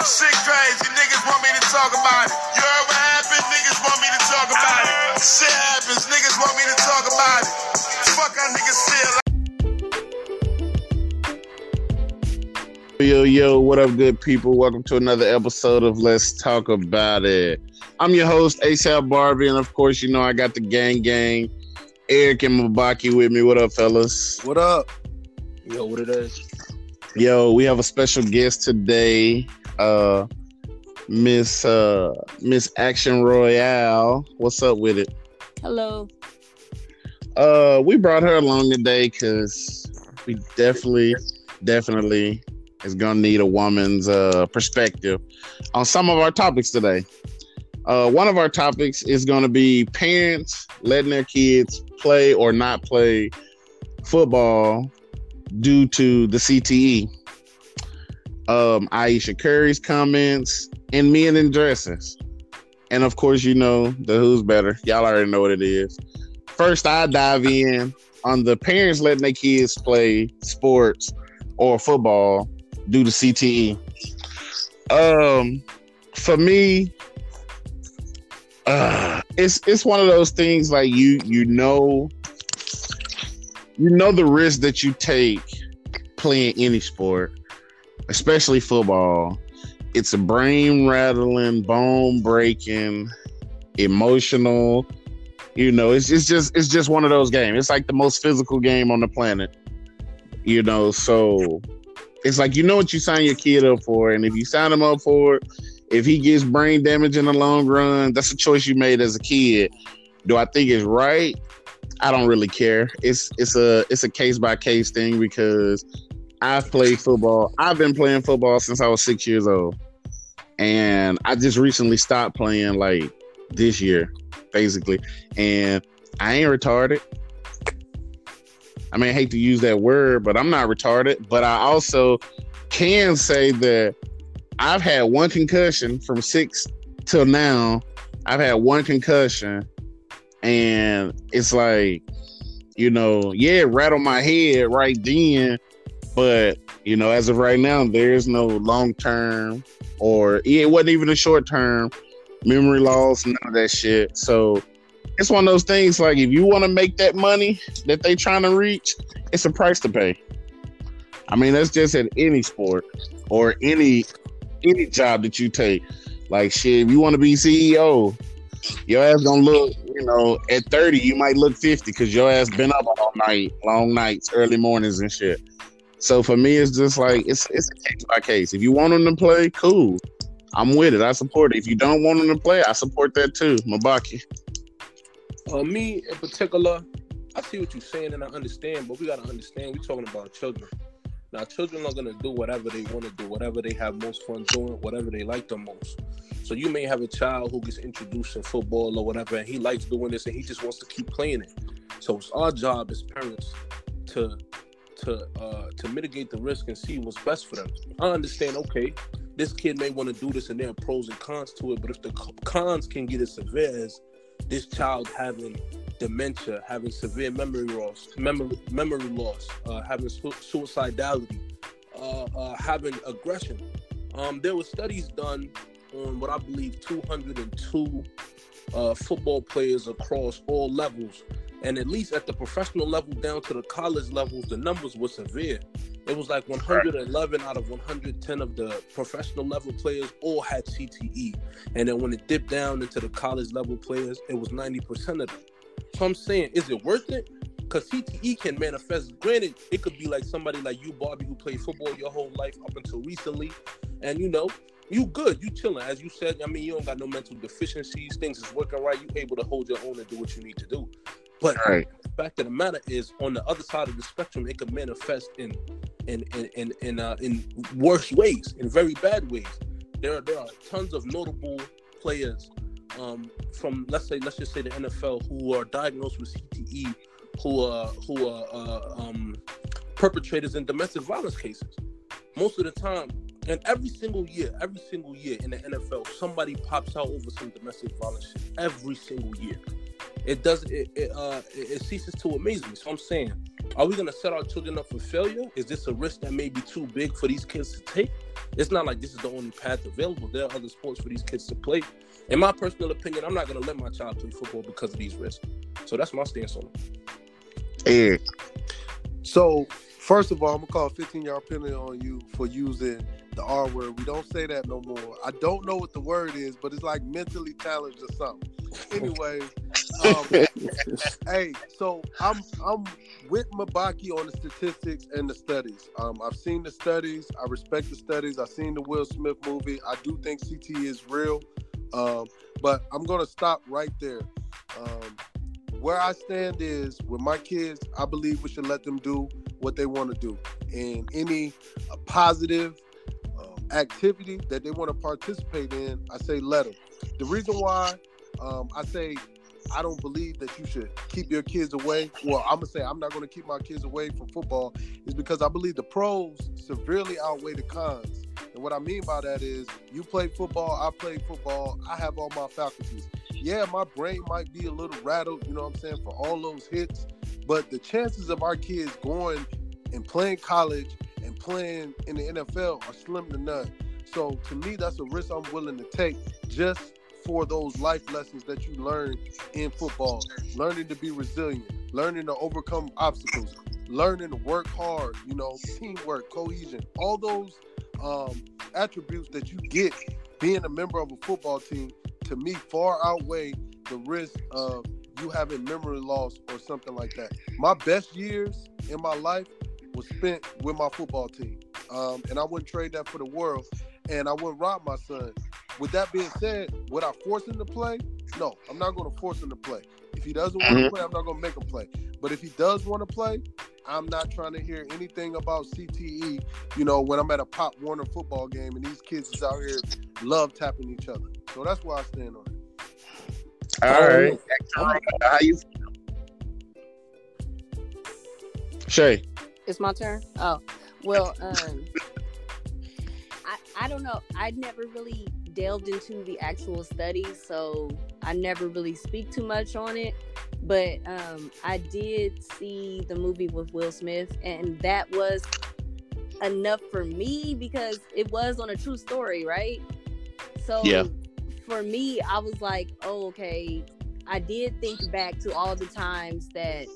Shit crazy, niggas want me to talk about it. You heard what happened? Niggas want me to talk about it. Shit happens, niggas want me to talk about it. Fuck our niggas feel. Yo, yo, what up, good people? Welcome to another episode of Let's Talk About It. I'm your host, ASAP Barbie, and of course, you know I got the gang gang, Eric and Mabaki with me. What up, fellas? What up? Yo, what it is? Yo, we have a special guest today, uh, Miss uh, Miss Action Royale. What's up with it? Hello. Uh, we brought her along today because we definitely, definitely is gonna need a woman's uh perspective on some of our topics today. Uh, one of our topics is going to be parents letting their kids play or not play football due to the CTE. Um, Ayesha Curry's comments and men in dresses. And of course, you know the who's better. Y'all already know what it is. First, I dive in on the parents letting their kids play sports or football due to CTE. Um, for me, uh, it's it's one of those things like you you know you know the risk that you take playing any sport, especially football. It's a brain rattling, bone breaking, emotional. You know, it's it's just it's just one of those games. It's like the most physical game on the planet. You know, so it's like you know what you sign your kid up for, and if you sign him up for it, if he gets brain damage in the long run, that's a choice you made as a kid. Do I think it's right? I don't really care. It's it's a it's a case by case thing because I've played football. I've been playing football since I was six years old, and I just recently stopped playing like this year, basically. And I ain't retarded. I mean, I hate to use that word, but I'm not retarded. But I also can say that I've had one concussion from six till now. I've had one concussion, and it's like, you know, yeah, it rattled my head right then, but you know, as of right now, there's no long term or it wasn't even a short term memory loss, none of that shit. So it's one of those things like if you want to make that money that they trying to reach, it's a price to pay. I mean, that's just in any sport or any any job that you take. Like shit, if you want to be CEO, your ass gonna look, you know, at 30, you might look 50 because your ass been up all night, long nights, early mornings and shit. So for me, it's just like it's it's case by case. If you want them to play, cool. I'm with it. I support it. If you don't want them to play, I support that too. Mabaki. Uh, me in particular, I see what you're saying and I understand, but we gotta understand we're talking about children. Now, children are gonna do whatever they want to do, whatever they have most fun doing, whatever they like the most. So you may have a child who gets introduced in football or whatever, and he likes doing this and he just wants to keep playing it. So it's our job as parents to to uh, to mitigate the risk and see what's best for them. I understand. Okay, this kid may want to do this, and there are pros and cons to it. But if the cons can get as severe as this child having dementia, having severe memory loss, memory memory loss, uh, having su- suicidality, uh, uh, having aggression. Um, there were studies done on what I believe 202 uh, football players across all levels, and at least at the professional level down to the college levels, the numbers were severe. It was like 111 out of 110 of the professional level players all had CTE, and then when it dipped down into the college level players, it was 90% of them. So I'm saying, is it worth it? Because CTE can manifest. Granted, it could be like somebody like you, Bobby, who played football your whole life up until recently, and you know, you good, you chilling. As you said, I mean, you don't got no mental deficiencies. Things is working right. You able to hold your own and do what you need to do. But right. the fact of the matter is, on the other side of the spectrum, it could manifest in in in in in, uh, in worse ways, in very bad ways. There are there are tons of notable players um, from let's say let's just say the NFL who are diagnosed with CTE, who are who are uh, um, perpetrators in domestic violence cases. Most of the time, and every single year, every single year in the NFL, somebody pops out over some domestic violence shit. Every single year, it does it it, uh, it ceases to amaze me. So I'm saying, are we gonna set our children up for failure? Is this a risk that may be too big for these kids to take? It's not like this is the only path available. There are other sports for these kids to play. In my personal opinion, I'm not gonna let my child play football because of these risks. So that's my stance on it. Eric, So first of all, I'm gonna call a 15 yard penalty on you for using the R word. We don't say that no more. I don't know what the word is, but it's like mentally challenged or something. Anyway, um, hey, so I'm I'm with Mabaki on the statistics and the studies. Um, I've seen the studies. I respect the studies. I've seen the Will Smith movie. I do think CT is real, um, but I'm gonna stop right there. Um, where I stand is with my kids. I believe we should let them do what they want to do, and any uh, positive um, activity that they want to participate in, I say let them. The reason why um, I say I don't believe that you should keep your kids away. Well, I'm gonna say I'm not gonna keep my kids away from football is because I believe the pros severely outweigh the cons. And what I mean by that is you play football, I play football, I have all my faculties. Yeah, my brain might be a little rattled, you know what I'm saying, for all those hits, but the chances of our kids going and playing college and playing in the NFL are slim to none. So to me, that's a risk I'm willing to take just for those life lessons that you learn in football. Learning to be resilient, learning to overcome obstacles, learning to work hard, you know, teamwork, cohesion, all those um, attributes that you get being a member of a football team to me far outweigh the risk of you having memory loss or something like that. My best years in my life was spent with my football team. Um, and I wouldn't trade that for the world. And I wouldn't rob my son. With that being said, would I force him to play? No, I'm not going to force him to play. If he doesn't want to Mhm. play, I'm not going to make him play. But if he does want to play, I'm not trying to hear anything about CTE. You know, when I'm at a Pop Warner football game and these kids is out here love tapping each other. So that's where I stand on it. all right. How you? Shay, It's my turn. Oh, well, um, I I don't know. I'd never really delved into the actual studies, so I never really speak too much on it. But um, I did see the movie with Will Smith, and that was enough for me because it was on a true story, right? So Yeah. for me, I was like, oh, okay. I did think back to all the times that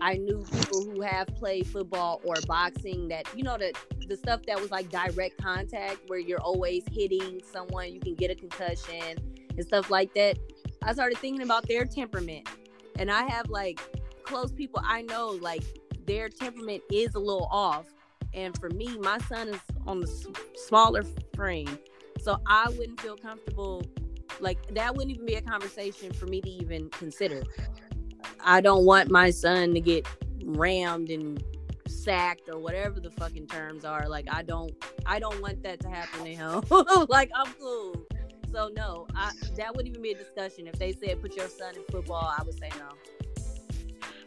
I knew people who have played football or boxing that you know that the stuff that was like direct contact where you're always hitting someone, you can get a concussion and stuff like that. I started thinking about their temperament. And I have like close people I know like their temperament is a little off. And for me, my son is on the smaller frame. So I wouldn't feel comfortable like that wouldn't even be a conversation for me to even consider. I don't want my son to get rammed and sacked or whatever the fucking terms are. Like I don't I don't want that to happen to him. like I'm cool. So no, I that wouldn't even be a discussion. If they said put your son in football, I would say no.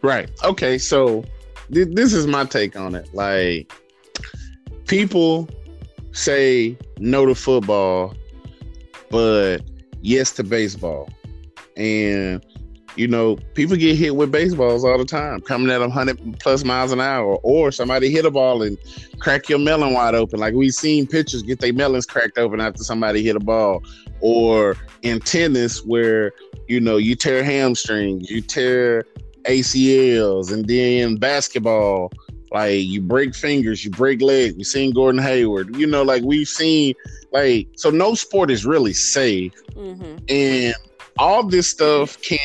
Right. Okay. So th- this is my take on it. Like, people say no to football, but yes to baseball. And, you know, people get hit with baseballs all the time, coming at them 100 plus miles an hour, or somebody hit a ball and crack your melon wide open. Like we've seen pitchers get their melons cracked open after somebody hit a ball, or in tennis where, you know, you tear hamstrings, you tear ACLs, and then basketball, like you break fingers, you break legs. We've seen Gordon Hayward. You know, like we've seen, like so. No sport is really safe, Mm-hmm. and all this stuff can,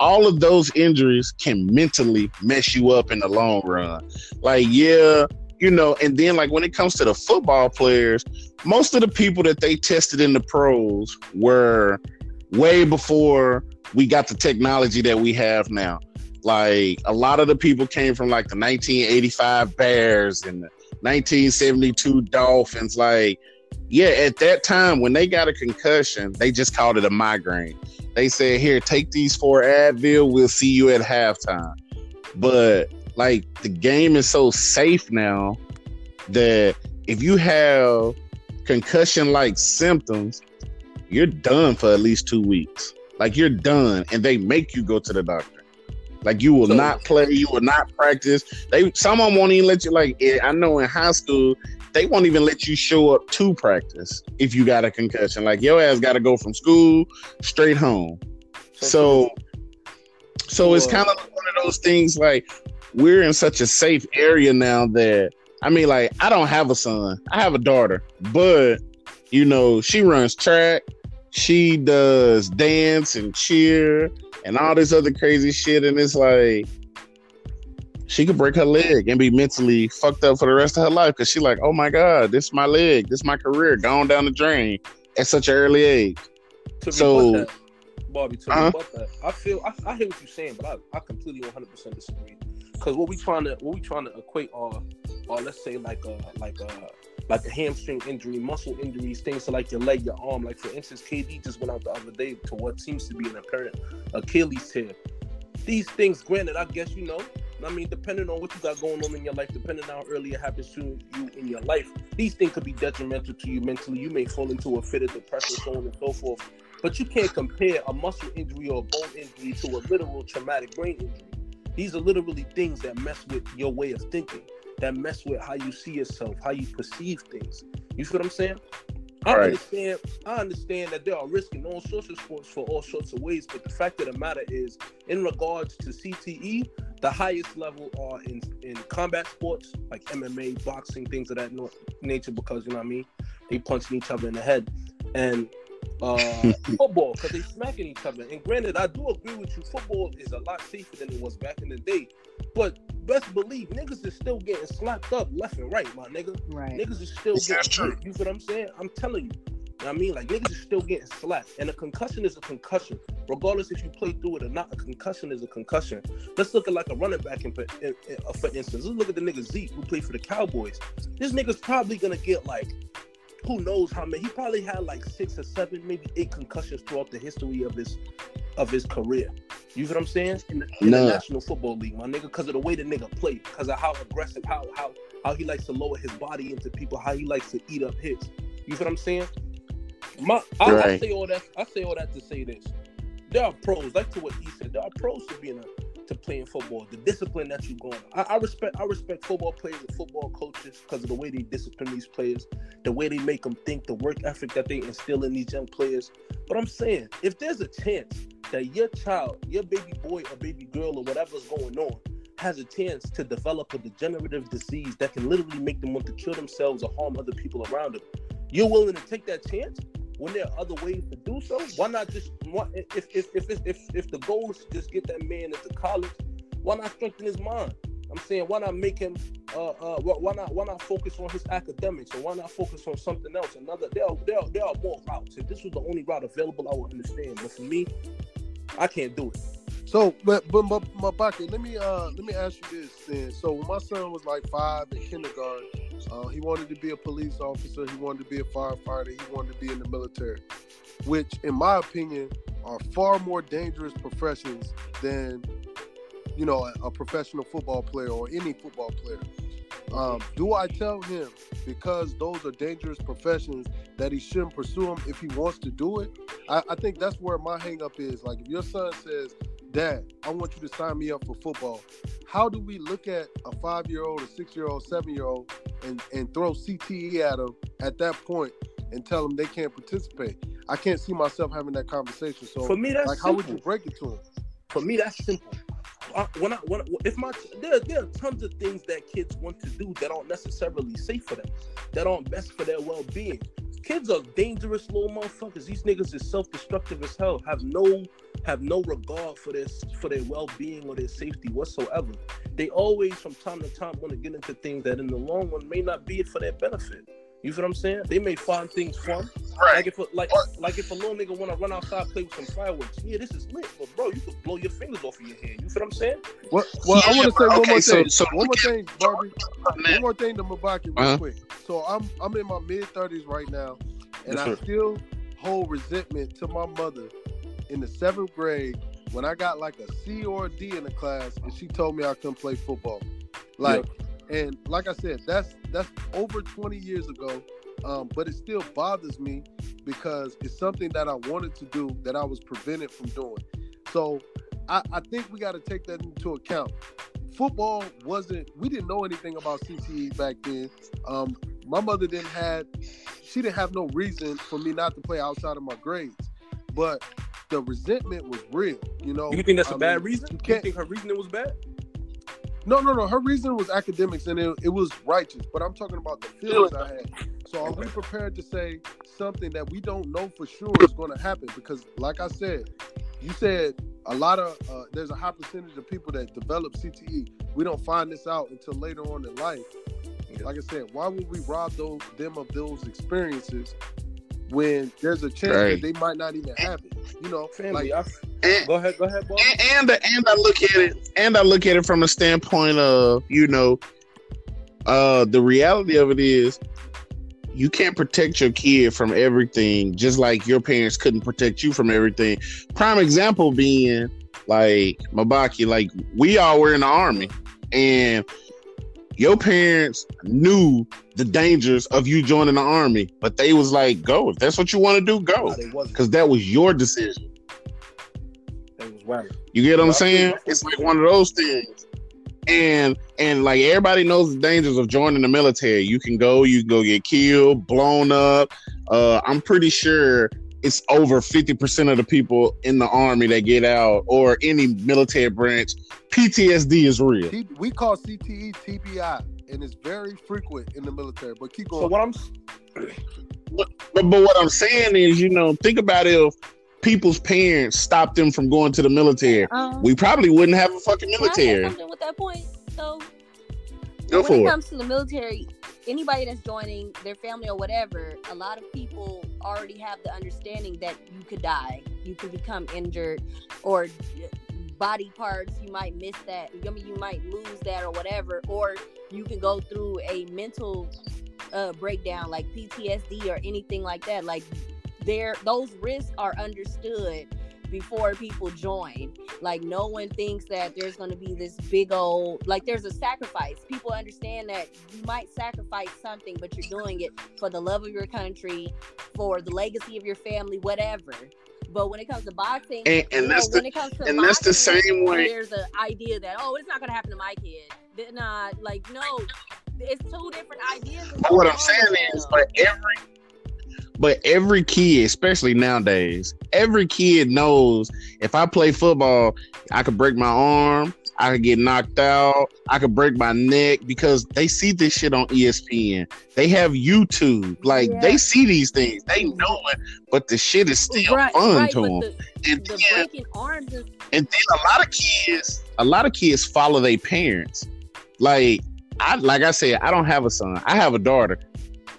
all of those injuries can mentally mess you up in the long run. Like, yeah, you know, and then like when it comes to the football players, most of the people that they tested in the pros were way before we got the technology that we have now. Like a lot of the people came from like the 1985 Bears and the 1972 Dolphins. Like, yeah, at that time when they got a concussion, they just called it a migraine. They said, "Here, take these four Advil. We'll see you at halftime." But like the game is so safe now that if you have concussion-like symptoms, you're done for at least two weeks. Like you're done, and they make you go to the doctor. Like you will So- not play, you will not practice. They some of them won't even let you. Like I know in high school, they won't even let you show up to practice if you got a concussion. Like your ass got to go from school straight home. So, so it's kind of one of those things. Like we're in such a safe area now that I mean, like I don't have a son. I have a daughter, but you know, she runs track. She does dance and cheer and all this other crazy shit, and it's like she could break her leg and be mentally fucked up for the rest of her life because she like, oh my god, this is my leg, this is my career going down the drain at such an early age. To So- that, Bobby, to Uh-huh. that, I feel I, I hear what you're saying, but I, I completely 100 percent disagree. Because what we trying to what we trying to equate are, are let's say like a like a like a hamstring injury, muscle injuries, things to like your leg, your arm. Like for instance, KD just went out the other day to what seems to be an apparent Achilles tear. These things, granted, I guess you know. I mean, depending on what you got going on in your life, depending on how early it happens to you in your life, these things could be detrimental to you mentally. You may fall into a fit of depression, so on and so forth. But you can't compare a muscle injury or a bone injury to a literal traumatic brain injury. These are literally things that mess with your way of thinking, that mess with how you see yourself, how you perceive things. You see what I'm saying? I Right. understand. I understand that there are risks in all sorts of sports for all sorts of ways, but the fact of the matter is, in regards to CTE, the highest level are in in combat sports like MMA, boxing, things of that nature, because you know what I mean. They punching each other in the head, and uh, football because they smacking each other. And granted, I do agree with you. Football is a lot safer than it was back in the day, but best believe niggas is still getting slapped up left and right, my nigga. Right. Niggas is still That's getting true. You feel what I'm saying? I'm telling you. You know what I mean, like niggas is still getting slapped, and a concussion is a concussion, regardless if you play through it or not. A concussion is a concussion. Let's look at like a running back, in, in, in- uh, for instance. Let's look at the nigga Zeke who played for the Cowboys. This nigga's probably gonna get like, who knows how many? He probably had like six or seven, maybe eight concussions throughout the history of his of his career. You feel what I'm saying? In the, in the National Football League, my nigga, because of the way the nigga play, because of how aggressive, how how how he likes to lower his body into people, how he likes to eat up hits. You feel what I'm saying? My, I, I say all that. I say all that to say this. There are pros, like to what he said. There are pros to being a to playing football. The discipline that you're going. I, I respect. I respect football players and football coaches because of the way they discipline these players, the way they make them think, the work ethic that they instill in these young players. But I'm saying, if there's a chance that your child, your baby boy or baby girl or whatever's going on, has a chance to develop a degenerative disease that can literally make them want to kill themselves or harm other people around them, you're willing to take that chance when there are other ways to do so? Why not just if if if if if, if the goal is to just get that man into college, why not strengthen his mind? I'm saying why not make him uh uh why why not why not focus on his academics or why not focus on something else? Another there are, there are, there are more routes. If this was the only route available, I would understand. But for me, I can't do it. So, but but bucket. Let me uh let me ask you this then. So when my son was like five in kindergarten, uh, he wanted to be a police officer. He wanted to be a firefighter. He wanted to be in the military, which, in my opinion, are far more dangerous professions than you know a, a professional football player or any football player. Um, do I tell him because those are dangerous professions that he shouldn't pursue them if he wants to do it? I, I think that's where my hang up is. Like if your son says, Dad, I want you to sign me up for football. How do we look at a five year old, a six year old, seven year old and, and throw CTE at them at that point and tell them they can't participate? I can't see myself having that conversation. So, For me, that's like, how simple. would you break it to them? For me, that's simple. I, when I when I- if my there there are tons of things that kids want to do that aren't necessarily safe for them, that aren't best for their well being. Kids are dangerous little motherfuckers. These niggas is self destructive as hell. Have no have no regard for their for their well being or their safety whatsoever. They always from time to time want to get into things that in the long run may not be for their benefit. You feel what I'm saying? They may find things fun, Right. like if a, like like if a little nigga want to run outside play with some fireworks, yeah, this is lit. But bro, you could blow your fingers off of your hand. You feel what I'm saying? Well, well I want to say one more so- thing. so one more thing, Barbie. Man, One more thing to Mabaki real Uh-huh. quick. So I'm I'm in my mid thirties right now, and Yes, I sir. still hold resentment to my mother in the seventh grade when I got like a C or a D in the class, and she told me I couldn't play football. Like, and like I said, that's that's over 20 years ago, um, but it still bothers me because it's something that I wanted to do that I was prevented from doing. So I, I think we got to take that into account. Football wasn't, we didn't know anything about CTE back then. Um, my mother didn't had she didn't have no reason for me not to play outside of my grades, but the resentment was real. You know, You think that's a I bad reason? You You think her reasoning was bad? No, no, no. Her reason was academics, and it, it was righteous. But I'm talking about the feelings I had. So are we prepared to say something that we don't know for sure is going to happen? Because, like I said, you said a lot of uh, there's a high percentage of people that develop CTE. We don't find this out until later on in life. Like I said, why would we rob those them of those experiences when there's a chance Right. that they might not even have it? You know, Family, like And, go ahead, go ahead, boy. and and and I look at it and I look at it from a standpoint of you know, uh, the reality of it is you can't protect your kid from everything, just like your parents couldn't protect you from everything. Prime example being like Mabaki, like we all were in the army, and your parents knew the dangers of you joining the army, but they was like, "Go if that's what you want to do, go," because that was your decision. They was wild. You get what I'm saying? It's like one of those things. And and like everybody knows the dangers of joining the military. You can go, you can go get killed, blown up. Uh, I'm pretty sure it's over 50% of the people in the army that get out or any military branch. PTSD is real. We call CTE TBI, and it's very frequent in the military. But keep going. So what I'm But, but what I'm saying is, you know, think about if people's parents stopped them from going to the military. Um, We probably wouldn't have a fucking Can I say military. something with that point, though? Go when it it. comes to the military, anybody that's joining their family or whatever, a lot of people already have the understanding that you could die, you could become injured, or body parts you might miss that. I mean, you might lose that or whatever, or you can go through a mental uh, breakdown like PTSD or anything like that. Like there, those risks are understood before people join. Like no one thinks that there's going to be this big old like there's a sacrifice. People understand that you might sacrifice something, but you're doing it for the love of your country, for the legacy of your family, whatever. But when it comes to boxing, And- and that's know, the- when it comes to and that's the same way- There's an idea that oh, it's not going to happen to my kid. They're not uh, like no, it's two different ideas. But what I'm saying is, but every but every kid, especially nowadays, every kid knows if I play football, I could break my arm, I could get knocked out, I could break my neck because they see this shit on ESPN. They have YouTube, like Yeah. they see these things, they know it, but the shit is still right, fun right, to them. the, And the then, is and then a lot of kids, a lot of kids follow their parents. Like I like I said, I don't have a son. I have a daughter.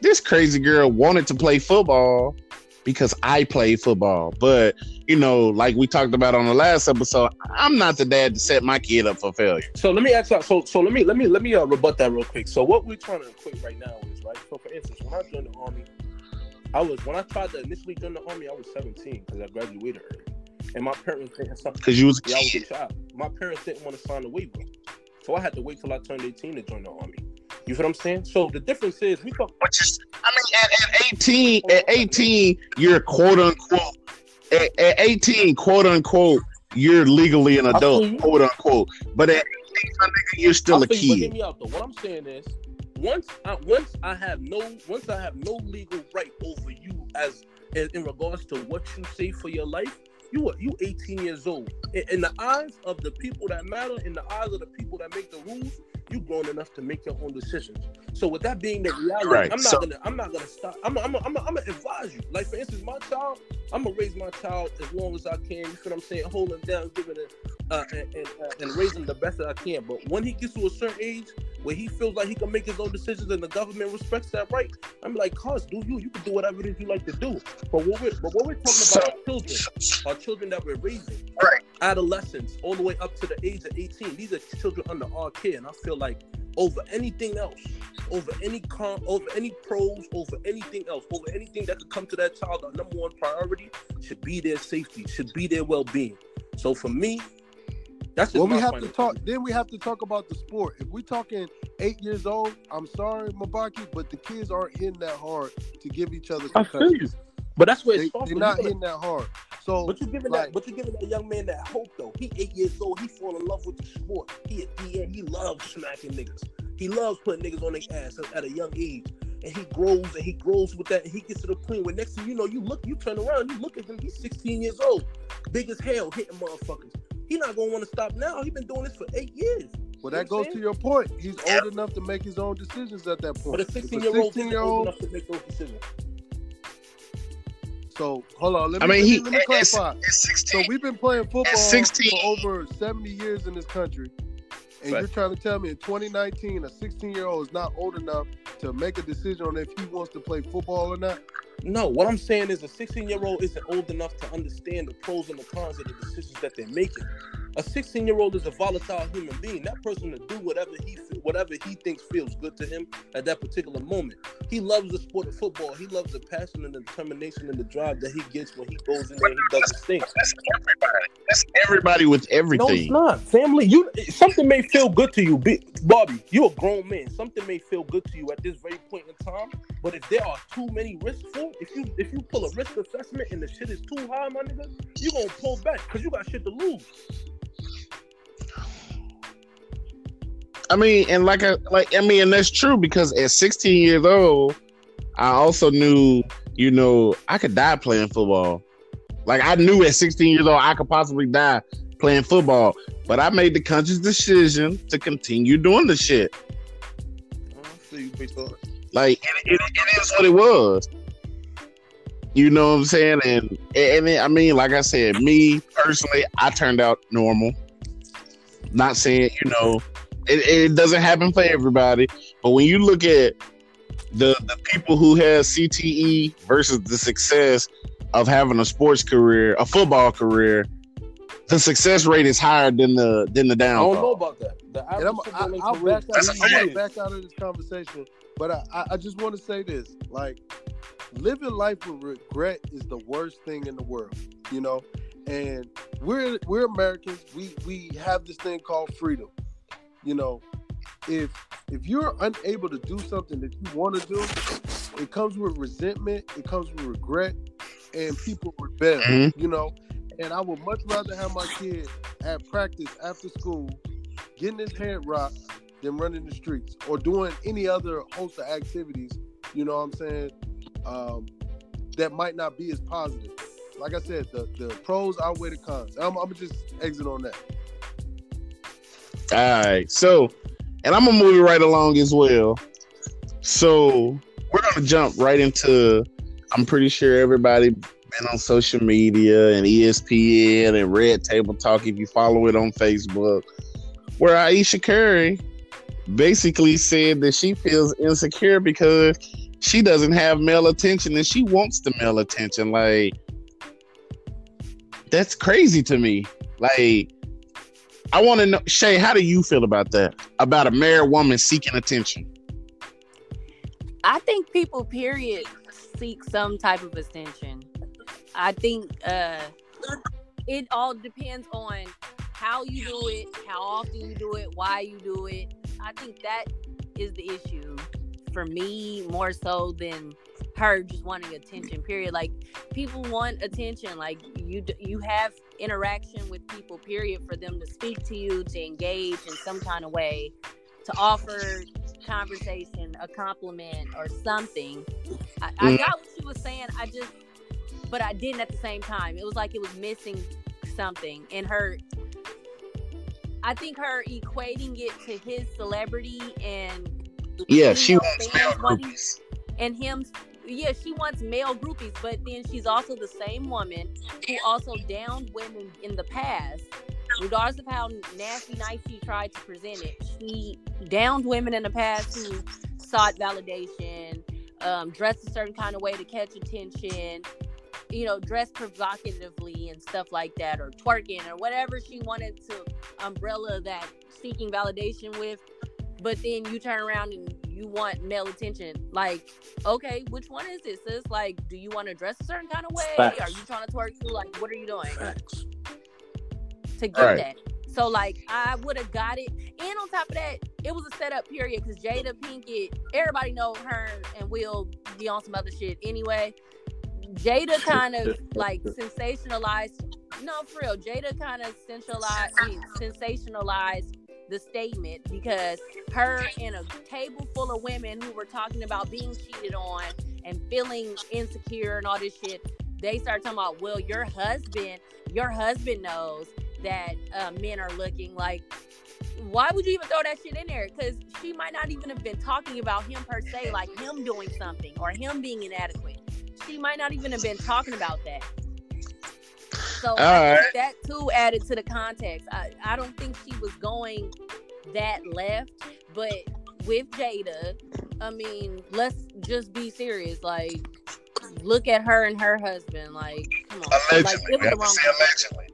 This crazy girl wanted to play football because I play football. But you know, like we talked about on the last episode, I'm not the dad to set my kid up for failure. So let me ask you. So so let me let me let me uh, rebut that real quick. So what we're trying to equate right now is right. So for instance, when I joined the army, I was when I tried to initially join the army, I was 17 because I graduated early, and my parents didn't sign. Because you was a Yeah, I was a child. My parents didn't want to sign the waiver, so I had to wait till I turned 18 to join the army. You feel what I'm saying? So the difference is we talk. Which is I mean at, at 18, at 18, you're quote unquote at, at 18, quote unquote, you're legally an adult, quote unquote. But at 18, my nigga, you're still a feel you, but hear kid. out though. What I'm saying is, once I, once I have no once I have no legal right over you as in, in regards to what you say for your life, you are you 18 years old. In, in the eyes of the people that matter, in the eyes of the people that make the rules, you grown enough to make your own decisions. So with that being the reality, Right, I'm not so- gonna I'm not gonna stop. I'm I'm I'm I'm gonna advise you. Like for instance, my child, I'm gonna raise my child as long as I can. You feel what I'm saying? Hold him down, giving it uh, and, and, uh, and raise him the best that I can. But when he gets to a certain age where he feels like he can make his own decisions and the government respects that right, I'm like, cuz, do you? You can do whatever it is you like to do. But what we're but what we're talking about are children, are children that we're raising, Right. Adolescents, all the way up to the age of 18. These are children under our care, and I feel like over anything else, over any con, over any pros, over anything else, over anything that could come to that child, our number one priority should be their safety, should be their well-being. So for me, that's just Well, we have to talk. opinion. Then we have to talk about the sport. If we're talking eight years old, I'm sorry, Mabaki, but the kids aren't hitting that hard to give each other I feel you, but that's where it They, they're not hitting that hard. So, But you're giving like- that, but you're giving that young man that hope though. He eight years old. He fall in love with the sport. He he, he loves smacking niggas. He loves putting niggas on their ass at a young age. and he grows and he grows with that, and he gets to the point where next thing you know, you look, you turn around, you look at him, he's 16 years old, big as hell, hitting motherfuckers. He not gonna want to stop now. He been doing this for eight years. Well, that goes to your point. He's old enough to make his own decisions at that point. But a 16 year old 16 isn't year old old. enough to make those decisions. So hold on. Let me, I mean, let me, he let me at, clarify. at So 16. we've been playing football 16 for over 70 years in this country. And Right. you're trying to tell me in 2019 a 16 year old is not old enough to make a decision on if he wants to play football or not? No, what I'm saying is a 16 year old isn't old enough to understand the pros and the cons of the decisions that they're making. A 16 year old is a volatile human being. That person to do whatever he whatever he thinks feels good to him at that particular moment. He loves the sport of football. He loves the passion and the determination and the drive that he gets when he goes in there and he does his thing. That's everybody. That's everybody with everything. No, it's not. Family, you something may feel good to you, Bobby. You're a grown man. Something may feel good to you at this very point in time. But if there are too many risks for, it, if you if you pull a risk assessment and the shit is too high, my nigga, you gonna pull back because you got shit to lose. I mean, and like I like I mean, and that's true because at 16 years old, I also knew, you know, I could die playing football. Like I knew at 16 years old I could possibly die playing football, but I made the conscious decision to continue doing the shit. Like it, it, it is what it was. You know what I'm saying? And and I mean, like I said, me personally, I turned out normal. Not saying you know, it, it doesn't happen for everybody, but when you look at the the people who have CTE versus the success of having a sports career, a football career, the success rate is higher than the than the down I don't know about that. The And I'm, I, I'll back out, That's I a want to back out of this conversation, but I, I, I just want to say this: like, living life with regret is the worst thing in the world, you know. And we're we're Americans. We we have this thing called freedom, you know. If if you're unable to do something that you want to do, it comes with resentment. It comes with regret, and people rebel, Mhm. you know. And I would much rather have my kid at practice after school, getting his head rocked, than running the streets or doing any other host of activities. You know what I'm saying? Um, that might not be as positive. Like I said, the, the pros outweigh the cons. I'm, I'm gonna just exit on that. All right. So, and I'm gonna move it right along as well. So we're gonna jump right into. I'm pretty sure everybody been on social media and ESPN and Red Table Talk if you follow it on Facebook, where Ayesha Curry basically said that she feels insecure because she doesn't have male attention and she wants the male attention. Like that's crazy to me. Like I want to know, Shay, how do you feel about that? About a married woman seeking attention? I think people, period, seek some type of attention. I think uh, it all depends on how you do it, how often you do it, why you do it. I think that is the issue for me more so than her just wanting attention. Period. Like people want attention. Like you, you have interaction with people. Period. For them to speak to you, to engage in some kind of way, to offer conversation, a compliment, or something. I, I Mm. got what she was saying. I just, but I didn't at the same time. It was like it was missing something and her. I think her equating it to his celebrity and Yeah, she female wants male fans wanting- and him yeah she wants male groupies but then she's also the same woman who also downed women in the past. Regardless of how nasty nice she tried to present it she downed women in the past who sought validation um, dressed a certain kind of way to catch attention you know dressed provocatively and stuff like that or twerking or whatever she wanted to umbrella that seeking validation with but then you turn around and you want male attention. Like, okay, which one is this? Sis? Like, do you want to dress a certain kind of way? Facts. Are you trying to twerk too? Like, what are you doing Facts. to get Right. that? So, like, I would have got it. And on top of that, it was a setup period because Jada Pinkett, everybody know her and Will be on some other shit anyway. Jada kind of like sensationalized. No, for real, Jada kind of eh, sensationalized, sensationalized the statement because her and a table full of women who were talking about being cheated on and feeling insecure and all this shit, they start talking about, well, your husband, your husband knows that uh, men are looking like. Why would you even throw that shit in there? Because she might not even have been talking about him per se, like him doing something or him being inadequate. She might not even have been talking about that. So I think that too added to the context. I, I don't think she was going that left, but with Jada, I mean, let's just be serious. Like, look at her and her husband. Like, come on. Like, Allegedly. it was the wrong place. allegedly.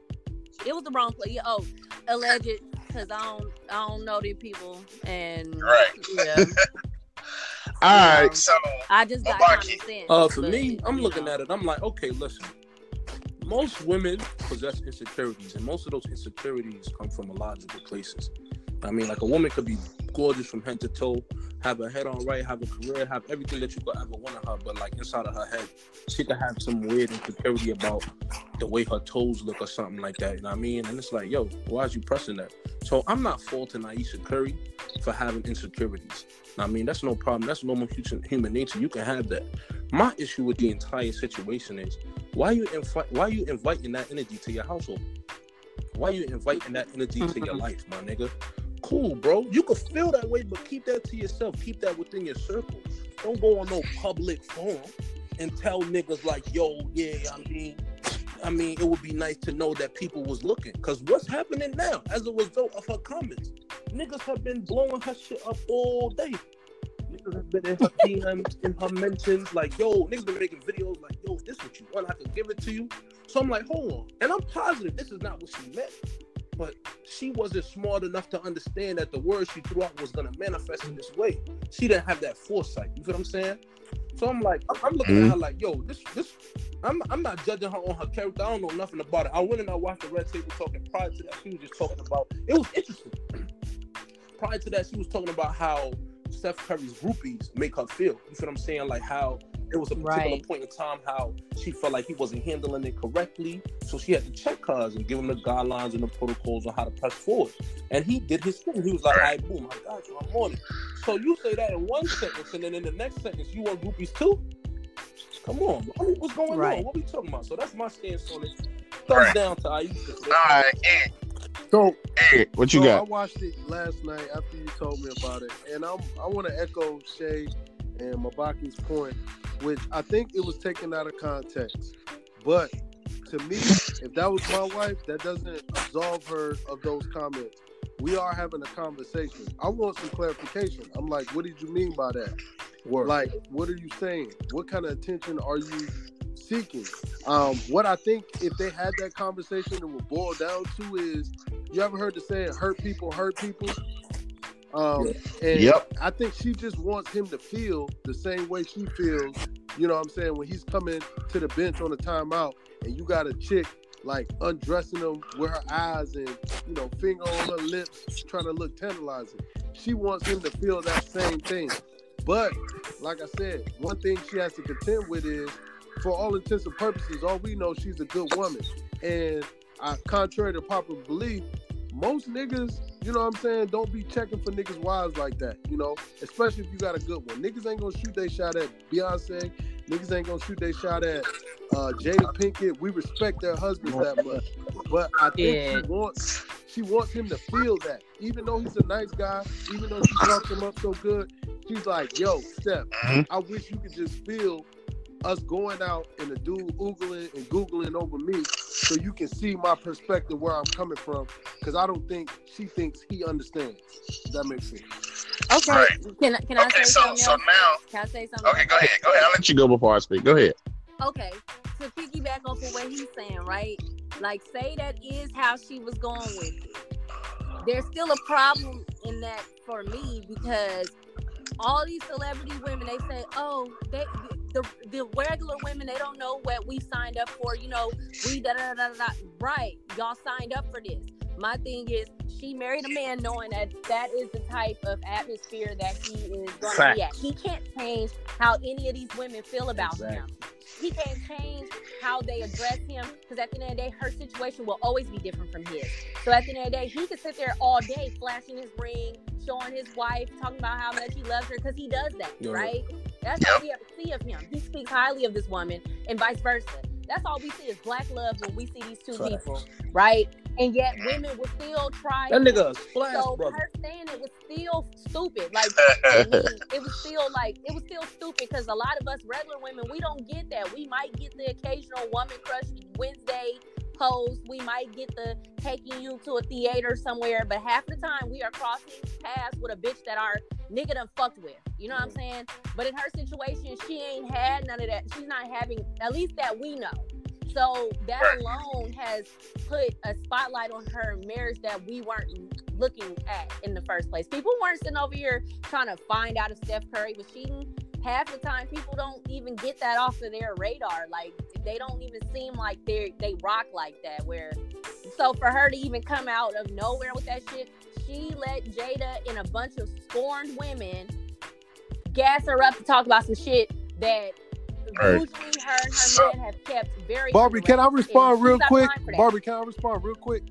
It was the wrong place. Oh, alleged, because I don't, I don't know these people, and Right. yeah, All right. So I just got Well, common sense. Uh, for but, me, I'm looking know. at it. I'm like, okay, listen. Most women possess insecurities, and most of those insecurities come from illogical places. I mean, like a woman could be gorgeous from head to toe, have her head on right, have a career, have everything that you could ever want of her, but like inside of her head, she could have some weird insecurity about the way her toes look or something like that. You know what I mean? And it's like, yo, why is you pressing that? So I'm not faulting Ayesha Curry for having insecurities. I mean, that's no problem. That's normal human human nature. You can have that. My issue with the entire situation is why you invite why you inviting that energy to your household? Why you inviting that energy to your mm-hmm. life, my nigga? Cool, bro. You can feel that way, but keep that to yourself. Keep that within your circle. Don't go on no public forum and tell niggas like, yo, yeah, I mean, I mean, it would be nice to know that people was looking. Cause what's happening now as a result of her comments? Niggas have been blowing her shit up all day. Niggas have been in her DMs, in her mentions, like, yo, niggas been making videos like, yo, this is what you want, I can give it to you. So I'm like, hold on. And I'm positive this is not what she meant. But she wasn't smart enough to understand that the word she threw out was gonna manifest in this way. She didn't have that foresight. You feel what I'm saying? So I'm like, I'm, I'm looking at mm-hmm. her like, yo, this, this, I'm, I'm not judging her on her character. I don't know nothing about it. I went and I watched the Red Table talking. Prior to that, she was just talking about. It was interesting. Prior to that, she was talking about how Steph Curry's groupies make her feel. You feel what I'm saying? Like how it was a particular Right. point in time how she felt like he wasn't handling it correctly, so she had to check cars and give him the guidelines and the protocols on how to press forward. And he did his thing. He was like, "All right, boom, I got you. I'm on it." So you say that in one sentence, and then in the next sentence, you want groupies too? Come on, what's going Right. on? What we talking about? So that's my stance on it. Thumbs Right. down to Ayesha. all right, and So Hey, what you so I watched it last night after you told me about it, and I'm I want to echo Shay and Mabaki's point, which I think it was taken out of context. But to me, if that was my wife, that doesn't absolve her of those comments. We are having a conversation. I want some clarification. I'm like, what did you mean by that? Word. Like, what are you saying? What kind of attention are you seeking? Um, what I think if they had that conversation, it would boil down to is, you ever heard the saying, "Hurt people hurt people"? Um, and Yep. I think she just wants him to feel the same way she feels. You know what I'm saying? When he's coming to the bench on a timeout, and you got a chick like undressing him with her eyes and you know finger on her lips, trying to look tantalizing. She wants him to feel that same thing. But like I said, one thing she has to contend with is, for all intents and purposes, all we know she's a good woman. And uh, contrary to popular belief, most niggas, you know what I'm saying, don't be checking for niggas' wives like that, you know, especially if you got a good one. Niggas ain't gonna shoot their shot at Beyonce. Niggas ain't gonna shoot their shot at uh, Jada Pinkett. We respect their husbands that much. But I think Yeah. she wants she wants him to feel that. Even though he's a nice guy, even though she talks him up so good, she's like, yo, Steph, Mhm. I wish you could just feel us going out and the dude oogling and googling over me so you can see my perspective where I'm coming from. Cause I don't think she thinks he understands. That makes sense? Okay, Right. can I- can I okay, say so something so else? now, Can I say something? okay, else? go ahead, go ahead. I'll let you go before I speak. Go ahead. okay to piggyback off of what he's saying right like say that is how she was going with it there's still a problem in that for me because all these celebrity women they say oh they the, the regular women they don't know what we signed up for you know we da da da da da right y'all signed up for this my thing is she married a man knowing that that is the type of atmosphere that he is going to be at he can't change how any of these women feel about Exactly. him he can't change how they address him. Because at the end of the day, her situation will always be different from his. So at the end of the day, he could sit there all day flashing his ring, showing his wife, talking about how much he loves her, because he does that, right? That's all we ever see of him. He speaks highly of this woman, and vice versa. That's all we see is black love when we see these two Facts. people, right? And yet women will still try. That him. nigga a splash, So brother. her saying it was still stupid. Like me, it was still like it was still stupid because a lot of us regular women we don't get that. We might get the occasional woman crush Wednesday post. We might get the taking you to a theater somewhere, but half the time we are crossing paths with a bitch that our nigga done fucked with. You know what I'm saying? But in her situation, she ain't had none of that. She's not having at least that we know. So that Right. alone has put a spotlight on her marriage that we weren't looking at in the first place. People weren't sitting over here trying to find out if Steph Curry was cheating. Half the time, people don't even get that off of their radar. Like they don't even seem like they they rock like that. Where so for her to even come out of nowhere with that shit, she let Jada and a bunch of scorned women gas her up to talk about some shit that Right. usually her and her man have kept very. Barbie, can I respond real quick? time for that. Barbie, can I respond real quick?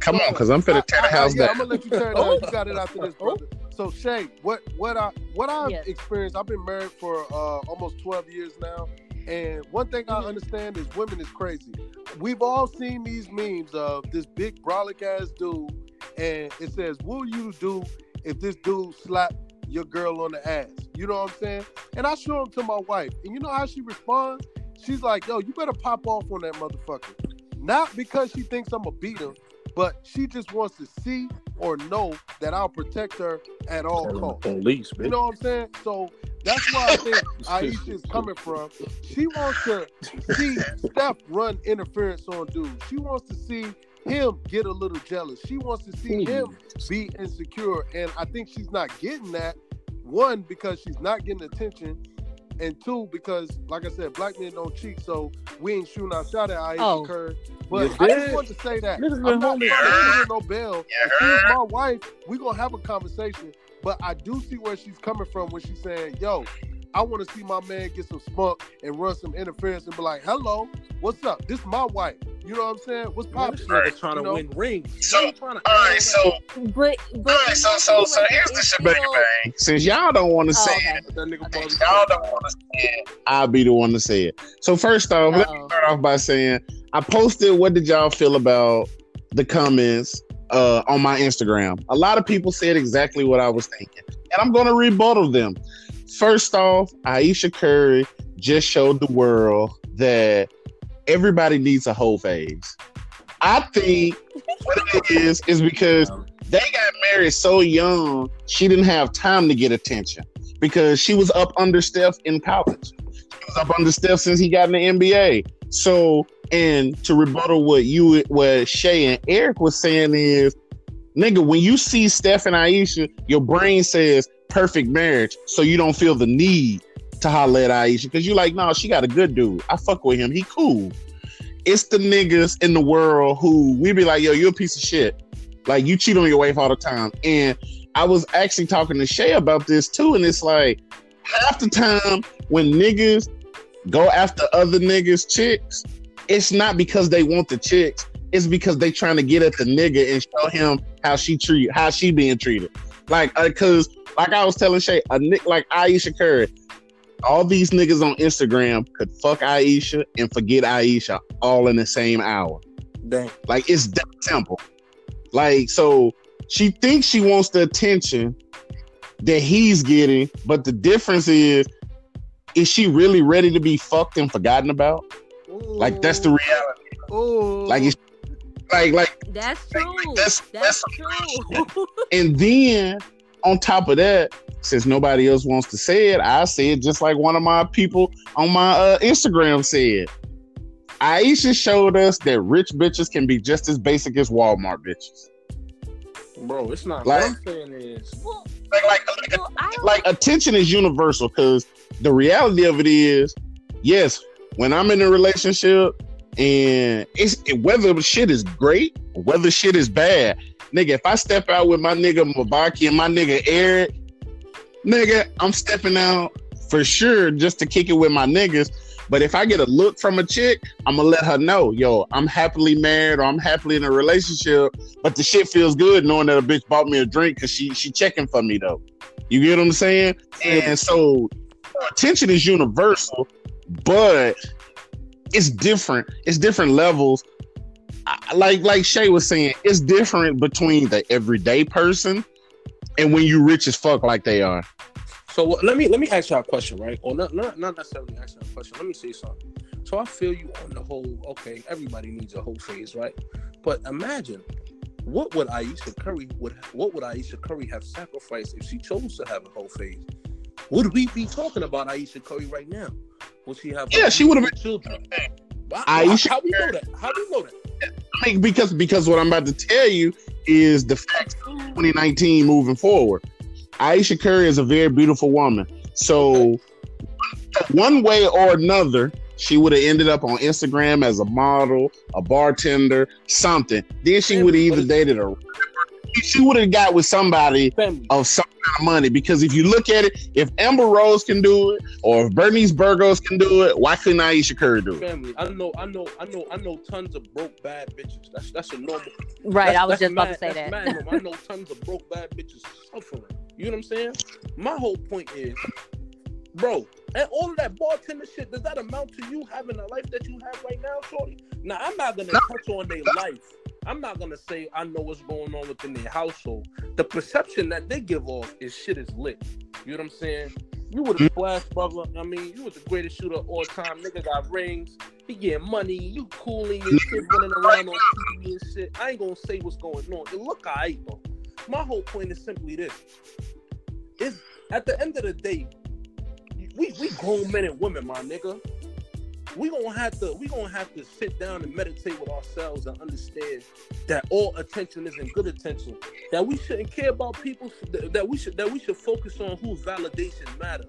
Come on, because I'm finna tear the I- I- house yeah, down. I'm gonna let you tear it down. You got it after this, brother. So Shay, what what I what I've Yes. experienced, I've been married for uh, almost 12 years now, and one thing I Mhm. understand is women is crazy. We've all seen these memes of this big brolic ass dude, and it says, "What will you do if this dude slap your girl on the ass?" You know what I'm saying? And I show him to my wife, and you know how she responds? She's like, "Yo, you better pop off on that motherfucker." Not because she thinks I'm a beat him, but she just wants to see or know that I'll protect her at all costs. Police, bitch. You know what I'm saying? So that's why I think Ayesha is coming from. She wants to see Steph run interference on dudes. She wants to see him get a little jealous. She wants to see him be insecure. And I think she's not getting that. One, because she's not getting attention. And two, because like I said, black men don't cheat, so we ain't shooting our shot at Ayesha Oh. Curry. But I just did. wanted to say that. Niggas I'm been not homies. trying to give her no bail. If she's my wife, we gonna have a conversation. But I do see where she's coming from when she's saying, "Yo, I want to see my man get some spunk and run some interference and be like, hello, what's up? This is my wife. You know what I'm saying? What's Man, poppin'? this nigga trying to know? win rings. So, He ain't trying to- All right, so But but all right, so so so here's the shebang bang. Since y'all don't want to Oh, say okay. it, that nigga Bobby. Y'all don't want to see it. I'll be the one to say it. So first off, let me start off by saying I posted what did y'all feel about the comments uh, on my Instagram. A lot of people said exactly what I was thinking. And I'm gonna rebuttal them. First off, Ayesha Curry just showed the world that everybody needs a whole phase. I think what it is is because they got married so young, she didn't have time to get attention because she was up under Steph in college. She was up under Steph since he got in the NBA. So, and to rebuttal what you, what Shay and Eric was saying is, nigga, when you see Steph and Ayesha, your brain says perfect marriage, so you don't feel the need to holler at Ayesha because you're like, no, she got a good dude. I fuck with him. He cool. It's the niggas in the world who we be like, yo, you're a piece of shit. Like you cheat on your wife all the time. And I was actually talking to Shay about this too, and it's like half the time when niggas go after other niggas chicks, it's not because they want the chicks. It's because they trying to get at the nigga and show him how she treat how she being treated. Like, uh, cause like I was telling Shay, a nick like Ayesha Curry, all these niggas on Instagram could fuck Ayesha and forget Ayesha all in the same hour. Dang. Like it's that simple. Like so, she thinks she wants the attention that he's getting, but the difference is, is she really ready to be fucked and forgotten about? Like that's the reality. Oh, Like it's like like, That's true. that's- That's, that's- true. and then on top of that, since nobody else wants to say it, I say it just like one of my people on my uh, Instagram said. Ayesha showed us that rich bitches can be just as basic as Walmart bitches. Bro, it's not. Like- what I'm saying is, well, Like like like, well, like attention is universal because the reality of it is, yes, when I'm in a relationship and it's whether the shit is great, or whether shit is bad, nigga, if I step out with my nigga Mabaki and my nigga Eric, nigga, I'm stepping out for sure just to kick it with my niggas But if I get a look from a chick, I'm gonna let her know, yo, I'm happily married or I'm happily in a relationship. But the shit feels good knowing that a bitch bought me a drink because she she checking for me though. You get what I'm saying? And so attention is universal, but it's different. It's different levels. I- Like like Shay was saying, it's different between the everyday person and when you rich as fuck like they are. So let me let me ask y'all a question, right? Or not not, not necessarily asking a question. Let me say something. So I feel you on the whole. Okay, everybody needs a whole phase, right? But imagine what would Ayesha Curry would what would Ayesha Curry have sacrificed if she chose to have a whole phase? Would we be talking about Ayesha Curry right now? Would she have? Yeah, she would've been- children. Why- Ayesha how we know that? How do we know that? I mean, because because what I'm about to tell you is the facts of 2019 moving forward. Ayesha Curry is a very beautiful woman. So one way or another, she would have ended up on Instagram as a model, a bartender, something. Then she would have either dated a she would have got with somebody Family. of some kind of money. Because if you look at it, if Amber Rose can do it, or if Bernice Burgos can do it, why couldn't Ayesha Curry do it? Family. I know. I know. I know. I know tons of broke bad bitches. That's that's a normal. Right, That's- I was that's just about to say that. mad. I know tons of broke bad bitches suffering. You know what I'm saying? My whole point is, bro, and all of that bartender shit, does that amount to you having a life that you have right now, Shorty? Now, I'm not gonna touch on their life. I'm not gonna say I know what's going on within their household. The perception that they give off is shit is lit. You know what I'm saying? You were the mm. splash brother. I mean, you was the greatest shooter of all time. Nigga got rings. He getting money. You cooling and shit running around on TV and shit. I ain't gonna say what's going on. It look alright though. My whole point is simply this: is at the end of the day, we we grown men and women, my nigga. We gonna have to we gonna have to sit down and meditate with ourselves and understand that all attention isn't good attention. That we shouldn't care about people. That we should that we should focus on whose validation matter.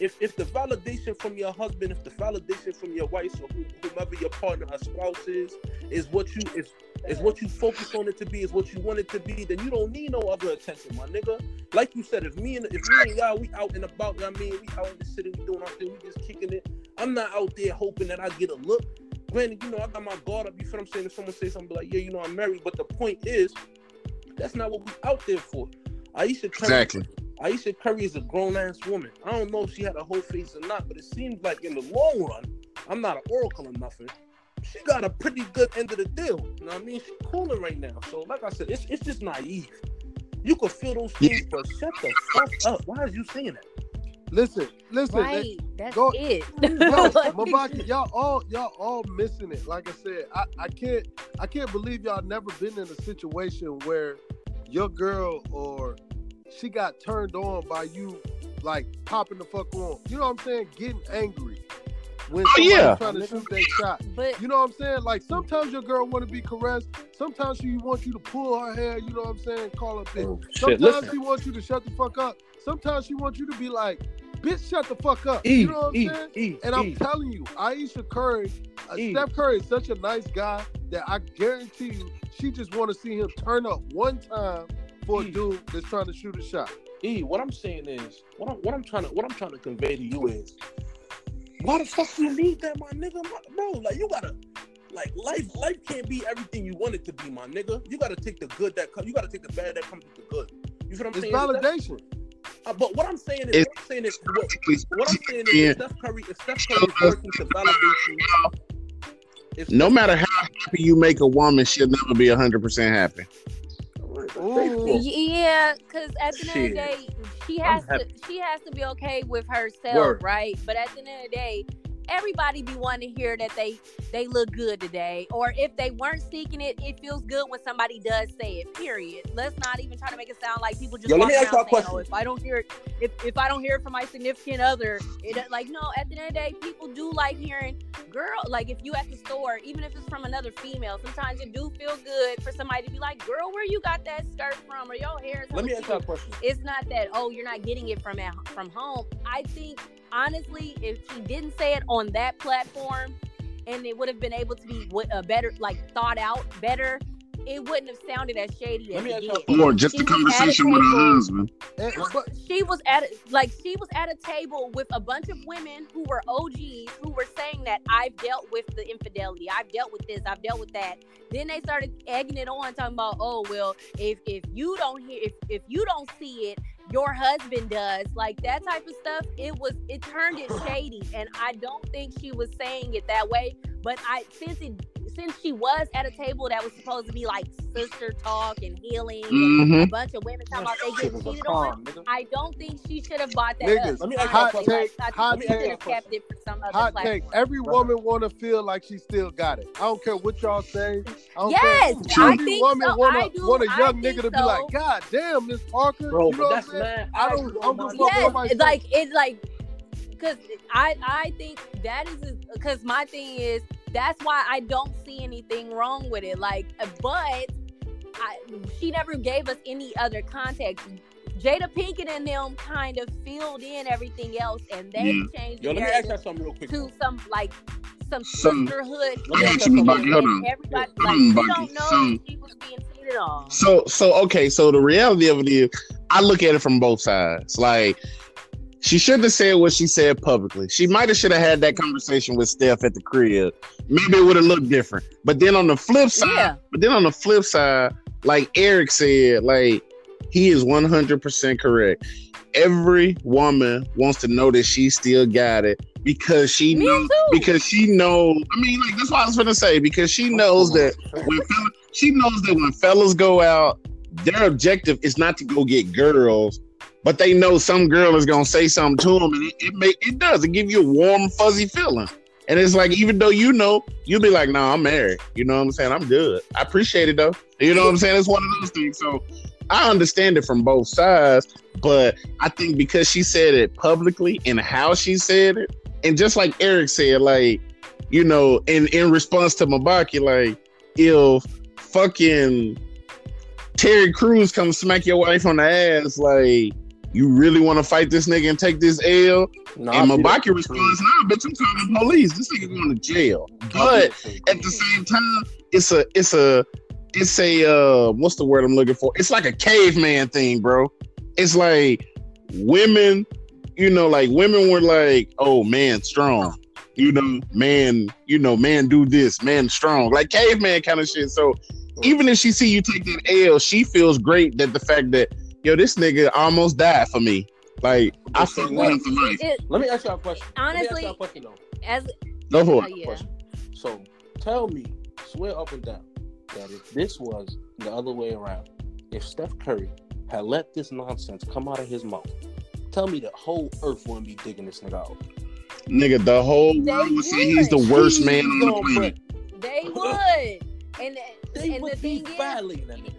If if the validation from your husband, if the validation from your wife or who, whomever your partner or spouse is, is what you is is what you focus on it to be, is what you want it to be, then you don't need no other attention, my nigga. Like you said, if me and if me and y'all we out and about, I mean we out in the city, we doing our thing, we just kicking it. I'm not out there hoping that I get a look. Granted, you know, I got my guard up, you feel what I'm saying? If someone say something like, yeah, you know, I'm married, but the point is, that's not what we out there for. Ayesha Curry, Exactly. Ayesha Curry is a grown ass woman. I don't know if she had a whole face or not, but it seems like in the long run, I'm not an oracle or nothing. She got a pretty good end of the deal. You know what I mean? She's cooling right now. So, like I said, it's, it's just naive. You could feel those things, but shut the fuck up. Why is you saying that? Listen, listen. Right, that's go- it. Yo, Mabaki, y'all all y'all all missing it. Like I said, I, I can't I can't believe y'all never been in a situation where your girl or she got turned on by you like popping the fuck on. You know what I'm saying? Getting angry when Oh, somebody's yeah. trying to shoot their shot. but You know what I'm saying? Like sometimes your girl want to be caressed. Sometimes she want you to pull her hair. You know what I'm saying? Call her bitch. Oh, shit, Sometimes listen. she wants you to shut the fuck up. Sometimes she wants you to be like, bitch, shut the fuck up. E, you know what I'm E, saying? E, And I'm E. telling you, Ayesha Curry, uh, E. Steph Curry is such a nice guy that I guarantee you, she just want to see him turn up one time for a dude that's trying to shoot a shot. E, what I'm saying is, what I'm what I'm trying to what I'm trying to convey to you is, why the fuck you need that, my nigga, my, bro? Like you gotta, like life life can't be everything you want it to be, my nigga. You gotta take the good that come, you gotta take the bad that comes with the good. You feel what I'm It's saying? Is that- validation. uh, but what I'm saying is, It's- what I'm saying is, what, what I'm saying is, Yeah. Steph Curry, if Steph Curry is working to validate you, if No Steph- matter how happy you make a woman, she'll never be hundred percent happy. Ooh. yeah, because at the end of the day, she has to she has to be okay with herself, Word. right? But at the end of the day, everybody be wanting to hear that they they look good today, or if they weren't seeking it, it feels good when somebody does say it. Period. Let's not even try to make it sound like people just Yo, let me ask y'all a "Oh, question. if I don't hear it, if if I don't hear it from my significant other, it like no." At the end of the day, people do like hearing girl. Like if you at the store, even if it's from another female, sometimes it do feel good for somebody to be like, "Girl, where you got that skirt from?" Or your hair is Let me ask y'all a cute." question. it's not that oh you're not getting it from at, from home i think honestly if she didn't say it on that platform and it would have been able to be wa- a better like thought out better it wouldn't have sounded as shady Let as it did. Or just She the was a conversation with her husband. And- but she was at a, like she was at a table with a bunch of women who were OGs who were saying that I've dealt with the infidelity, I've dealt with this, I've dealt with that. Then they started egging it on, talking about, oh well, if if you don't hear, if if you don't see it, your husband does, like that type of stuff. It was it turned it shady, and I don't think she was saying it that way. But I since it since she was at a table that was supposed to be like sister talk and healing, and mm-hmm. a bunch of women talking about they Shit get is cheated on. nigga. I don't think she should have bought that Niggas, up. Let me ask hot Honestly, take, like, I hot think she take. kept it for some other hot platform. take. Every woman want to feel like she still got it. I don't care what y'all say. I don't Yes, care. I Every think woman so. want I a do. want a I young think nigga to be like, God damn, Miss Parker. Bro, you know but what I'm that's saying? I don't- I'm mind just fuck yes, with myself. like it's like because I I think that is because my thing is that's why I don't see anything wrong with it. Like, but I she never gave us any other context. Jada Pinkett and them kind of filled in everything else, and they Yeah. changed Yo, let me ask you something real quick. to some like some Some- sisterhood. I got you, Miss Bucky. Hold on. Everybody, like, on, don't know So- she was being cheated on. So so okay, so the reality of it is I look at it from both sides. Like she shouldn't have said what she said publicly. She might have should have had that conversation with Steph at the crib. Maybe it would have looked different. But then on the flip side, Yeah. but then on the flip side, like Eric said, like he is 100% correct. Every woman wants to know that she still got it because she Me knows too. because she knows. I mean, like that's what I was gonna say because she knows that when fella, she knows that when fellas go out, their objective is not to go get girls, but they know some girl is gonna say something to them, and it it, make, it does. It give you a warm, fuzzy feeling. And it's like, even though you know, you'll be like, "No, nah, I'm married." You know what I'm saying? I'm good. I appreciate it though. You know what I'm saying? It's one of those things. So I understand it from both sides, but I think because she said it publicly and how she said it, and just like Eric said, like, you know, in in response to Mabaki, like, if fucking Terry Crews comes smack your wife on the ass, like, you really want to fight this nigga and take this L? Nah, and I see that. Mabaki responds, nah, bitch, I'm calling the police. This nigga going to jail. But at the same time, it's a it's a it's a uh what's the word I'm looking for? It's like a caveman thing, bro. It's like women, you know, like women were like, oh man, strong. You know, man, you know, man do this, man strong. Like caveman kind of shit. So even if she see you take that L, she feels great that the fact that yo, this nigga almost died for me. Like I see, fuck with what- him for life. It, Let me ask you a question. Let me ask honestly, you a question though. as Go for it. Oh, yeah. Question. So tell me, swear up and down, that if this was the other way around, if Steph Curry had let this nonsense come out of his mouth, tell me the whole earth wouldn't be digging this nigga out. Nigga, the whole They world would say he's the would. worst man on the No, planet. they would, and They and would the be thing is, violating that nigga.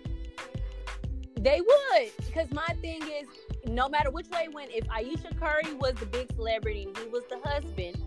They would, because my thing is, no matter which way it went, if Ayesha Curry was the big celebrity and he was the husband,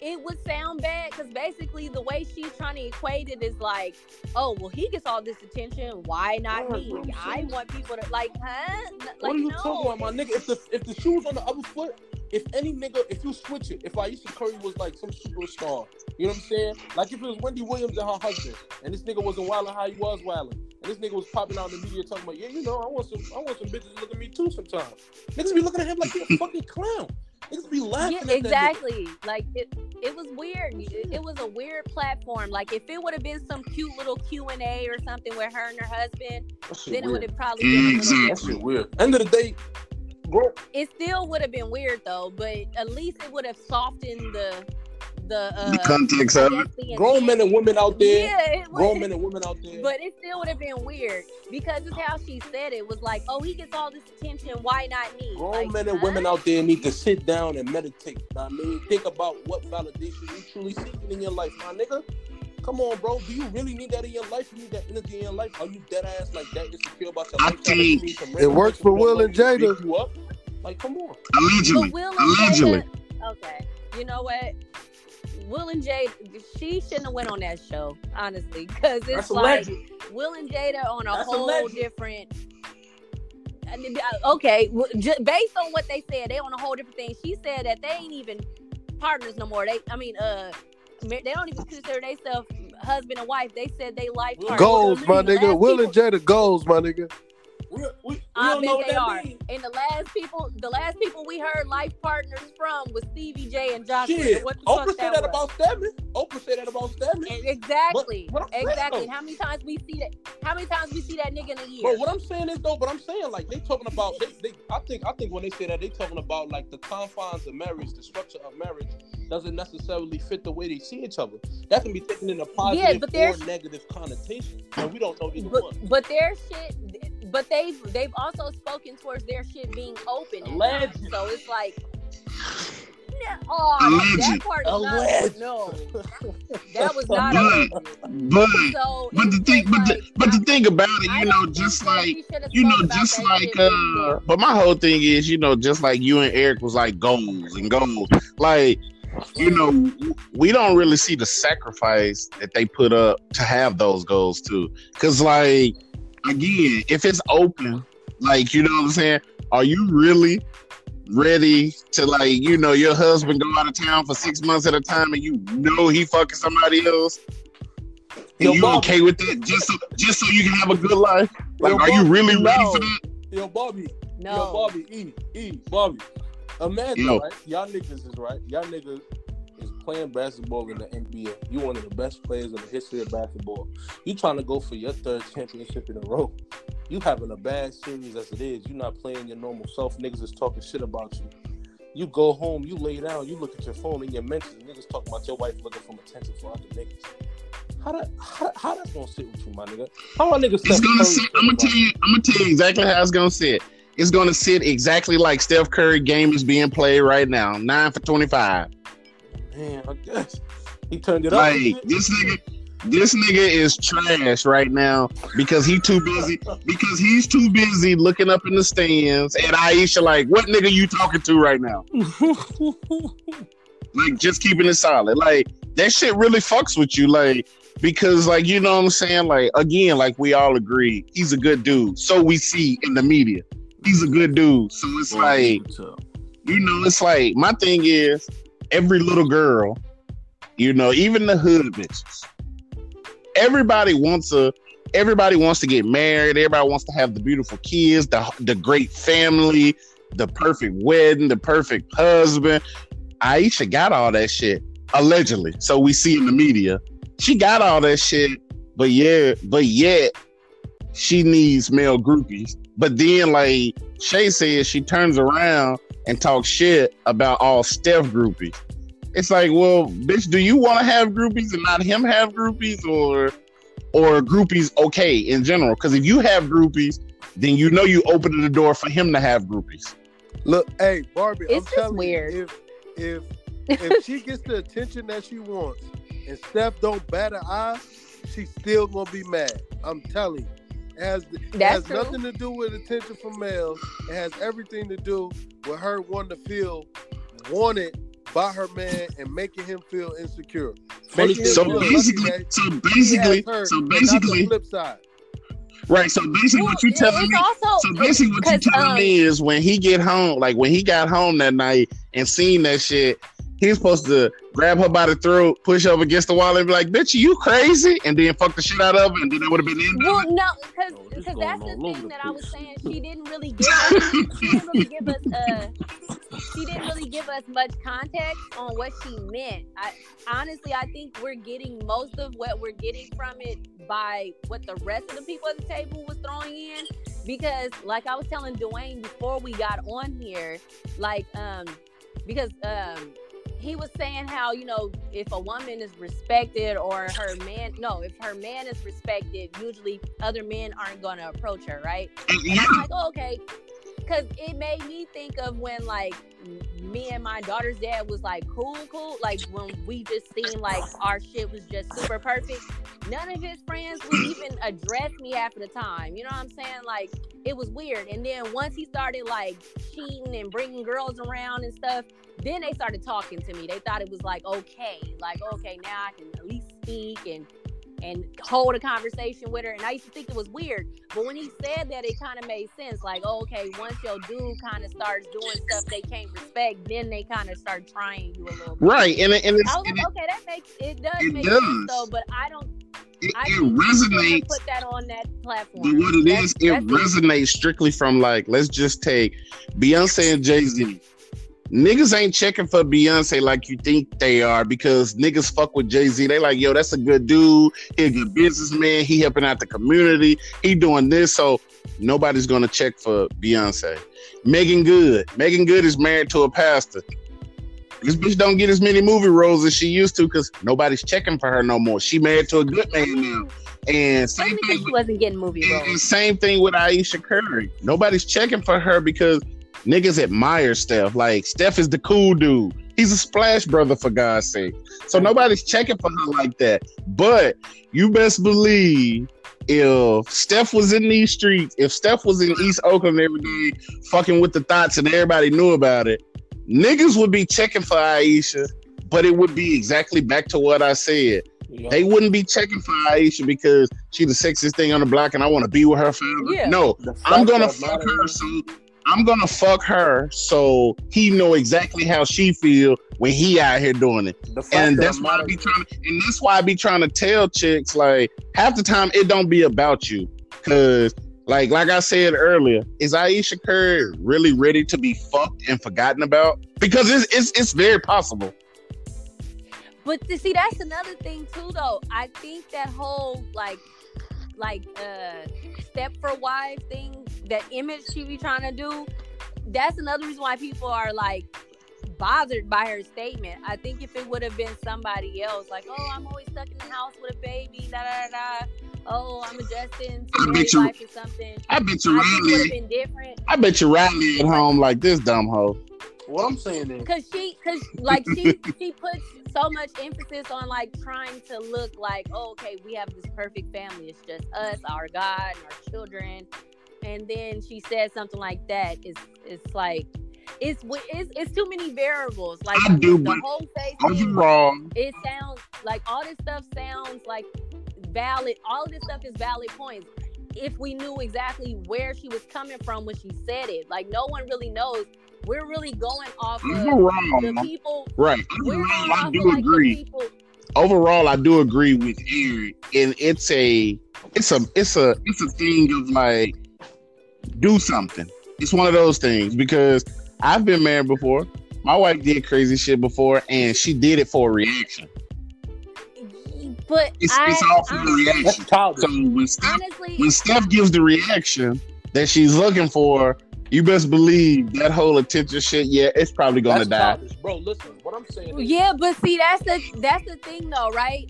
it would sound bad because basically the way she's trying to equate it is like, oh, well, he gets all this attention. Why not me? I want people to like, huh? What are you no. talking about, my nigga? If the if the shoe was on the other foot, if any nigga, if you switch it, if Ayesha Curry was like some superstar, you know what I'm saying? Like if it was Wendy Williams and her husband, and this nigga wasn't wilding how he was wilding, and this nigga was popping out in the media talking about, yeah, you know, I want some, I want some bitches to look at me too sometimes. Niggas be looking at him like he a fucking clown. Niggas be laughing Yeah, at that nigga. exactly. Like it, it was weird. It, it was a weird platform. Like if it would have been some cute little Q and A or something with her and her husband, That shit then it would have probably been Exactly. That shit weird. End of the day, bro. It still would have been weird though, but at least it would have softened the the uh the context of it. Grown men and women out there. Yeah, it Grown men and women out there. But it still would have been weird because it's how she said it was like, oh, he gets all this attention. Why not me? Grown Like, men and huh? women out there need to sit down and meditate. I mean, think about what validation you truly seeking in your life, my nigga. Come on, bro. Do you really need that in your life? You need that energy in your life? Are you dead ass like that insecure about your I life? think see it works for Will and Jada. You up? Like, come on. Allegedly. But Will and Allegedly. Jada, okay, you know what? Will and Jada, she shouldn't have went on that show, honestly, because it's That's like legend. Will and Jada on a That's whole legend. different. I mean, Okay, w- based on what they said, they on a whole different thing. She said that they ain't even partners no more. They, I mean, uh, they don't even consider themselves husband and wife. They said they life Goals, partners. Goals, my nigga. Will people- and Jada goals, my nigga. We, we, we I don't know bet they that are. means. And the last people, the last people we heard life partners from was Stevie J and Josh. Shit, What the Oprah fuck said that that about Stedman. Oprah said that about Stedman. E- Exactly. But- but I'm saying, exactly. How many times we see that? How many times we see that nigga in a year? But what I'm saying is though, but I'm saying like they talking about they, they I think I think when they say that they talking about like the confines of marriage, the structure of marriage doesn't necessarily fit the way they see each other. That can be taken in a positive but or negative connotation. And we don't know either but one. but their shit but they've they've also spoken towards their shit being open at Alleged. so it's like oh, Alleged. that part is not no that was not But- But so but the thing just but the, but the thing about it, I you know, just like you know, just like uh being but my whole thing is, you know, just like you and Eric was like goals and goals. Like, you know, we don't really see the sacrifice that they put up to have those goals too. Cause like again, if it's open, like you know what I'm saying, are you really ready to like, you know, your husband go out of town for six months at a time and you know he fucking somebody else? And Yo, you Bobby. okay with that just so just so you can have a good life? Like, Yo, are you Bobby, really ready for that? Yo, Bobby. no Yo, Bobby, E, E, Bobby. Imagine, Yo. right? Y'all niggas is right. Y'all niggas is playing basketball in the NBA. You one of the best players in the history of basketball. You trying to go for your third championship in a row. You having a bad series as it is. You not playing your normal self. Niggas is talking shit about you. You go home, you lay down, you look at your phone and your mentions. Niggas talking about your wife looking for attention for other niggas. How that how, how that's gonna sit with you, my nigga? How are niggas It's gonna sit. I'm gonna tell you. I'm gonna tell you exactly how it's gonna sit. It's gonna sit exactly like Steph Curry game is being played right now. Nine for twenty five. Man, I guess he turned it up. Like this nigga. This nigga is trash right now because he too busy. Because he's too busy looking up in the stands. And Ayesha, like, what nigga you talking to right now? Like, just keeping it solid. Like that shit really fucks with you. Like because, like, you know what I'm saying. Like again, like we all agree, he's a good dude. So we see in the media, he's a good dude. So it's like. you know, it's like my thing is every little girl, you know, even the hood bitches. Everybody wants a everybody wants to get married, everybody wants to have the beautiful kids, the the great family, the perfect wedding, the perfect husband. Ayesha got all that shit, allegedly. So we see in the media. She got all that shit, but yeah, but yet she needs male groupies. But then like Shay says she turns around and talk shit about all Steph groupies. It's like, well, bitch, do you want to have groupies and not him have groupies, or or groupies okay in general? Because if you have groupies, then you know you open the door for him to have groupies. Look, hey Barbie, It's I'm just telling weird. you, if if if she gets the attention that she wants and Steph don't bat an eye, she's still gonna be mad. I'm telling you. It has, it has nothing to do with attention from males. It has everything to do with her wanting to feel wanted by her man and making him feel insecure. Funny Making him So feel basically, lucky that so he basically, has her, so but the basically, flip side. right. So basically, Well, what you it- telling me? also So basically, what you 'cause, telling um, me is when he get home, like when he got home that night and seen that shit, he's supposed to grab her by the throat, push her up against the wall, and be like, "Bitch, you crazy?" And then fuck the shit out of her, and then that would have been the end. Well, no, because because that's the thing the that I was saying. She didn't really give us, she didn't really give us uh she didn't really give us much context on what she meant. I honestly I think we're getting most of what we're getting from it by what the rest of the people at the table was throwing in. Because like I was telling Dwayne before we got on here, like um because um he was saying how you know if a woman is respected or her man no if her man is respected usually other men aren't going to approach her right? And i'm like oh, okay because it made me think of when like me and my daughter's dad was like cool cool like when we just seemed like our shit was just super perfect. None of his friends would even address me half of the time you know what i'm saying? Like it was weird. And then once he started like cheating and bringing girls around and stuff then they started talking to me. They thought it was like okay, like okay, now I can at least speak and and hold a conversation with her. And I used to think it was weird, but when he said that, it kind of made sense. Like oh, okay, once your dude kind of starts doing stuff they can't respect, then they kind of start trying you a little bit. right. And and it's, I was like, it- okay, that makes it does it make does. sense though, but I don't it, it resonates. put that on that platform. But what it That's- is, it resonates strictly from like, let's just take Beyonce and Jay Z. Niggas ain't checking for Beyonce like you think they are because niggas fuck with Jay Z. They like, yo, that's a good dude. He a good businessman. He helping out the community. He doing this, so nobody's gonna check for Beyonce. Meagan Good. Meagan Good is married to a pastor. This bitch don't get as many movie roles as she used to because nobody's checking for her no more. She married to a good man now. And same thing she with wasn't getting movie roles. same thing with Ayesha Curry. Nobody's checking for her because niggas admire Steph. Like Steph is the cool dude. He's a splash brother for God's sake. So nobody's checking for her like that. But you best believe if Steph was in these streets, if Steph was in East Oakland every day, fucking with the thoughts and everybody knew about it, niggas would be checking for Ayesha. But it would be exactly back to what I said. Yeah. They wouldn't be checking for Ayesha because she the sexiest thing on the block and I want to be with her forever. Yeah. No, I'm gonna fuck her so I'm gonna fuck her so he know exactly how she feel when he out here doing it. And that's why I be trying to and that's why I be trying to tell chicks like half the time it don't be about you. Cause like like I said earlier, is Ayesha Curry really ready to be fucked and forgotten about? Because it's it's it's very possible. But to see, that's another thing too, though. I think that whole like, like uh, Stepford wife thing, that image she be trying to do, that's another reason why people are like bothered by her statement. I think if it would have been somebody else, like, oh, I'm always stuck in the house with a baby, da da da. da. Oh, I'm adjusting I to bet married you- life or something. I bet you I think it Riley been different. I bet you Riley at home like this dumb hoe. What I'm saying is, Cause she, cause like she, she puts so much emphasis on like trying to look like, oh, okay, we have this perfect family. It's just us, our God, and our children. And then she says something like that. It's, it's like, it's, it's, it's too many variables. Like I do, the but whole face thing, Overall, it sounds like all this stuff sounds like valid. All of this stuff is valid points. If we knew exactly where she was coming from when she said it, like no one really knows. We're really going off of the overall, people. right. We're Overall, going I off of do like the agree. people. overall I do agree with Eric, and it's a it's a it's a it's a thing of like do something. It's one of those things because I've been married before. My wife did crazy shit before, and she did it for a reaction. But It's I, it's all for a honestly, that's reaction. childish. So when Steph honestly, when Steph gives the reaction that she's looking for, you best believe that whole attention shit. Yeah, it's probably gonna That's die. childish, bro. Listen, what I'm saying is, yeah, but see, that's the that's the thing though, right?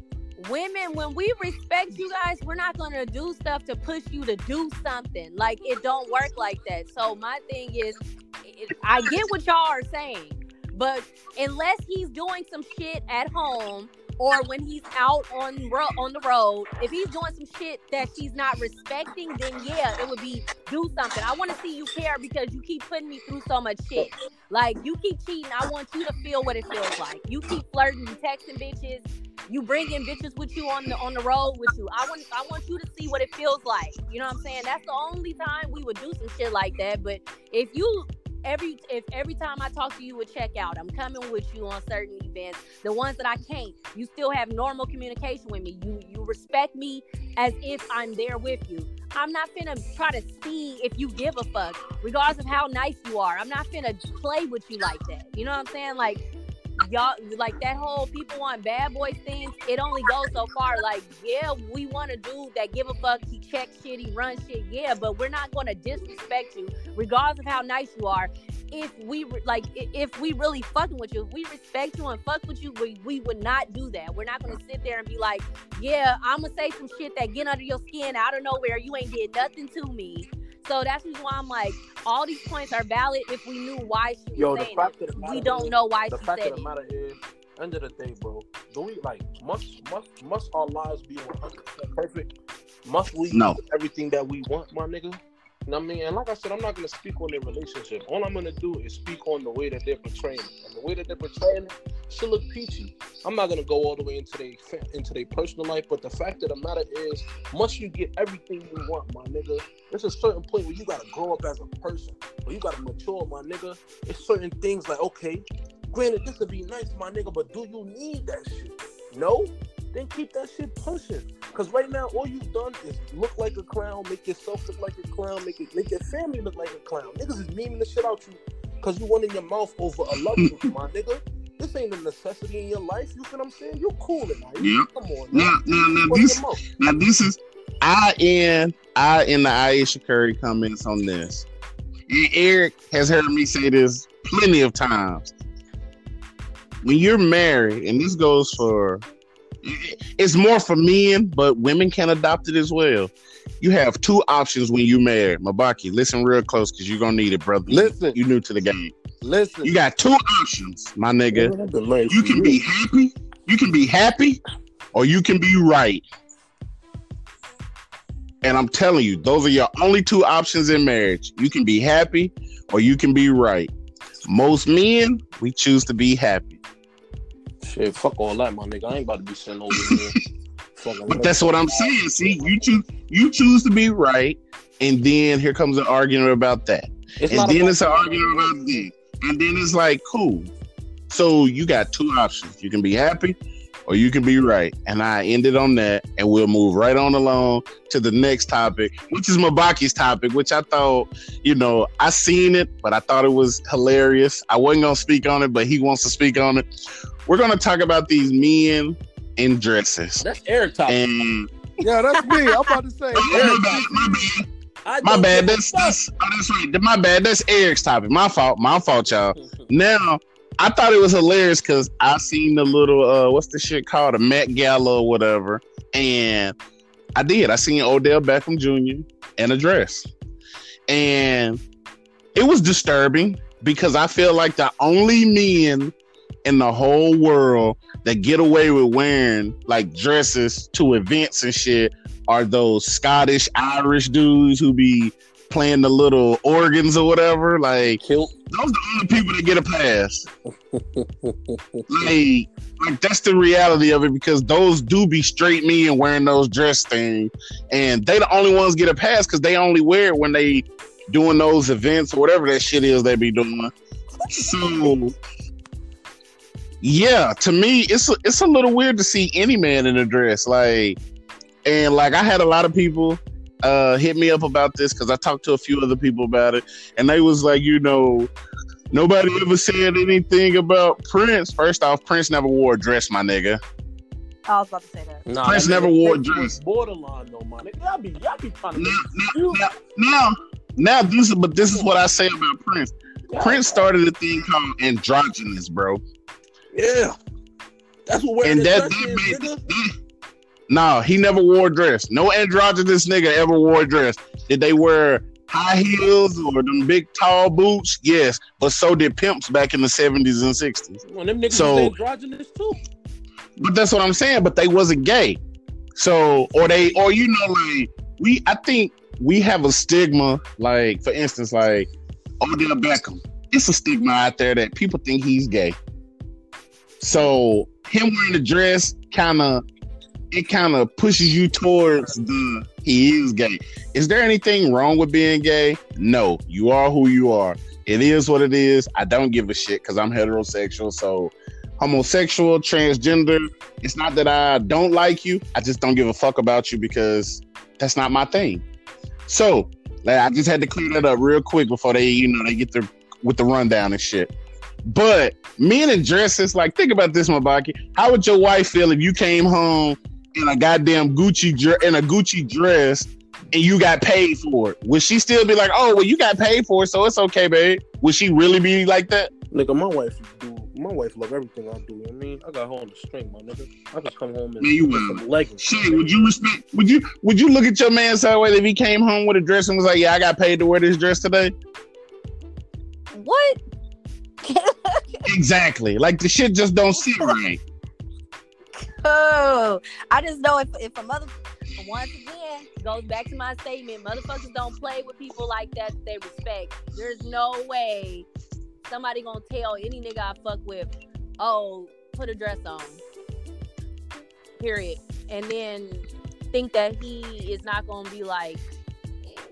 Women, when we respect you guys, we're not gonna do stuff to push you to do something. Like it don't work like that. So my thing is, it, I get what y'all are saying, but unless he's doing some shit at home or when he's out on ro- on the road, if he's doing some shit that she's not respecting, then yeah, it would be do something. I want to see you care because you keep putting me through so much shit. Like you keep cheating, I want you to feel what it feels like. You keep flirting, you texting bitches, you bringing bitches with you on the on the road with you. I want I want you to see what it feels like. You know what I'm saying? That's the only time we would do some shit like that. But if you every if every time I talk to you would check out, I'm coming with you on certain events. The ones that I can't, you still have normal communication with me. You you respect me as if I'm there with you. I'm not finna try to see if you give a fuck, regardless of how nice you are. I'm not finna play with you like that. You know what I'm saying? Like y'all like that whole people want bad boy things. it only goes so far. Like, yeah, we want a dude that give a fuck, he check shit, he run shit, yeah, but we're not gonna disrespect you, regardless of how nice you are. If we like, if we really fucking with you, if we respect you and fuck with you, we, we would not do that. We're not gonna sit there and be like, yeah, I'm gonna say some shit that get under your skin out of nowhere. You ain't did nothing to me. So that's the why I'm like, all these points are valid if we knew why she was Yo, the saying fact it. the We don't is- know why the she fact said of the matter is, end of the day, bro. Do we like must must must our lives be 100 percent perfect? Must we No. everything that we want, my nigga? What I mean? And like I said, I'm not gonna speak on their relationship. All I'm gonna do is speak on the way that they're portraying it. And the way that they're portraying it should look peachy. I'm not gonna go all the way into their into their personal life, but the fact of the matter is, once you get everything you want, my nigga, there's a certain point where you gotta grow up as a person, or you gotta mature, my nigga. It's certain things like, okay, granted, this would be nice, my nigga, but do you need that shit? No. Then keep that shit pushing. Cause right now, all you've done is look like a clown, make yourself look like a clown, make it make your family look like a clown. Niggas is memeing the shit out you because you running your mouth over a love my nigga. This ain't a necessity in your life. You see what I'm saying? You're cool now. Yep. Come on. Now, now, now Run this, now this is I in I in the Ayesha Curry comments on this. And Eric has heard me say this plenty of times. When you're married, and this goes for it's more for men, but women can adopt it as well. You have two options when you marry. Mabaki, listen real close because you're gonna need it, brother. Listen. You new to the game. Listen. You got two options, my nigga. Nigga, I've been married You can be happy, you can be happy, or you can be right. And I'm telling you, those are your only two options in marriage. You can be happy or you can be right. Most men, we choose to be happy. Shit, fuck all that, my nigga. I ain't about to be sitting over here. But that's what I'm saying. See, you choose you choose to be right, and then here comes an argument about that. It's and then it's an argument about this. And then it's like, cool. So you got two options. You can be happy or you can be right. And I ended on that. And we'll move right on along to the next topic, which is Mabaki's topic, which I thought, you know, I seen it, but I thought it was hilarious. I wasn't gonna speak on it, but he wants to speak on it. We're gonna talk about these men in dresses. That's Eric topic. Yeah, that's me. I'm about to say. oh, my bad, my bad. I My bad. That's that's oh, that's right. My bad. That's Eric's topic. My fault. My fault, y'all. Now, I thought it was hilarious because I seen the little uh what's the shit called? A Met Gala or whatever. And I did. I seen Odell Beckham Jr. in a dress. And it was disturbing because I feel like the only men in the whole world that get away with wearing like dresses to events and shit are those Scottish Irish dudes who be playing the little organs or whatever. Like Kilt. those the only people that get a pass. Like, like that's the reality of it because those do be straight men wearing those dress things, and they the only ones get a pass because they only wear it when they doing those events or whatever that shit is they be doing. So, yeah, to me, it's a, it's a little weird to see any man in a dress, like, and like I had a lot of people uh hit me up about this because I talked to a few other people about it, and they was like, you know, nobody ever said anything about Prince. First off, Prince never wore a dress, my nigga. I was about to say that. Nah, Prince that never wore a dress. Borderline though, my nigga. Y'all be, y'all be trying to Now, now, now, now, now this is but this is what I say about Prince. Prince started a thing called androgynous, bro. Yeah. That's what wearing And that, that, is, made, nigga. that no, he never wore a dress. No androgynous nigga ever wore a dress. Did they wear high heels or them big tall boots? Yes, but so did pimps back in the seventies and sixties. Well, them niggas So- androgynous too. But that's what I'm saying. But they wasn't gay. So or they or you know like we I think we have a stigma like for instance like Odell Beckham. It's a stigma out there that people think he's gay. So him wearing a dress kind of it kind of pushes you towards the he is gay. Is there anything wrong with being gay? No, you are who you are. It is what it is. I don't give a shit because I'm heterosexual. So homosexual, transgender. It's not that I don't like you. I just don't give a fuck about you because that's not my thing. So like, I just had to clear that up real quick before they, you know, they get their with the rundown and shit. But men in dresses, like think about this, Mabaki. How would your wife feel if you came home in a goddamn Gucci dre- in a Gucci dress and you got paid for it? Would she still be like, "Oh, well, you got paid for it, so it's okay, babe"? Would she really be like that? Nigga, my wife do. My wife love everything I do. I mean, I got her on the string, my nigga. I just come home and Man, you put wild. some leggings. Shit, would you respect? Would you would you look at your man sideways if he came home with a dress and was like, "Yeah, I got paid to wear this dress today"? What? Exactly. Like the shit just don't sit right. Oh, I just know if if a mother once again goes back to my statement, motherfuckers don't play with people like that. They respect. There's no way somebody gonna tell any nigga I fuck with, oh, put a dress on. Period. And then think that he is not gonna be like,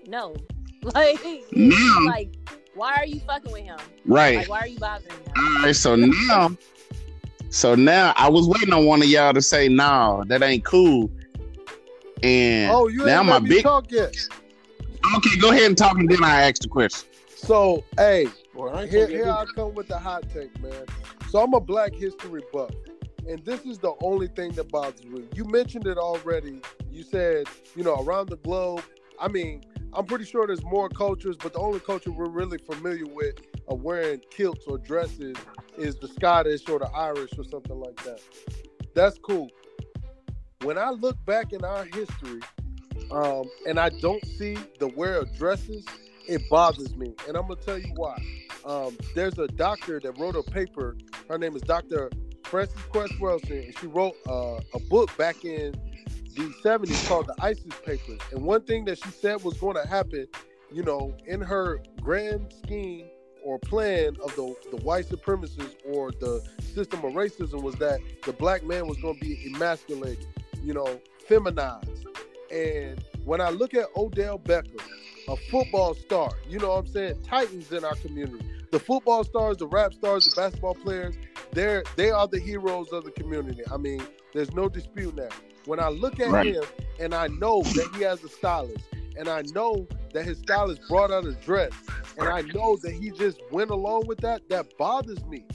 no, like, Now- like, why are you fucking with him? Right. Like, why are you bothering him? All right. So now, So now I was waiting on one of y'all to say, "No, that ain't cool." And Oh, you now ain't my big. talk yet. Okay, go ahead and talk, and then I ask the question. So, hey, Bro, I ain't here, you here I come with the hot take, man. So I'm a Black History buff, and this is the only thing that bothers me. You mentioned it already. You said, you know, around the globe. I mean, I'm pretty sure there's more cultures, but the only culture we're really familiar with of wearing kilts or dresses is the Scottish or the Irish or something like that. That's cool. When I look back in our history, um, and I don't see the wear of dresses, it bothers me, and I'm gonna tell you why. Um, there's a doctor that wrote a paper. Her name is Dr. Frances Cress Welsing, and she wrote uh, a book back in the 70s called the ISIS Papers. And one thing that she said was going to happen, you know, in her grand scheme or plan of the the white supremacists or the system of racism was that the black man was going to be emasculated, you know, feminized. And when I look at Odell Beckham, a football star, you know what I'm saying, titans in our community. The football stars, the rap stars, the basketball players, they're they are the heroes of the community. I mean, there's no dispute that. When I look at Right. him and I know that he has a stylist, and I know that his stylist brought out a dress, and I know that he just went along with that, that bothers me.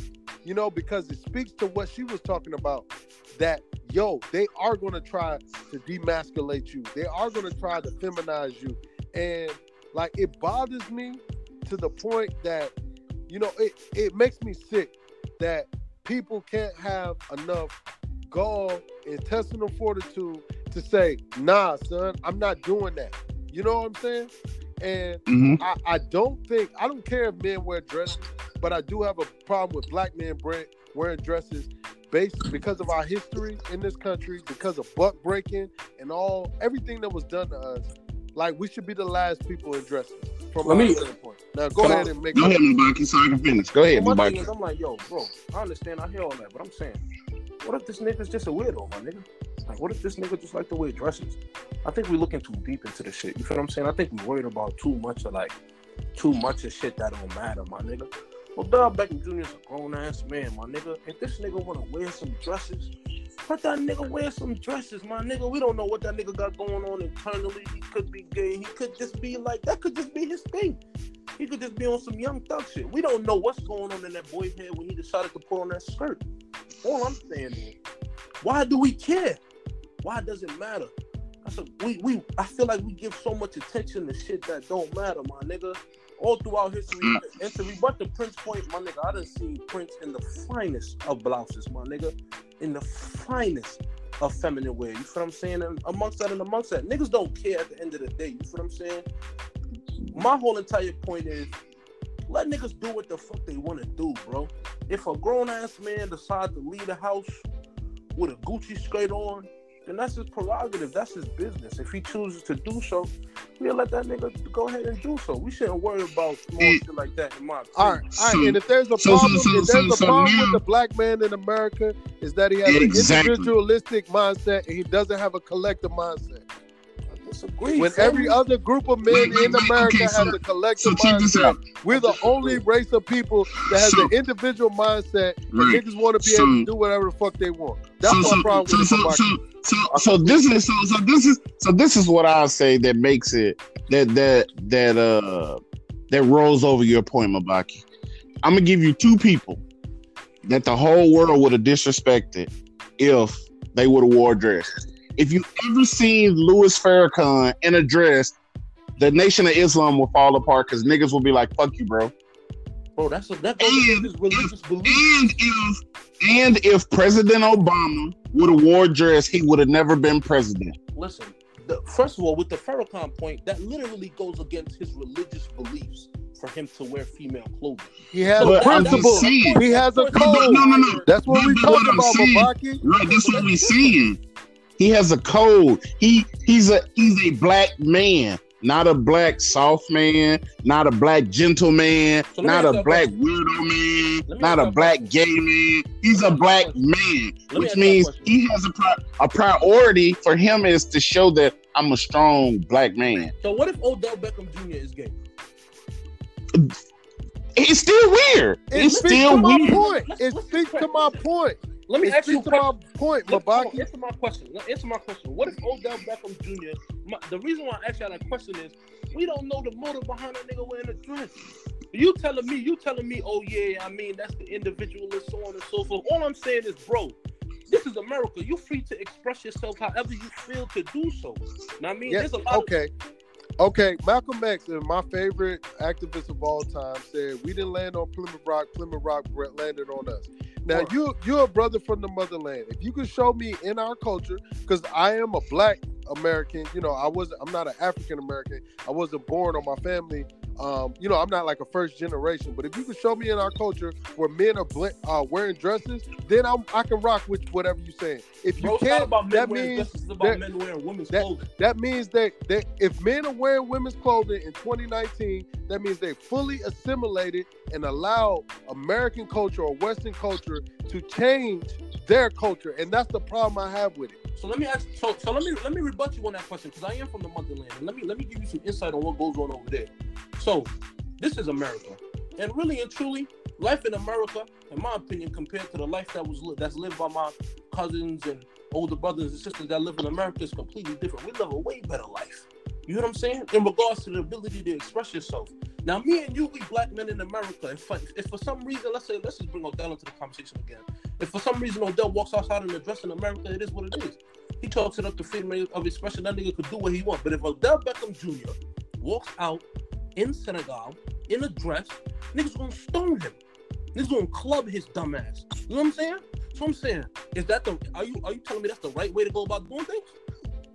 You know, because it speaks to what she was talking about. That yo, they are gonna try to demasculate you. They are gonna try to feminize you. And like it bothers me to the point that, you know, it, it makes me sick that people can't have enough gall, intestinal fortitude to say, nah, son, I'm not doing that. You know what I'm saying? And hmm I, I don't think I don't care if men wear dresses, but I do have a problem with black men wearing dresses based because of our history in this country, because of buck breaking and all everything that was done to us. Like we should be the last people in dresses from Let my me- standpoint. Now go Can I- ahead and make Go ahead, Mabaki, so I can finish. Go ahead, Well, my thing is, I'm like, yo, bro, I understand, I hear all that, but I'm saying, what if this nigga's just a weirdo, my nigga? Like, what if this nigga just like the way he dresses? I think we looking too deep into the shit. You feel what I'm saying? I think we worried about too much of like, too much of shit that don't matter, my nigga. Well, Dub Beckham Jr. is a grown ass man, my nigga. If this nigga wanna wear some dresses, let that nigga wear some dresses, my nigga. We don't know what that nigga got going on internally. He could be gay. He could just be like that. Could just be his thing. He could just be on some young thug shit. We don't know what's going on in that boy's head when he decided to put on that skirt. All I'm saying is, why do we care? Why does it matter? That's a, we we I feel like we give so much attention to shit that don't matter, my nigga. All throughout history, mm. and to rebut the Prince point, my nigga, I done seen Prince in the finest of blouses, my nigga, in the finest of feminine wear. You feel what I'm saying? And amongst that and amongst that, niggas don't care at the end of the day. You feel what I'm saying? My whole entire point is let niggas do what the fuck they want to do, bro. If a grown ass man decides to leave the house with a Gucci skirt on, then that's his prerogative. That's his business. If he chooses to do so, we'll let that nigga go ahead and do so. We shouldn't worry about small Mm. shit like that. In my All right, opinion. all right. So- and if there's a so- so- problem, so- if so- there's a so problem now- with the black man in America, is that he has Exactly. an individualistic mindset and he doesn't have a collective mindset. I disagree. When fam. every other group of men Wait, wait, in wait, America okay, has so- a collective So check this mindset, out. we're the only race of people that has So- an individual mindset, and Right. niggas want to be So- able to do whatever the fuck they want. That's so, my so, problem so, with so, so, so, so this is so, so this is so this is what I'll say that makes it that that that uh that rolls over your point, Mabaki. I'm gonna give you two people that the whole world would have disrespected if they would have wore dresses. If you ever seen Louis Farrakhan in a dress, the Nation of Islam will fall apart because niggas will be like, "Fuck you, bro." bro, that's a, that goes And- against his religious belief. And if and if President Obama would have wore a dress, he would have never been president. Listen, the, first of all, with the Farrakhan point, that literally goes against his religious beliefs for him to wear female clothing. He has But a I'm just principle. saying- He has a But- but code. no, no, no. That's what we But talk what about, saying- Mabaki. Right, that's what we're saying. He has a code. He he's a he's a black man, not a black soft man, not a black gentleman, So not a black question. weirdo man, not a black question. gay man. He's a black ask you a man, Let me which ask you a means he has a pri- a priority for him is to show that I'm a strong black man. So what if Odell Beckham Jr. is gay? It's still weird. It It's speaks still to my weird. point. Let's- It let's speaks to my point. Let me It ask you a to my point, Mabaki. answer my question. Answer my question. What if Odell Beckham Jr. My, the reason why I asked you that question is we don't know the motive behind that nigga wearing a dress. You telling me, you telling me, oh yeah, I mean that's the individualist, so on and so forth. All I'm saying is, bro, this is America. You're free to express yourself however you feel to do so. Now I mean, Yeah, there's a lot okay. Okay, Malcolm X, and my favorite activist of all time, said we didn't land on Plymouth Rock. Plymouth Rock landed on us. Now Word. you you're a brother from the motherland. If you could show me in our culture, because I am a black American, you know, I was I'm not an African American. I wasn't born on my family. Um, you know, I'm not like a first generation. But if you could show me in our culture where men are bl- uh, wearing dresses, then I'm, I can rock with whatever you're saying. If you can't, about men that means dresses, it's about that- men wearing women's that- that means that, that if men are wearing women's clothing in 2019, that means they fully assimilated and allowed American culture or Western culture to change their culture, and that's the problem I have with it. So let me ask. So, so let me let me rebut you on that question because I am from the motherland, and let me let me give you some insight on what goes on over there. So, this is America, and really and truly, life in America, in my opinion, compared to the life that was li- that's lived by my cousins and older brothers and sisters that live in America, is completely different. We live a way better life. You know what I'm saying? In regards to the ability to express yourself. Now, me and you, we black men in America, if, if for some reason, let's say, let's just bring Odell into the conversation again. If for some reason Odell walks outside in a dress in America, it is what it is. He talks it up to freedom of expression. That nigga could do what he wants. But if Odell Beckham Jr. walks out in Senegal in a dress, niggas gonna stone him. Niggas gonna club his dumb ass. You know what I'm saying? So I'm saying, is that the? Are you are you telling me that's the right way to go about doing things?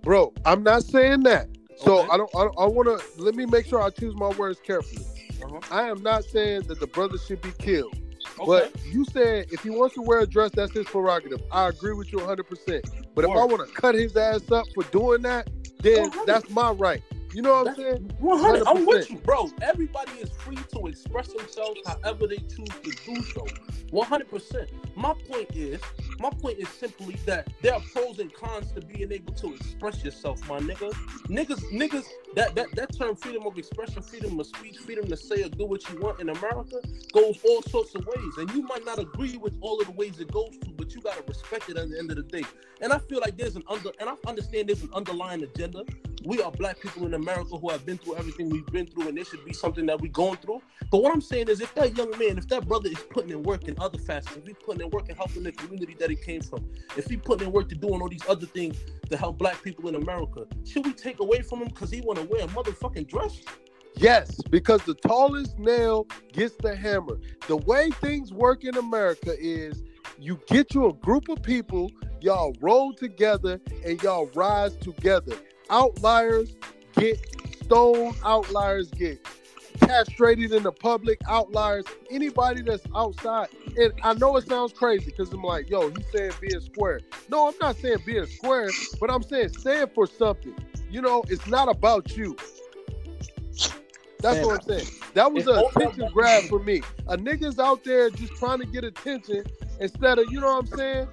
Bro, I'm not saying that. So Okay. I don't. I, I want to let me make sure I choose my words carefully. Uh-huh. I am not saying that the brother should be killed. Okay. But you said if he wants to wear a dress, that's his prerogative. I agree with you 100%. But if I want to cut his ass up for doing that, then 100. that's my right. You know what I'm saying? 100. I'm with you, bro. Everybody is free to express themselves however they choose to do so. 100%. My point is, my point is simply that there are pros and cons to being able to express yourself, my nigga. Niggas, niggas, that that that term freedom of expression, freedom of speech, freedom to say or do what you want in America goes all sorts of ways. And you might not agree with all of the ways it goes to, but you gotta respect it at the end of the day. And I feel like there's an under and I understand there's an underlying agenda we are black people in America who have been through everything we've been through, and there should be something that we're going through. But what I'm saying is, if that young man, if that brother is putting in work in other facets, if he's putting in work in helping the community that he came from, if he's putting in work to doing all these other things to help black people in America, should we take away from him because he want to wear a motherfucking dress? Yes, because the tallest nail gets the hammer. The way things work in America is you get you a group of people, y'all roll together, and y'all rise together. Outliers get stoned, outliers get castrated in the public, outliers, anybody that's outside. And I know it sounds crazy because I'm like, yo, he's saying being square. No, I'm not saying being square, but I'm saying stand for something. You know, it's not about you. That's Man, what I'm saying. That was an attention grab for me. A niggas out there just trying to get attention instead of, you know what I'm saying?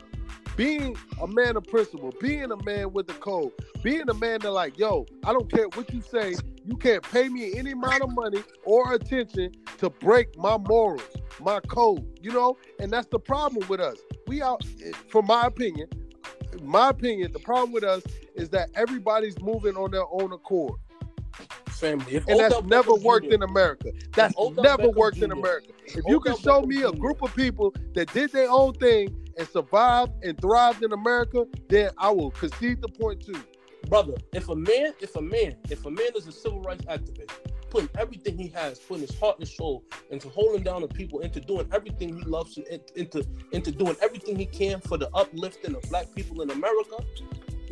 Being a man of principle, being a man with the code, being a man that like, yo, I don't care what you say, you can't pay me any amount of money or attention to break my morals, my code, you know? And that's the problem with us. We out, from my opinion, my opinion, the problem with us is that everybody's moving on their own accord. Family. And that's never Beckham worked Jr. in America. That's never Beckham worked in America. If you can show me a group of people that did their own thing and survived and thrived in America, then I will concede the point too. brother, if a man, if a man, if a man is a civil rights activist, putting everything he has, putting his heart and soul into holding down the people, into doing everything he loves, to, into into doing everything he can for the uplifting of black people in America.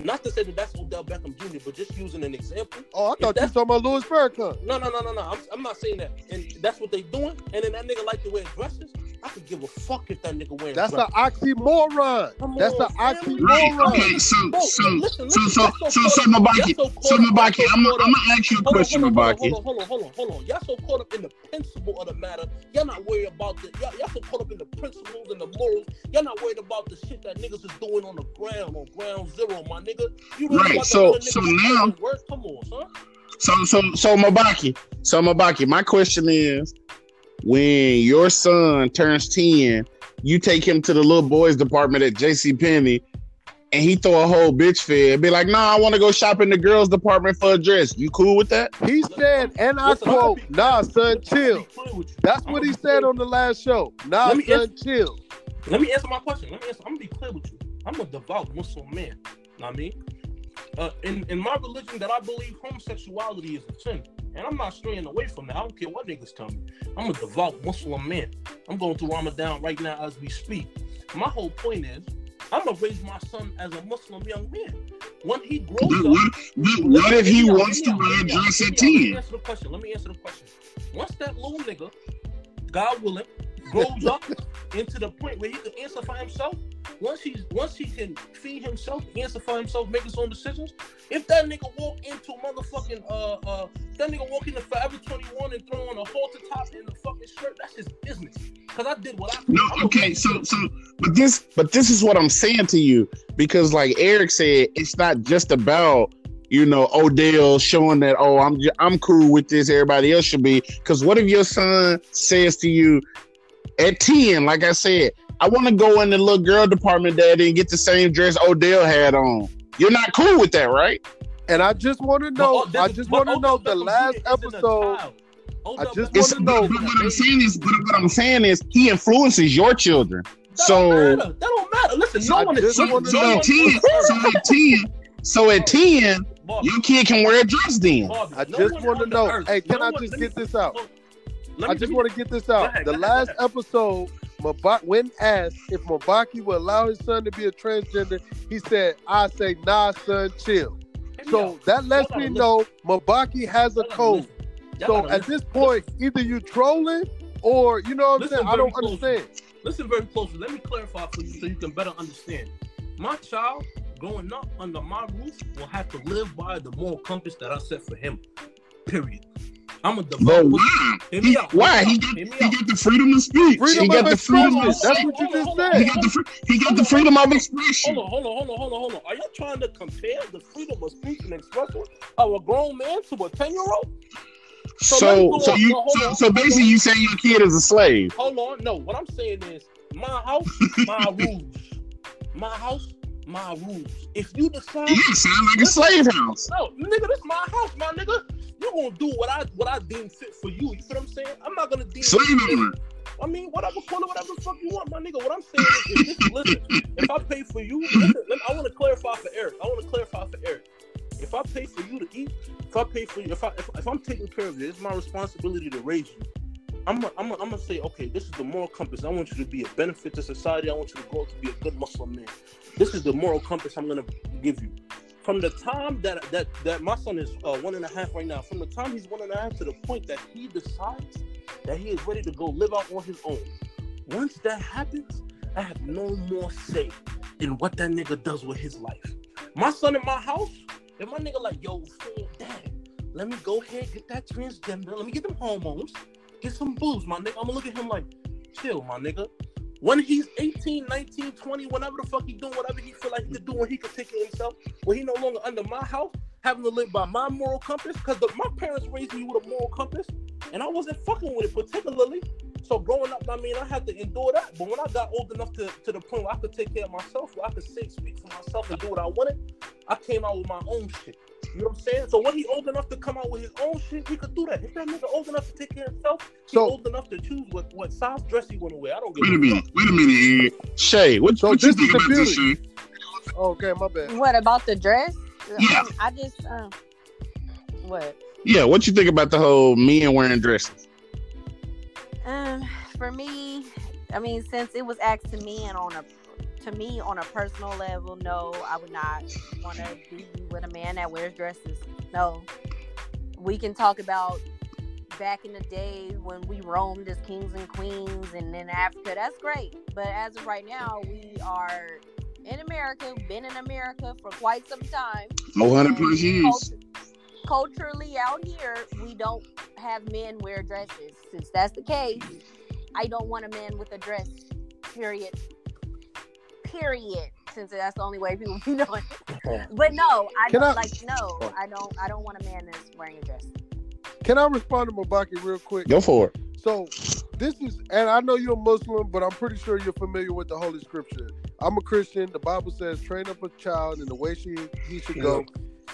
Not to say that that's Odell Beckham Jr., but just using an example. Oh, I thought you were talking about Louis Farrakhan. No, no, no, no, no. I'm, I'm not saying that. And that's what they doing. And then that nigga like to wear dresses. I could give a fuck if that nigga wearing That's dresses. an oxymoron. Come That's an family. Right. oxymoron. Okay. So Bro, so listen, so listen, so y'all so so so caught up- Mabaki. so So caught Mabaki, y'all so I'm I'm gonna ask you a Hold question, on, Mabaki. hold on, hold on, hold on, hold on. Y'all so caught up in the principle of the matter. Y'all not worried about the y'all, y'all so caught up in the principles and the morals. Y'all not worried about the shit that niggas is doing on the ground, on ground zero, my nigga. You really Right, so- so now- work? Come on, son. So so so Mabaki. So Mabaki, my question is when your son turns 10 you take him to the little boys department at J.C. Penney, and he throw a whole bitch fit and be like, "Nah, I want to go shop in the girls department for a dress." You cool with that? He said, and I Listen, quote, be- "Nah, son, chill." be clear with you. That's what he said on the last show. Nah, son, answer- chill. Let me answer my question. Let me answer. I'm gonna be clear with you. I'm a devout Muslim man. What I mean, uh, in in my religion, that I believe homosexuality is a sin, and I'm not straying away from that. I don't care what niggas tell me. I'm a devout Muslim man. I'm going through Ramadan right now as we speak. My whole point is, I'm gonna raise my son as a Muslim young man. When he grows But up, what, what if he wants to wear a dress at Let me answer the question. Let me answer the question. Once that little nigga, God willing, grows up into the point where he can answer for himself, once he's once he can feed himself, answer for himself, make his own decisions. If that nigga walk into a motherfucking uh uh that nigga walk into Forever 21 and throw on a halter top and a fucking shirt, that's his business. Cause I did what I. No, okay, so so but this but this is what I'm saying to you because like Eric said, it's not just about you know Odell showing that oh I'm I'm cool with this, everybody else should be. Because what if your son says to you at ten, like I said, I want to go in the little girl department, daddy, and get the same dress Odell had on. You're not cool with that, right? And I just want to know. uh, this I just want to know the last Jr. isn't a episode. I just wanna know- but what I'm saying is, but what I'm saying is, he influences your children. That So don't matter. That don't matter. Listen, no I one is just so, so at ten, so at ten, so at ten, Bobby, your kid can wear a dress then. Bobby, I just one want to know. earth- Hey, can no I one- just let me- get this out? let me- I just want to get this out. ahead, the last episode, Maba- when asked if Mabaki would allow his son to be a transgender, he said, "I say nah, son, chill." So that lets me know Mabaki has a code. So at this point, either you trolling or you know what I'm saying. I don't closely. understand. Listen very closely. Let me clarify for you so you can better understand. My child growing up under my roof will have to live by the moral compass that I set for him. Period. I'm a But devout. why? Hear He, me out. why? He got, he got the freedom to speak. Freedom he got of the freedom of expression. That's what you just said. He got the fr- he got the freedom of expression. Hold on, hold on, hold on, hold on, hold on. Are y'all trying to compare the freedom of speech and expression of a grown man to a 10 year old? So So so you No, so, so basically you saying your kid is a slave. Hold on. No, what I'm saying is my house, my rules. My house, my rules. If you decide, Yeah, sound like a slave house. no, nigga, this my house, my nigga. You gonna do what I what I deem fit for you. You feel what I'm saying? I'm not gonna deem. Slave owner. I mean, whatever, it whatever the fuck you want, my nigga. What I'm saying is, if this, listen, if I pay for you, listen, I want to clarify for Eric. I want to clarify for Eric. If I pay for you to eat, if I pay for you, if I if, if I'm taking care of you, it's my responsibility to raise you. I'm gonna say, okay, this is the moral compass. I want you to be a benefit to society. I want you to grow up to be a good Muslim man. This is the moral compass I'm gonna give you. From the time that that that my son is uh, one and a half right now, from the time he's one and a half to the point that he decides that he is ready to go live out on his own. Once that happens, I have no more say in what that nigga does with his life. My son in my house, if my nigga like, yo, dad, let me go ahead, get that transgender, let me get them hormones, get some boobs, my nigga. I'm gonna look at him like, chill, my nigga. When he's 18, 19, 20, whenever the fuck he doing whatever he feel like he could do and he could take it himself, when he no longer under my house, having to live by my moral compass, because my parents raised me with a moral compass, and I wasn't fucking with it particularly. So growing up, I mean, I had to endure that. But when I got old enough to, to the point where I could take care of myself, where I could say, speak for myself and do what I wanted, I came out with my own shit. You know what I'm saying? So when he old enough to come out with his own shit, he could do that. If that nigga old enough to take care of himself, he So- old enough to choose what, what size dress he want to wear. I don't give Wait a a minute. fuck. Wait a minute, Eric. Shay, what, So what you think is the about this, beauty. Shay? Oh, Okay, my bad. What about the dress? Yeah. I, I just uh, what? Yeah, what you think about the whole men wearing dresses? Um, for me, I mean, since it was asked to me and on a to me on a personal level, no, I would not want to be with a man that wears dresses. No, we can talk about back in the day when we roamed as kings and queens and in Africa. That's great, but as of right now, we are in America, been in America for quite some time. 400 plus years. Culturally out here, we don't have men wear dresses. Since that's the case, I don't want a man with a dress. Period. Period. Since that's the only way people be doing. it. But no, I Can don't I- like. No, I don't. I don't want a man that's wearing a dress. Can I respond to Mabaki real quick? Go for it. So this is, and I know you're a Muslim, but I'm pretty sure you're familiar with the Holy Scripture. I'm a Christian. The Bible says, "Train up a child in the way she he should go,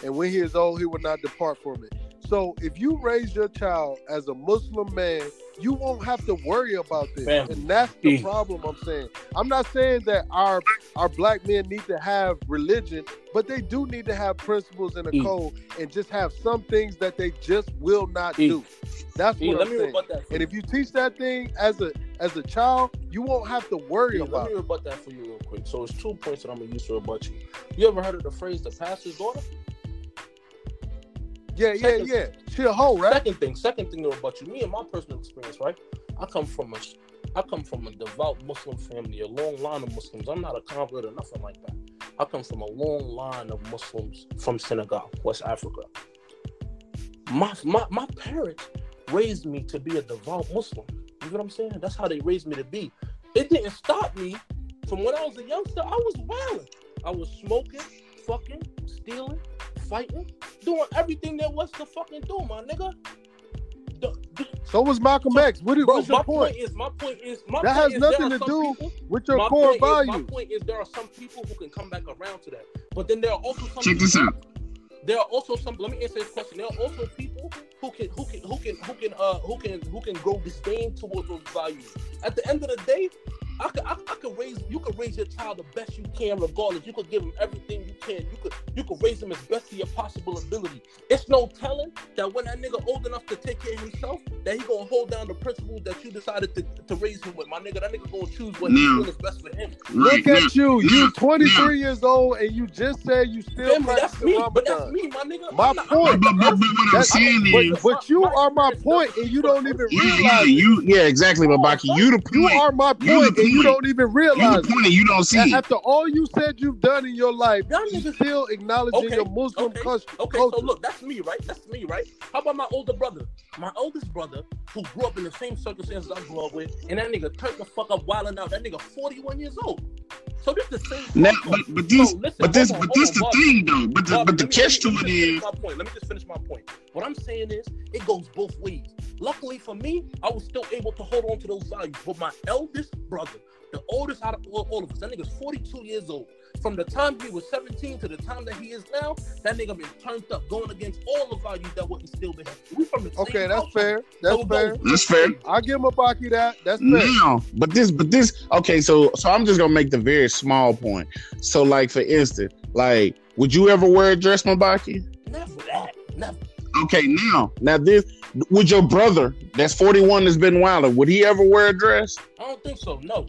and when he is old, he will not depart from it." So if you raise your child as a Muslim man, you won't have to worry about this, Family. and that's the problem. I'm saying. I'm not saying that our our black men need to have religion, but they do need to have principles and a code, and just have some things that they just will not do. That's what let I'm me saying. And if you teach that thing as a as a child, you won't have to worry about let me rebut that for you real quick. So it's two points that I'm gonna use to rebut you. You ever heard of the phrase "the pastor's daughter"? Yeah, yeah, Second- yeah. She a hoe, right? Second thing, second thing to rebut you. Me and my personal experience, right? I come from a, I come from a devout Muslim family, a long line of Muslims. I'm not a convert or nothing like that. I come from a long line of Muslims from Senegal, West Africa. My my my parents raised me to be a devout Muslim. You know what I'm saying? That's how they raised me to be. It didn't stop me from when I was a youngster. I was wild. I was smoking, fucking, stealing, fighting, doing everything there was to fucking do, my nigga. The- the- So was Malcolm X. What is, Bro, what's my your point? point is, my point is, my That point has is nothing to do people- With your core point is, my point is, there are some people who can come back around to that, but then there are also some. Check this out. There are also some. Let me answer this question. There are also people who can, who can, who can, who can, uh, who can, who can grow disdain towards those values. At the end of the day, I could, I, I could raise, you could raise your child the best you can, regardless. You could give him everything you can. You could, you could raise him as best to your possible ability. It's no telling that when that nigga old enough to take care of himself, that he gonna hold down the principles that you decided to, to raise him with. My nigga, that nigga gonna choose what he Now- feel is best for him. Look now, at you. now- You 23 years old and you just said you still Family, that's me, but that's me, my nigga. My not- point. But, but, but what I'm That's- saying but, is, but you are my point and you don't even yeah, yeah, realize it. you, yeah, exactly, Babaki. You the You point. are my point the and you don't even You realize the it. point, you don't see it. after all you said you've done in your life, Y'all you niggas- still acknowledging Okay, your Muslim okay, cus- Okay, so look, that's me, right? That's me, right? How about my older brother? My oldest brother, who grew up in the same circumstances I grew up with, and that nigga turned the fuck up wilding out. That nigga 41 years old. So this the same. Now, but, but this, So, listen, but this, on, but this the hold thing though. But the, Bobby, but the me- catch to let it me just is, finish my point. Let me just finish my point. What I'm saying is, it goes both ways. Luckily for me, I was still able to hold on to those values. But my eldest brother, the oldest out of all, all of us, that nigga's 42 years old. From the time he was 17 to the time that he is now, that nigga been turned up, going against all the values that were instilled in him. We from the same Okay, that's fair. That's So fair. goes That's fair. I give Mabaki that. That's fair. now, but this, but this, okay. So, so I'm just gonna make the very small point. So, like for instance, like, would you ever wear a dress, Mabaki? Never that. Never. Okay, now, now this, would your brother that's 41 that's been wilder, would he ever wear a dress? I don't think so. No.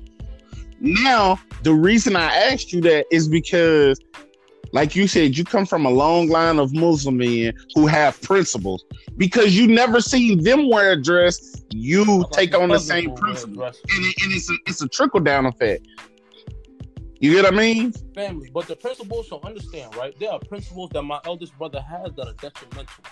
Now, the reason I asked you that is because, like you said, you come from a long line of Muslim men who have principles. Because you never seen them wear a dress, you take on the same principle, and, it, and it's a it's a trickle down effect. You get what I mean? family. But the principles, so understand, right? There are principles that my eldest brother has that are detrimental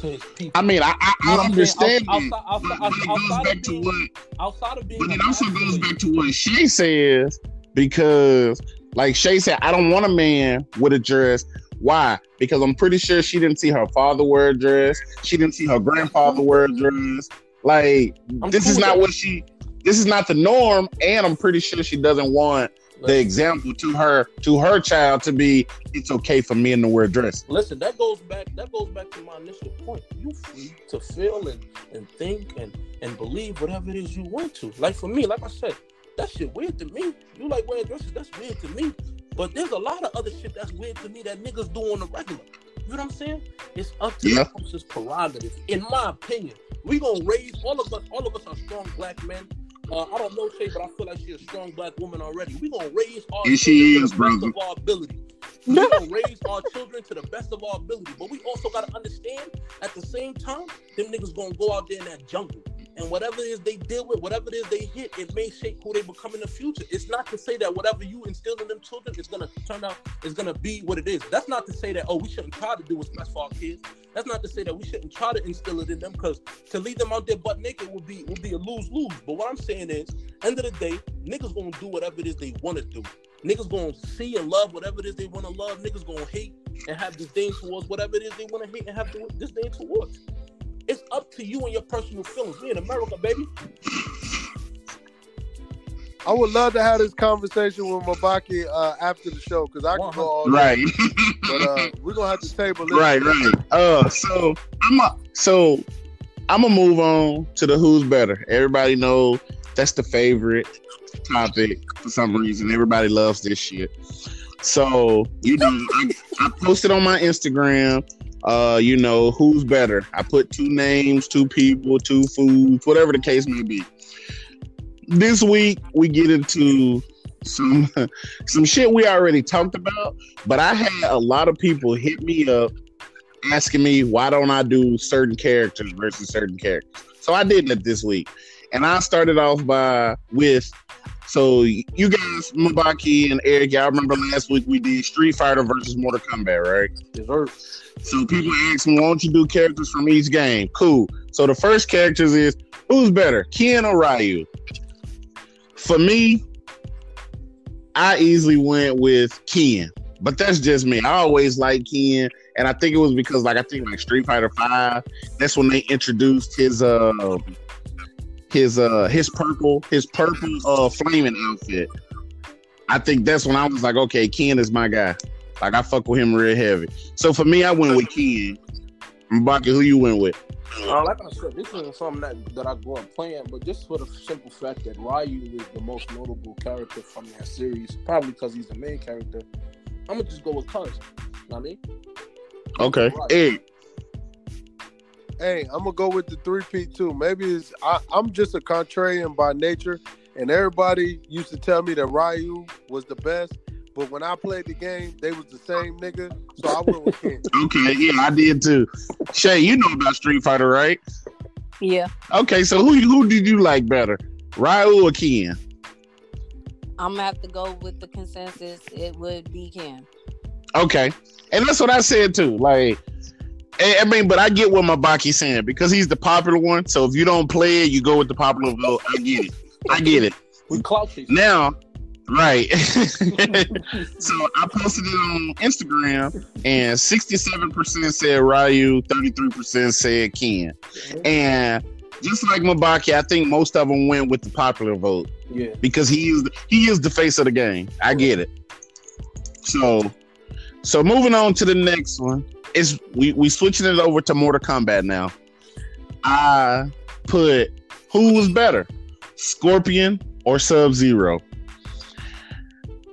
to people. I mean, I I, I understand Outside- but, outside- it goes outside back to what outside of being, But it also goes back to what Shay says because, like Shay said, I don't want a man with a dress. Why? Because I'm pretty sure she didn't see her father wear a dress. She didn't see her grandfather wear a dress. Like I'm this cool is not what she. This is not the norm, and I'm pretty sure she doesn't want the example to her to her child to be. It's okay for men to wear dress. listen, that goes back. That goes back to my initial point. You free to feel and and think and and believe whatever it is you want to. Like for me, like I said, that shit weird to me. You like wearing dresses? That's weird to me. But there's a lot of other shit that's weird to me that niggas do on the regular. You know what I'm saying? It's up to Yeah. the prerogative. In my opinion, we gonna raise all of us. All of us are strong black men. Uh, I don't know Shay, but I feel like she's a strong black woman already. We gonna raise our And she is, to the best brother. of our ability. We gonna raise our children to the best of our ability. But we also gotta understand at the same time, them niggas gonna go out there in that jungle. And whatever it is they deal with, whatever it is they hit, it may shape who they become in the future. It's not to say that whatever you instill in them children is gonna turn out is gonna be what it is. That's not to say that oh we shouldn't try to do what's best for our kids. That's not to say that we shouldn't try to instill it in them because to leave them out there butt naked would be would be a lose lose. But what I'm saying is, end of the day, niggas gonna do whatever it is they want to do. Niggas gonna see and love whatever it is they want to love. Niggas gonna hate and have disdain towards whatever it is they want to hate and have disdain towards. It's up to you and your personal feelings. We in America, baby. I would love to have this conversation with Mabaki uh, after the show because I can go all day. Right. But uh, we're gonna have to table this. right, right. Uh, so I'm a, so I'm gonna move on to the who's better. Everybody know that's the favorite topic for some reason. Everybody loves this shit. So you know, I, I posted on my Instagram. Uh, you know who's better. I put two names, two people, two foods, whatever the case may be. This week we get into some some shit we already talked about, but I had a lot of people hit me up asking me why don't I do certain characters versus certain characters. So I did it this week, and I started off by with. So you guys, Mabaki and Eric, y'all remember last week we did Street Fighter versus Mortal Kombat, right? Deserve. So people ask me, why don't you do characters from each game? Cool. So the first characters is who's better, Ken or Ryu? For me, I easily went with Ken, but that's just me. I always like Ken, and I think it was because, like, I think like Street Fighter Five. That's when they introduced his uh his uh his purple his purple uh flaming outfit. I think that's when I was like, okay, Ken is my guy. Like I fuck with him real heavy. So for me, I went with Ken. Mbaki, who you went with? Uh, like I said, this isn't something that, that I grew up playing, but just for the simple fact that Ryu is the most notable character from that series, probably because he's the main character. I'm gonna just go with Cuz. You know what I mean? Okay, hey, Hey, I'm gonna go with the three P too. Maybe it's I, I'm just a contrarian by nature, and everybody used to tell me that Ryu was the best. But when I played the game, they was the same nigga, so I went with Ken. okay, yeah, I did too. Shay, you know about Street Fighter, right? Yeah, Okay, so who who did you like better, Ryu or Ken? I'm gonna have to go with the consensus. It would be Ken. Okay, and that's what I said too. Like, I I mean, but I get what my Mabaki's saying because he's the popular one. So if you don't play it, you go with the popular vote. I get it. I get it. We clout chasing. Now, right. so I posted it on Instagram, and 67% said Ryu, 33% said Ken. And just like Mabaki, I think most of them went with the popular vote Yeah. because he is he is the face of the game. I get it. So, so moving on to the next one is we we switching it over to Mortal Kombat now. I put who was better, Scorpion or Sub Zero.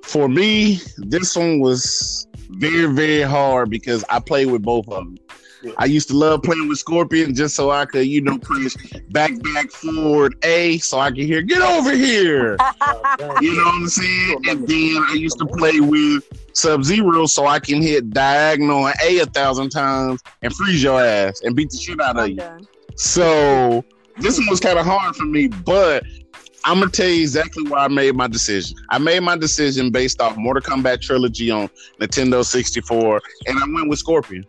For me, this one was very very hard because I played with both of them. I used to love playing with Scorpion just so I could, you know, press back, back, forward, A, so I could hear, get over here. You know what I'm saying? And then I used to play with Sub Zero so I can hit diagonal and A a thousand times and freeze your ass and beat the shit out of you. So this one was kind of hard for me, but I'm gonna tell you exactly why I made my decision. I made my decision based off Mortal Kombat trilogy on Nintendo 64, and I went with Scorpion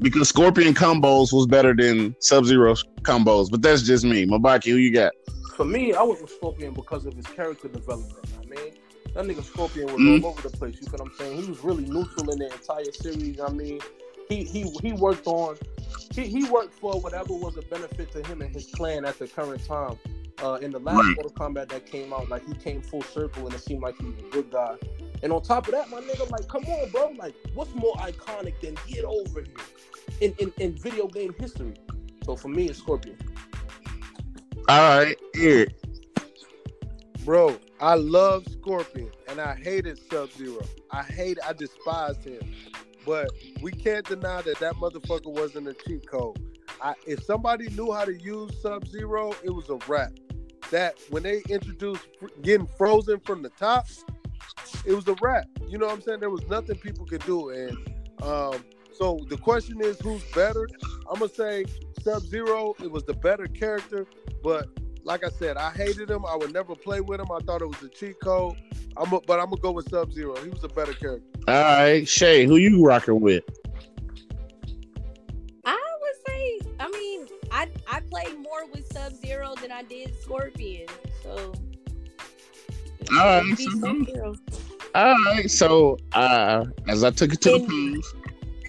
because Scorpion combos was better than Sub Zero combos. But that's just me. Mabaki, who you got? For me, I went with Scorpion because of his character development. I mean, that nigga Scorpion was Mhm. all over the place. You feel what I'm saying? He was really neutral in the entire series. I mean, he he he worked on he, he worked for whatever was a benefit to him and his clan at the current time. Uh, in the last Right. Mortal Kombat that came out, like he came full circle and it seemed like he was a good guy. And on top of that, my nigga, like, come on, bro, like, what's more iconic than get over here in in, in video game history? So for me, it's Scorpion. All right, Eric. Bro, I love Scorpion and I hated Sub Zero. I hate, I despised him. But we can't deny that that motherfucker wasn't a cheat code. I, if somebody knew how to use Sub Zero, it was a wrap. That when they introduced getting frozen from the top, it was a wrap. You know what I'm saying? There was nothing people could do. And um, so the question is, who's better? I'm gonna say Sub Zero. It was the better character, but like I said, I hated him. I would never play with him. I thought it was a cheat code. I'm a, but I'm gonna go with Sub Zero. He was a better character. All right, Shay, who you rocking with? I I played more with Sub Zero than I did Scorpion, so. All right, so-. All right, so uh, as I took it to the And-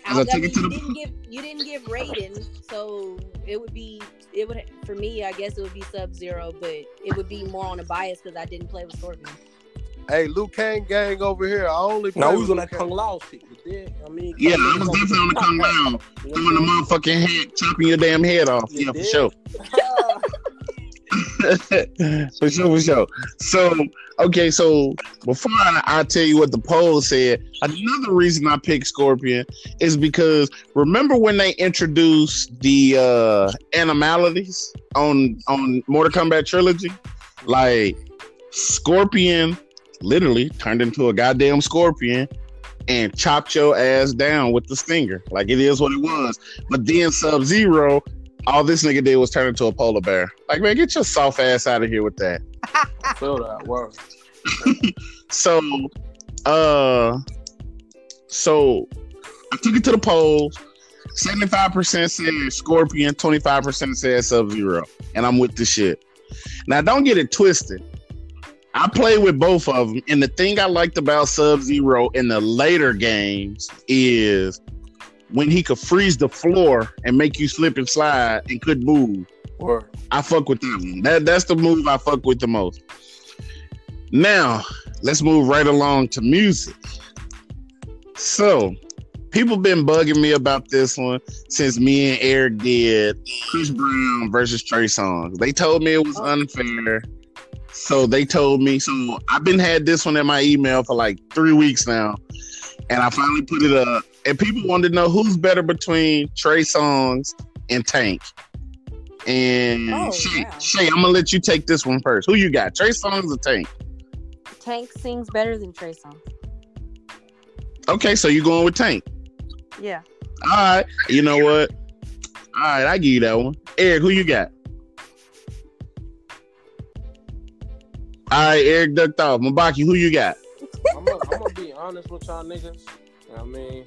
As I I, took mean, it to you the didn't give you didn't give Raiden, so it would be it would for me. I guess it would be Sub Zero, but it would be more on a bias because I didn't play with Scorpion. Hey, Liu Kang gang over here. I only play Now we was on Liu that Kang. Kung Lao shit. Did? I mean, Yeah, I was definitely on the come down, You know throwing the motherfucking head, chopping your damn head off. You Yeah, for sure. for sure, for sure. So, okay, so before I, I tell you what the poll said, another reason I picked Scorpion is because remember when they introduced the uh animalities on on Mortal Kombat trilogy, like Scorpion literally turned into a goddamn scorpion and chopped your ass down with the stinger. Like it is what it was. But then Sub Zero, all this nigga did was turn into a polar bear. Like, man, get your soft ass out of here with that. I feel that word. So, uh, so I took it to the polls. 75% said Scorpion, 25% said Sub Zero. And I'm with the shit. Now, don't get it twisted. I played with both of them. And the thing I liked about Sub Zero in the later games is when he could freeze the floor and make you slip and slide and couldn't move. Or I fuck with that one. That that's the move I fuck with the most. Now, let's move right along to music. So, people been bugging me about this one since me and Eric did Chris Brown versus Trey Songz. They told me it was oh. unfair. So they told me. So I've been had this one in my email for like three weeks now, and I finally put it up. And people wanted to know who's better between Trey Songz and Tank. And Oh, Shay, wow. Shay, I'm gonna let you take this one first. Who you got? Trey Songz or Tank? Tank sings better than Trey Songz. Okay, so you going with Tank? Yeah. All right. You know what? All right, I give you that one. Eric, who you got? All right, Eric ducked off. Mabaki, who you got? I'm gonna be honest with y'all niggas. You know what I mean,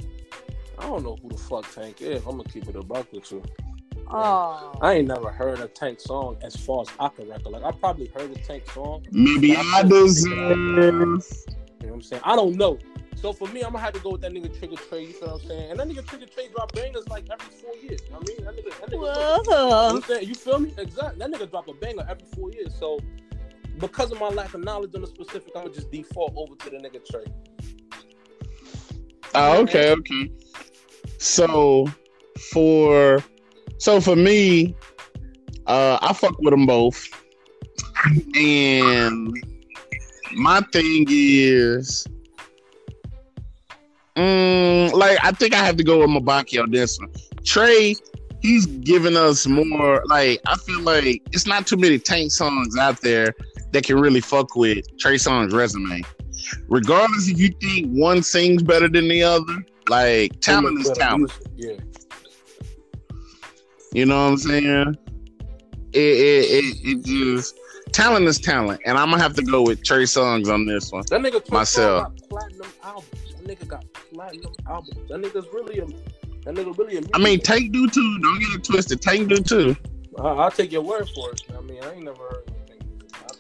I don't know who the fuck Tank is. I'm gonna keep it a buck with you. Oh. I ain't never heard a Tank song as far as I can recollect. I probably heard a Tank song. Maybe I deserve. You know what I'm saying? I don't know. So for me, I'm gonna have to go with that nigga Trigga Trey. You feel what I'm saying? And that nigga Trigga Trey drop bangers like every four years. You know what I mean? That nigga, that nigga you know Whoa. what I'm saying? You feel me? Exactly. That nigga drop a banger every four years. So because of my lack of knowledge on the specific, I'm gonna just default over to the nigga Trey. Oh, okay, okay. So for so for me, uh, I fuck with them both, and my thing is, mm, like I think I have to go with Mabaki on this one. Trey, he's giving us more. Like I feel like it's not too many Tank songs out there that can really fuck with Trey Songz' resume. Regardless if you think one sings better than the other, like talent is talent. Yeah. You know what I'm saying? It it, it, it just talent is talent, and I'm gonna have to go with Trey Songz on this one. That nigga Myself. Got platinum albums. That nigga got platinum albums. That nigga's really a that nigga really a I mean. Tank do too. Don't get it twisted. Tank do too. I, I'll take your word for it. I mean, I ain't never heard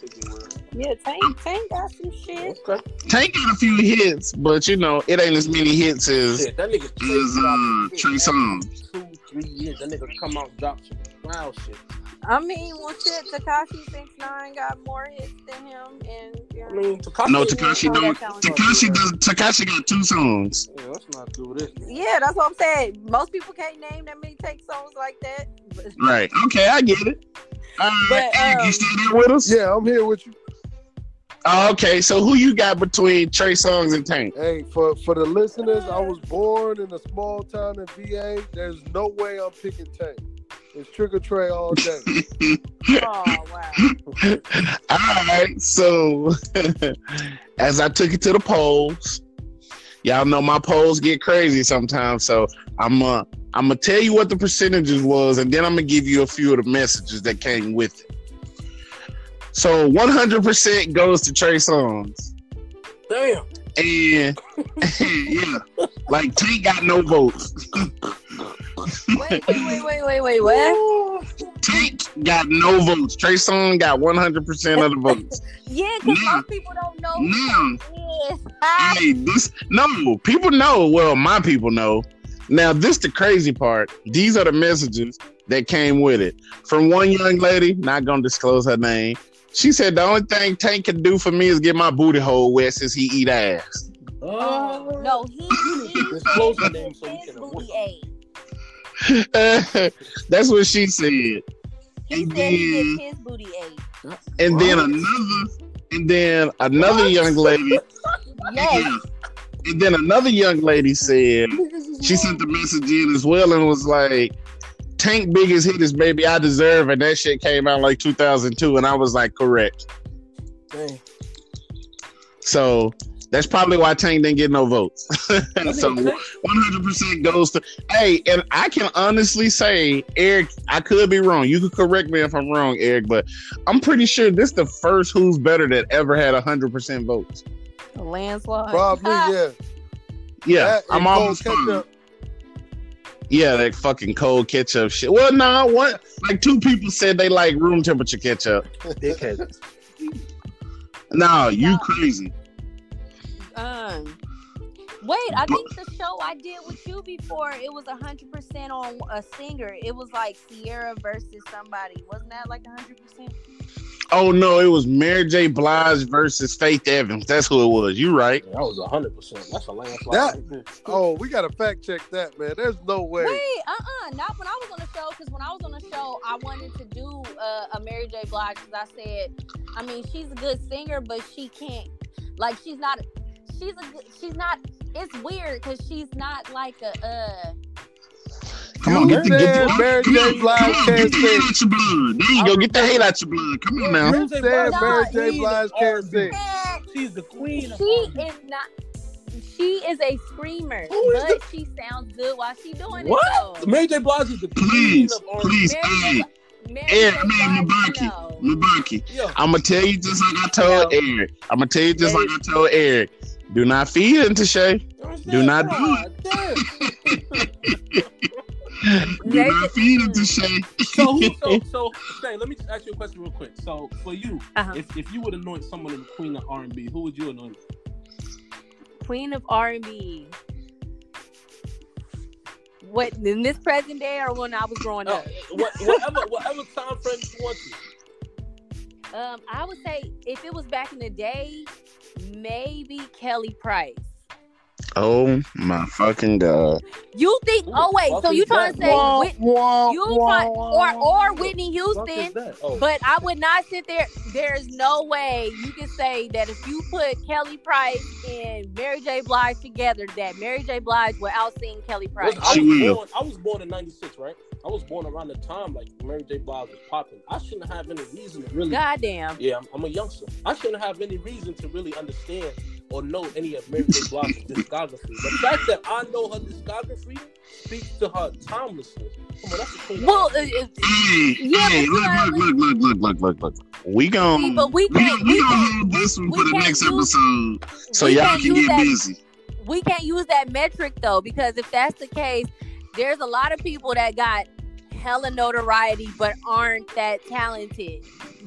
of Tank. Take. Yeah, Tank Tank got some shit. Okay. Tank got a few hits, but you know it ain't as many hits as Shit, that nigga is, uh, Trey Songz. Two, three years. That nigga come out, drop some wow shit. I mean, well, shit, Tekashi 6ix9ine got more hits than him, and you I mean, Tekashi. no Tekashi don't. Tekashi does. Tekashi got two songs. Yeah, let's not do this. yeah, that's what I'm saying. Most people can't name that many take songs like that. But, Right. Okay, I get it. All right, But, Eric, um, you still there with us? Yeah, I'm here with you. Oh, okay, so who you got between Trey Songz and Tank? Hey, for for the listeners, I was born in a small town in VA. There's no way I'm picking Tank. It's Trigga Trey all day. oh wow. All right, so as I took it to the polls, y'all know my polls get crazy sometimes. So I'm uh, I'm gonna tell you what the percentages was, and then I'm gonna give you a few of the messages that came with it. So 100% goes to Trey Songz, Damn. and yeah, like Tank got no votes. Wait, wait, wait, wait, wait, wait, what? Tank got no votes. Trey Songz got 100% of the votes. Yeah, because most people don't know who now- is. Ah, hey, this no people know. Well, my people know Now, this the crazy part. These are the messages that came with it. From one young lady, not gonna disclose her name. She said the only thing Tank can do for me is get my booty hole wet since he eat ass. Oh, No, he he Disclose her said name so we his can booty avoid- That's what she said. He And said he then- gets his booty ate. And then another, and then another young lady. Yes. Yeah. And then another young lady said she sent the message in as well and was like, Tank biggest hit is maybe I deserve, and that shit came out like 2002, and I was like, correct. dang. So that's probably why Tank didn't get no votes. So 100% goes to hey, and I can honestly say, Eric, I could be wrong. You could correct me if I'm wrong, Eric, but I'm pretty sure this is the first Who's Better that ever had 100% votes. A landslide. Probably, yeah. Yeah, That I'm and almost cold fine. ketchup. Yeah, that fucking cold ketchup shit. Well, no, one like two people said they like room temperature ketchup. Dickhead. No, you crazy. Um, wait, I think the show I did with you before it was hundred percent on a singer. It was like Ciara versus somebody. Wasn't that like hundred percent? Oh no, it was Mary J. Blige versus Faith Evans. That's who it was. You right. That was hundred percent. That's a landslide. That- Oh, we gotta fact check that, man. There's no way. Wait, uh, uh not when I was on the show. Because when I was on the show, I wanted to do uh, a Mary J. Blige. Because I said, I mean, she's a good singer, but she can't. Like, she's not. She's a. She's not. It's weird because she's not like a. uh Come on, get the, get the, Mary come J. Blige come on, get the hate out your blood. There you go, get the hate out your blood. Come on now. You Mary J. said Blige J. the Blige queen can't of sing. She's the queen. she is not. She is a screamer, Who is but she sounds good while she doing What? it. though. Mary J. Blige is the queen Please, of R&B. please, Mary J. Mary Eric, J. I mean, Blige, Mabaki, no. Mabaki. Yeah. I'm gonna tell you just like I told Eric. I'm gonna tell you just like I told Eric. Do not feed into Shay. Do not do God damn. Do not feed into Shay. So, who, so, so, Shane, let me just ask you a question real quick. So, for you, Uh-huh. if, if you would anoint someone in the queen of R&B, who would you anoint? Queen of R and B. What in this present day or when I was growing Uh, up? what, whatever, whatever time frame you want to. Um, I would say if it was back in the day, maybe Kelly Price. Oh my fucking god. You think? Oh wait, so you is trying to say Wah, Whit- wah, you wah, try, or or Whitney Houston? Oh, But I would not sit there. There's no way you can say that if you put Kelly Price and Mary J. Blige together, that Mary J. Blige will outsing Kelly Price. I was born. I was born in '96, right? I was born around the time like Mary J. Blige was popping. I shouldn't have any reason to really. Goddamn. Yeah, I'm, I'm a youngster. I shouldn't have any reason to really understand or know any of Mary J. Blige's discography. The fact that I know her discography speaks to her timelessness. Come on, that's the queen. Well, uh, uh, Yeah, hey, look, look, look, look, look, look, look, look. We see, gon' but we we can't. we We gonna hold this one for the next use- episode, so y'all can't can use get that- busy. we can't use that metric though because if that's the case there's a lot of people that got hella notoriety but aren't that talented.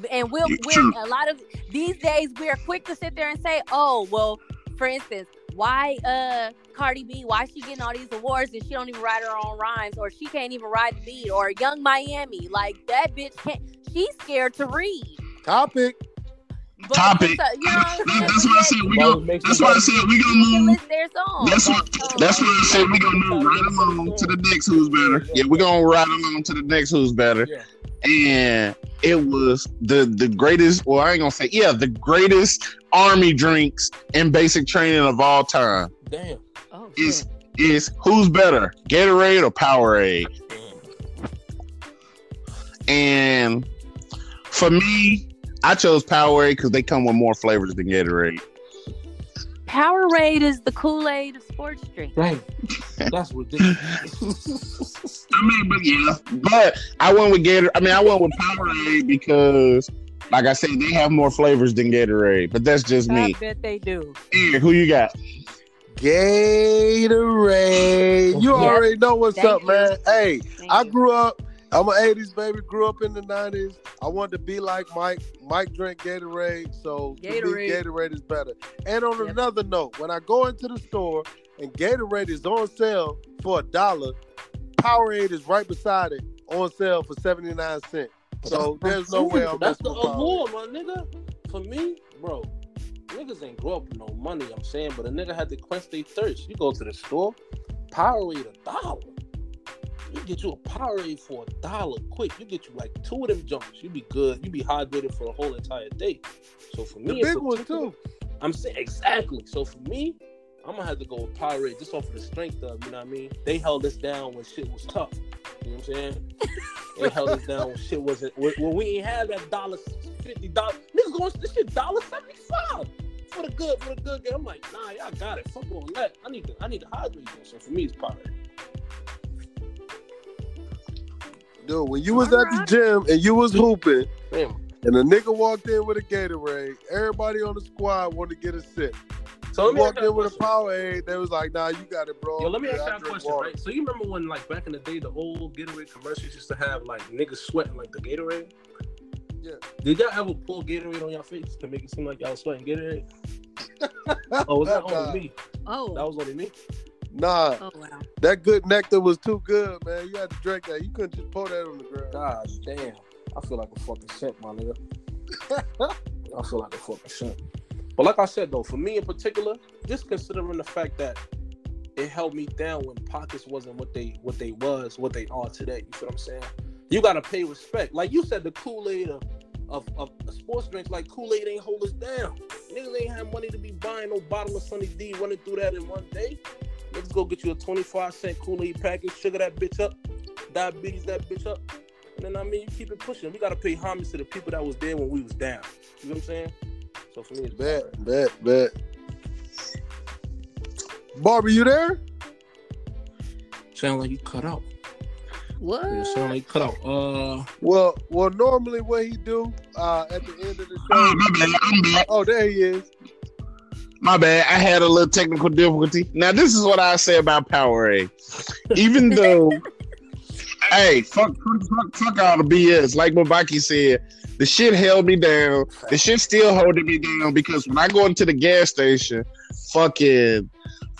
And we'll, we're a lot of these days we're quick to sit there and say oh well for instance why uh Cardi B why she getting all these awards and she don't even write her own rhymes or she can't even ride the beat or Yung Miami like that bitch can't she's scared to read. Topic. But Topic. it's a- you know what I'm? That's why I said we Always gonna. That's me why I said we gonna move. their songs. That's what. That's what I said we gonna move right along to the next who's better. Yeah, we gonna ride along to the next who's better. Yeah. And it was the the greatest. Well, I ain't gonna say yeah, the greatest army drinks and basic training of all time Damn. oh, is is who's better, Gatorade or Powerade? And for me, I chose Powerade because they come with more flavors than Gatorade. Powerade is the Kool Aid of sports drink. Dang. That's ridiculous. I mean, but yeah, but I went with Gator. I mean, I went with Powerade because, like I said, they have more flavors than Gatorade. But that's just I me. bet they do. Eric, who you got? Gatorade. You Yep. already know what's Thank up, you. man. Hey, Thank I grew up. I'm an '80s baby. Grew up in the '90s. I wanted to be like Mike. Mike drank Gatorade, so to me, Gatorade. Gatorade is better. And on Yep. another note, when I go into the store and Gatorade is on sale for a dollar. Powerade is right beside it on sale for 79 cents. So there's no way I'm That's the messing with Powerade. allure, my nigga. For me, bro, niggas ain't grow up with no money. I'm saying, but a nigga had to quench their thirst. You go to the store, Powerade a dollar. You get you a Powerade for a dollar, quick. You get you like two of them jumps. You be good. You be hydrated for the whole entire day. So for me, in big one too. I'm saying exactly. So for me, I'm gonna have to go with Powerade just off of the strength of, you know what I mean? They held us down when shit was tough. You know what I'm saying? they held us down when shit wasn't when, when we ain't had that dollar fifty dollars. Niggas going this shit dollar seventy five for the good for the good game. I'm like, nah, y'all got it. Fuck all that. I need to I need to hydrate. So for me, it's Powerade. Dude, when you was at the gym and you was hooping Damn. and a nigga walked in with a Gatorade, everybody on the squad wanted to get a sip. So let You walked in with a. Powerade, they was like, nah, you got it, bro. Yo, let me ask I you a question, water. right? So you remember when, like, back in the day, the old Gatorade commercials used to have like niggas sweating like the Gatorade? Yeah. Did y'all ever pull Gatorade on your face to make it seem like y'all was sweating Gatorade? Oh, was that only me? Oh, that was only me. Nah, oh wow. that good nectar was too good, man. You had to drink that. You couldn't just pour that on the ground. God damn. I feel like a fucking shit, my nigga. I feel like a fucking simp. But like I said though, for me in particular, just considering the fact that it held me down when pockets wasn't what they what they was, what they are today. You feel what I'm saying? You gotta pay respect. Like you said, the Kool-Aid of, of, of sports drinks like Kool-Aid ain't hold us down. Niggas ain't have money to be buying no bottle of Sunny D running through that in one day. Niggas go get you a 25 cent Kool-Aid package, sugar that bitch up, diabetes that bitch up. And then I mean you keep it pushing. We gotta pay homage to the people that was there when we was down. You know what I'm saying? So for me it's Bet, bet, bet. Barbie, you there? Sound like you cut out. What? Yeah, sound like you cut out. Uh Well, well, normally what he do uh, at the end of the Oh, show. my bad. I'm back. Oh, there he is. My bad. I had a little technical difficulty. Now, this is what I say about Powerade. Even though, hey, fuck, fuck, fuck, fuck all the BS. Like Mabaki said, the shit held me down. The shit still holding me down because when I go into the gas station, fucking,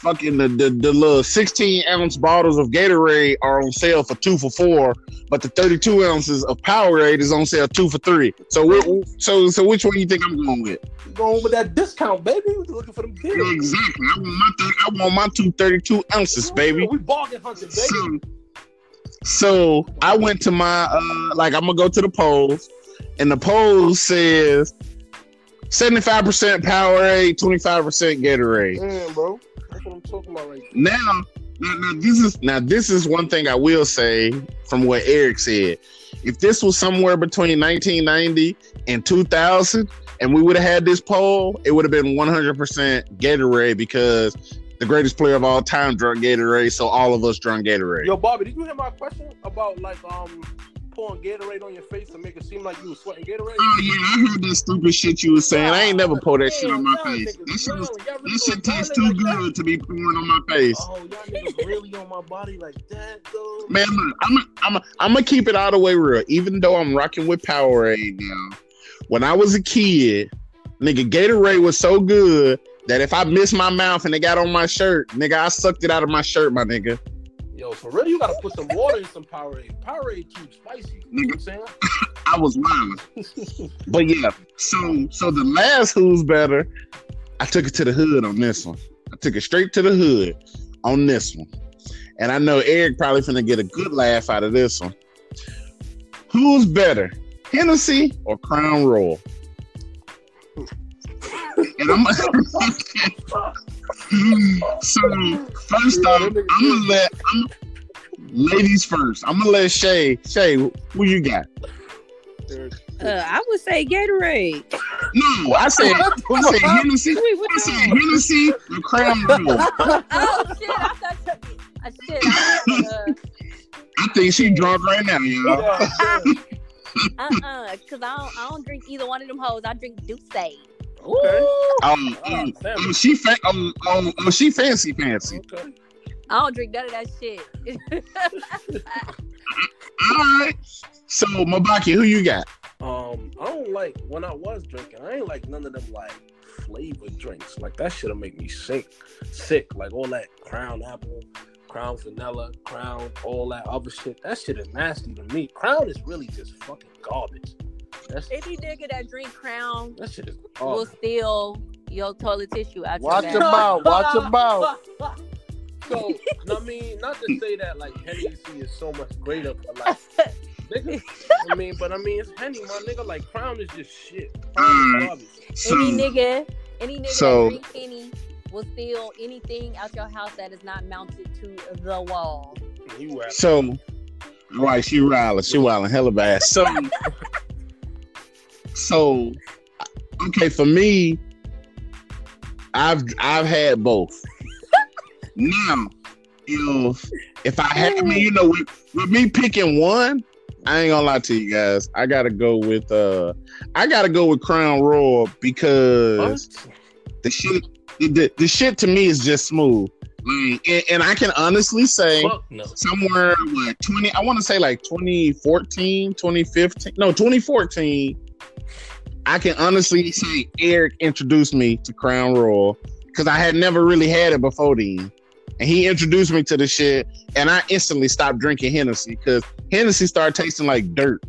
fucking the, the, the little 16 ounce bottles of Gatorade are on sale for two for four, but the 32 ounces of Powerade is on sale two for three. So, we, so, so which one do you think I'm going with? going with that discount, baby. We looking for them deals. Exactly. I want my th- I want my two thirty two ounces, baby. We bargain hunting, baby. So, so I went to my uh like I'm gonna go to the polls, and the polls says seventy five percent Powerade, twenty five percent Gatorade. Damn, bro. What I'm talking about right now. Now, now, now this is now this is one thing I will say from what Eric said. If this was somewhere between 1990 and 2000, and we would have had this poll, it would have been 100% Gatorade because the greatest player of all time drunk Gatorade, so all of us drunk Gatorade. Yo, Bobby, did you hear my question about like um pouring Gatorade on your face to make it seem like you was sweating Gatorade? Oh yeah, I heard that stupid shit you was saying. I ain't never pour that shit on my face. That shit, was. That shit tastes too good to be pouring on my face. Oh, y'all niggas really on my body like that, though. Man, look, I'm a, I'm a, I'm gonna keep it all the way real. Even though I'm rocking with Powerade now, when I was a kid, nigga, Gatorade was so good that if I missed my mouth and it got on my shirt, nigga, I sucked it out of my shirt, my nigga. Yo, for real, you gotta put some water in some Powerade. Powerade too spicy. You know what I'm saying? I was lying. But yeah, so so the last who's better, I took it to the hood on this one. I took it straight to the hood on this one. And I know Eric probably finna get a good laugh out of this one. Who's better, Hennessy or Crown Royal? And I'm so first off, I'm gonna let I'm ladies first. I'm gonna let Shay. Shay, who you got? Uh, I would say Gatorade. No, I said I said Hennessy. Wait, I said Hennessy and Crown Royal. Oh shit! I thought you. Uh, shit. I, I think she drunk right now, y'all. uh, Uh uh, cause I don't, I don't drink either one of them hoes. I drink D'USSÉ. Okay. Um, um, um, she fa- um, um, um, she fancy fancy. Okay. I don't drink none of that shit. All right. So Mabaki, who you got? Um, I don't like when I was drinking. I ain't like none of them like flavored drinks. Like that shit'll make me sick, sick. Like all that Crown Apple, Crown vanilla, Crown, all that other shit. That shit is nasty to me. Crown is really just fucking garbage. That's Any nigga that drink Crown that shit is will steal your toilet tissue out Watch your your bag. mouth. Watch your mouth. So, I mean, not to say that like Hennessy is so much greater, but like, nigga, I mean, but I mean, it's Henny, my nigga. Like, Crown is just shit. Crown is mm. any nigga, any nigga So- that drink Henny will steal anything out your house that is not mounted to the wall. So, right, she wilding, she wilding hella bad. So, so, okay, for me, I've I've had both. now, if if I had, I mean, you know, with, with me picking one, I ain't gonna lie to you guys. I gotta go with uh, I gotta go with Crown Royal because the shit, the, the, shit to me is just smooth. Like, and, and I can honestly say no. somewhere what 20 i want to say like 2014 2015 no 2014 i can honestly say eric introduced me to crown royal because i had never really had it before then and he introduced me to the shit and i instantly stopped drinking hennessy because hennessy started tasting like dirt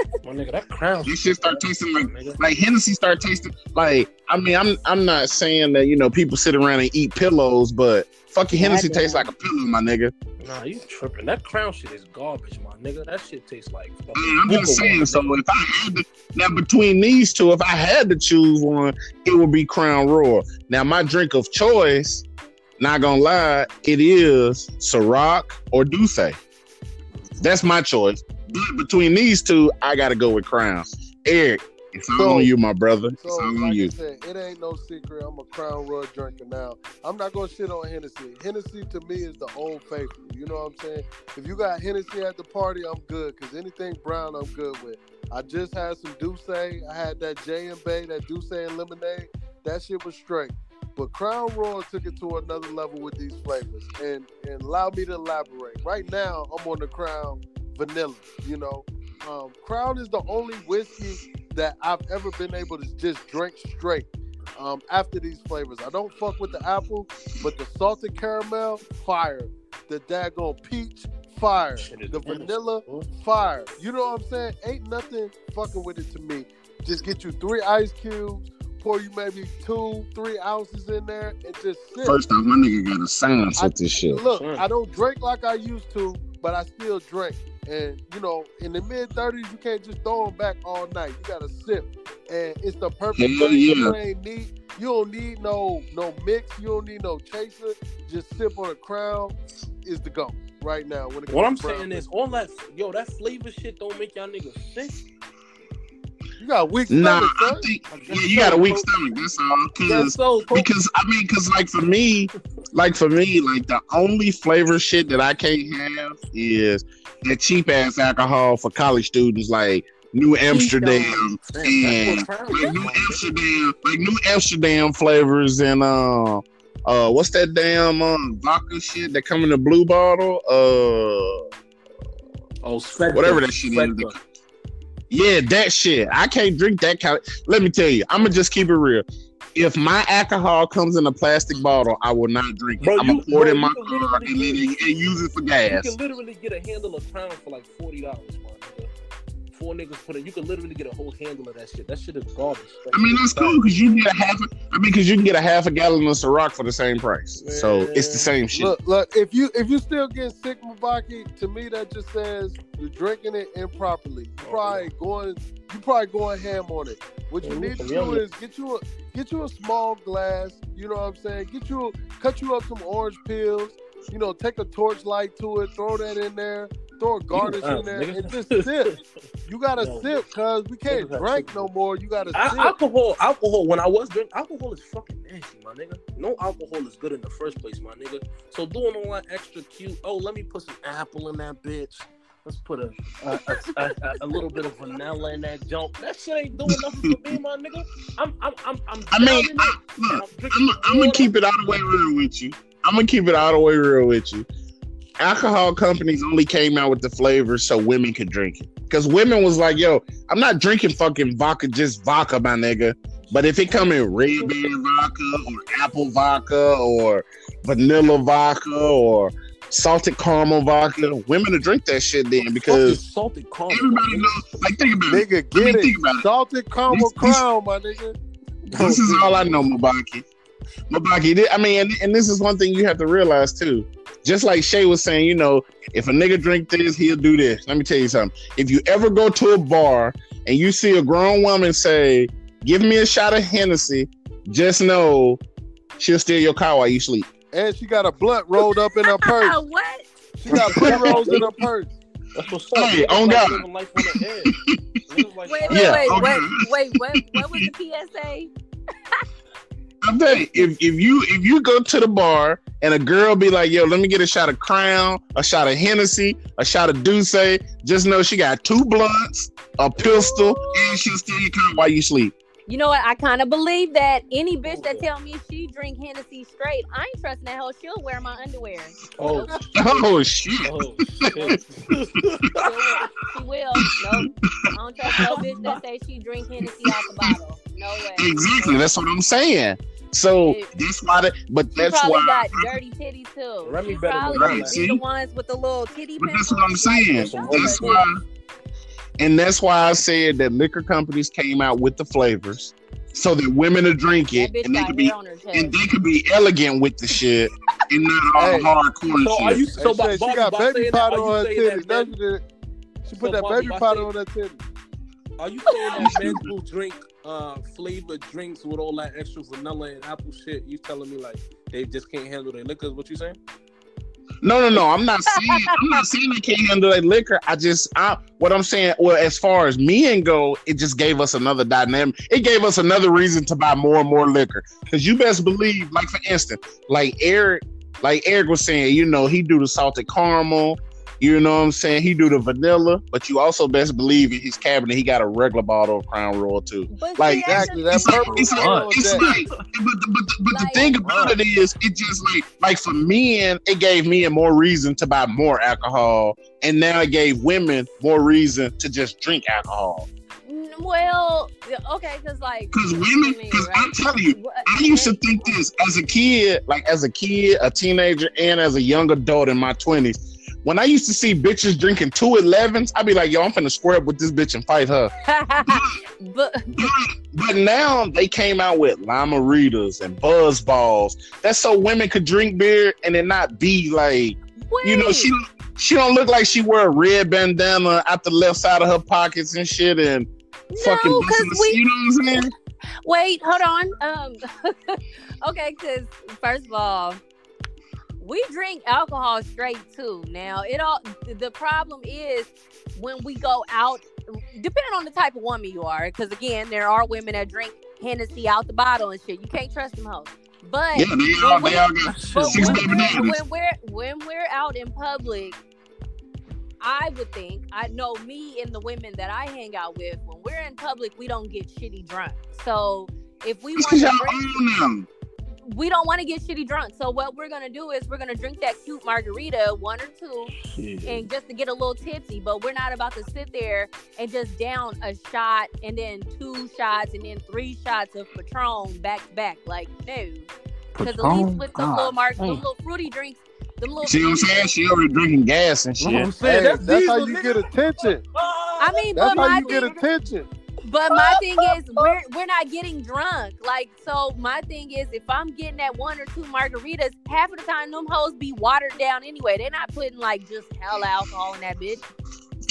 My nigga, that Crown. This shit start tasting like nigga. like Hennessy start tasting like I mean I'm I'm not saying that you know people sit around and eat pillows, but fucking Hennessy tastes like a pillow, my nigga. Nah, you tripping. That Crown shit is garbage, my nigga. That shit tastes like fucking. I'm just saying. So water, if I had to now between these two, if I had to choose one, it would be Crown Royal. Now my drink of choice, not gonna lie, it is Ciroc or D'USSÉ. That's my choice. But between these two, I gotta go with Crown. Eric, it's all So- on you, my brother. It's all on like you. I said, it ain't no secret. I'm a Crown Royal drinker now. I'm not gonna shit on Hennessy. Hennessy to me is the old faithful. You know what I'm saying? If you got Hennessy at the party, I'm good. Cause anything brown, I'm good with. I just had some D'USSÉ. I had that J and Bay, that D'USSÉ and lemonade. That shit was straight. But Crown Royal took it to another level with these flavors. And and allow me to elaborate. Right now, I'm on the Crown Vanilla. You know, um, Crown is the only whiskey that I've ever been able to just drink straight. Um, after these flavors, I don't fuck with the apple, but the salted caramel, fire. The daggone peach, fire. The vanilla, fire. You know what I'm saying? Ain't nothing fucking with it to me. Just get you three ice cubes, pour you maybe two, three ounces in there, and just sip. First off, my nigga got a science with this shit. Look. I don't drink like I used to, but I still drink. And you know, in the mid thirties, you can't just throw them back all night. You gotta sip, and it's the perfect mm, Hell thing. yeah. You ain't need, you don't need no no mix. You don't need no chaser. Just sip on a crown is the go right now. When it What I'm comes to saying is, all that yo, that flavor shit don't make y'all niggas sick. you got weak Nah, stomach, I son. think yeah, you got a weak Coach. stomach. That's all. Yes, Cause so because I mean, cause like for me, like for me, like the only flavor shit that I can't have is that cheap ass alcohol for college students, like New Amsterdam and that's what Crown like New. Amsterdam, like New Amsterdam flavors and uh, uh, what's that damn um vodka shit that come in the blue bottle? Uh, Oh, Svedka. whatever that shit is. Yeah, that shit. I can't drink that kind. Of, let me tell you, I'm gonna just keep it real. If my alcohol comes in a plastic bottle, I will not drink it. Bro, I'm gonna you- pour it in my car and, and use it for gas. You can literally get a handle of Crown for like forty dollars, nigga. Four niggas put it. You can literally get a whole handle of that shit. That shit is garbage. That I mean, shit that's cool because you can get a half. I mean, because you can get a half a gallon of Ciroc for the same price. So it's the same shit. Look, look. If you if you still get sick, Baki, to me that just says you're drinking it improperly. You oh, probably going you probably going ham on it. What you need to do is get you a get you a small glass. You know what I'm saying? Get you a, cut you up some orange peels. You know, take a torch light to it, throw that in there, throw a garnish in there, and just sip. You gotta No. sip, cause we can't drink no more. You gotta Al- sip. alcohol, alcohol. When I was drinking, alcohol is fucking nasty, my nigga. No alcohol is good in the first place, my nigga. So doing all that extra cute. Oh, let me put some apple in that bitch. Let's put a a, a, a, a little bit of vanilla in that junk. That shit ain't doing nothing for me, my nigga. I'm I'm I'm I'm. I mean, I, look, I'm, I'm, I'm gonna keep it all the way real with you. I'm gonna keep it all the way real with you. Alcohol companies only came out with the flavors so women could drink it. Because women was like, "Yo, I'm not drinking fucking vodka, just vodka, my nigga. But if it come in red berry vodka or apple vodka or vanilla vodka or salted caramel vodka, women to drink that shit then because salted caramel. everybody knows. Like think about it. Nigga, I mean, get think it. about it. Salted caramel This- this- crown, my nigga. This is all I know, Mabaki. Mabaki, I mean, and, and this is one thing you have to realize too. Just like Shay was saying, you know, if a nigga drink this, he'll do this. Let me tell you something. If you ever go to a bar and you see a grown woman say, "Give me a shot of Hennessy," just know she'll steal your car while you sleep. And she got a blunt rolled up in her purse. what? She got blunt rolls in her purse. That's what's up. Hey, on God. living life on the edge. Niggas like Wait, wait, Yeah, wait, okay. wait, wait, wait. What was the PSA? I'm telling you, if if you if you go to the bar and a girl be like, "Yo, let me get a shot of Crown, a shot of Hennessy, a shot of D'USSÉ," just know she got two blunts, a pistol, and she'll steal your car while you sleep. You know what? I kind of believe that any bitch that tell me she drink Hennessy straight, I ain't trusting that hoe. She'll wear my underwear. Oh, Oh shit! oh, shit. She'll wear- she will. Nope. I don't trust no bitch that say she drink Hennessy out the bottle. No way. Exactly. That's what I'm saying. So that's why. The, but She that's probably why. got dirty titties too. Remy she better probably be. See? the ones with the little titty But that's what I'm saying. That's That's why. And that's why I said that liquor companies came out with the flavors so that women to drink it and they could be hair on her chest. and they could be elegant with the shit and not all Hey. hardcore So are shit. you Hey, so by, shit, by, she got by baby powder on her you saying that That's men, what it- She put So, that baby powder on her titties. Are you saying that men who drink uh flavored drinks with all that extra vanilla and apple shit, you telling me like they just can't handle their liquor? What you saying? No, no, no. I'm not saying I'm not saying they can't handle that liquor. I just I, what I'm saying. Well, as far as me and go, it just gave us another dynamic. It gave us another reason to buy more and more liquor. Because you best believe, like for instance, like Eric, like Eric was saying, you know, he do the salted caramel. You know what I'm saying? He do the vanilla, but you also best believe in his cabinet he got a regular bottle of Crown Royal too. But Like, see, that's Exactly. the That It's like, purple it's like, it's like, but the, but the, but the Like- thing about it is, it just like, like for men, it gave men more reason to buy more alcohol, and now it gave women more reason to just drink alcohol. Well, okay, because like, Because women, because right? I'm telling you, What- I used to think this as a kid, like as a kid, a teenager, and as a young adult in my twenties. When I used to see bitches drinking two 11s, I'd be like, yo, I'm finna square up with this bitch and fight her. but But, now they came out with Lime-A-Ritas and buzz balls. That's so women could drink beer and it not be like, wait, you know, she don't she don't look like she wear a red bandana out the left side of her pockets and shit and fucking no, busting because we you know what I'm saying? Wait, hold on. Um, okay, because first of all, we drink alcohol straight too. Now, it all the problem is when we go out, depending on the type of woman you are. Because again, there are women that drink Hennessy out the bottle and shit. You can't trust them hoes. But Yeah, they all they all got six when we're, when we're when we're out in public, I would think I know me and the women that I hang out with. When we're in public, we don't get shitty drunk. So if we want to own them. We don't want to get shitty drunk. So what we're gonna do is we're gonna drink that cute margarita, one or two, and just to get a little tipsy. But we're not about to sit there and just down a shot and then two shots and then three shots of Patron back to back. Like no, because at least with the little mar- the little fruity drinks, the little. See what I'm saying? She already drinking gas and shit. Hey, that's, how you get attention. I mean, That's but how my you get attention. But my thing oh, is we're oh. we're not getting drunk. Like so, my thing is if I'm getting that one or two margaritas, half of the time them hoes be watered down anyway. They're not putting like just hell alcohol in that bitch.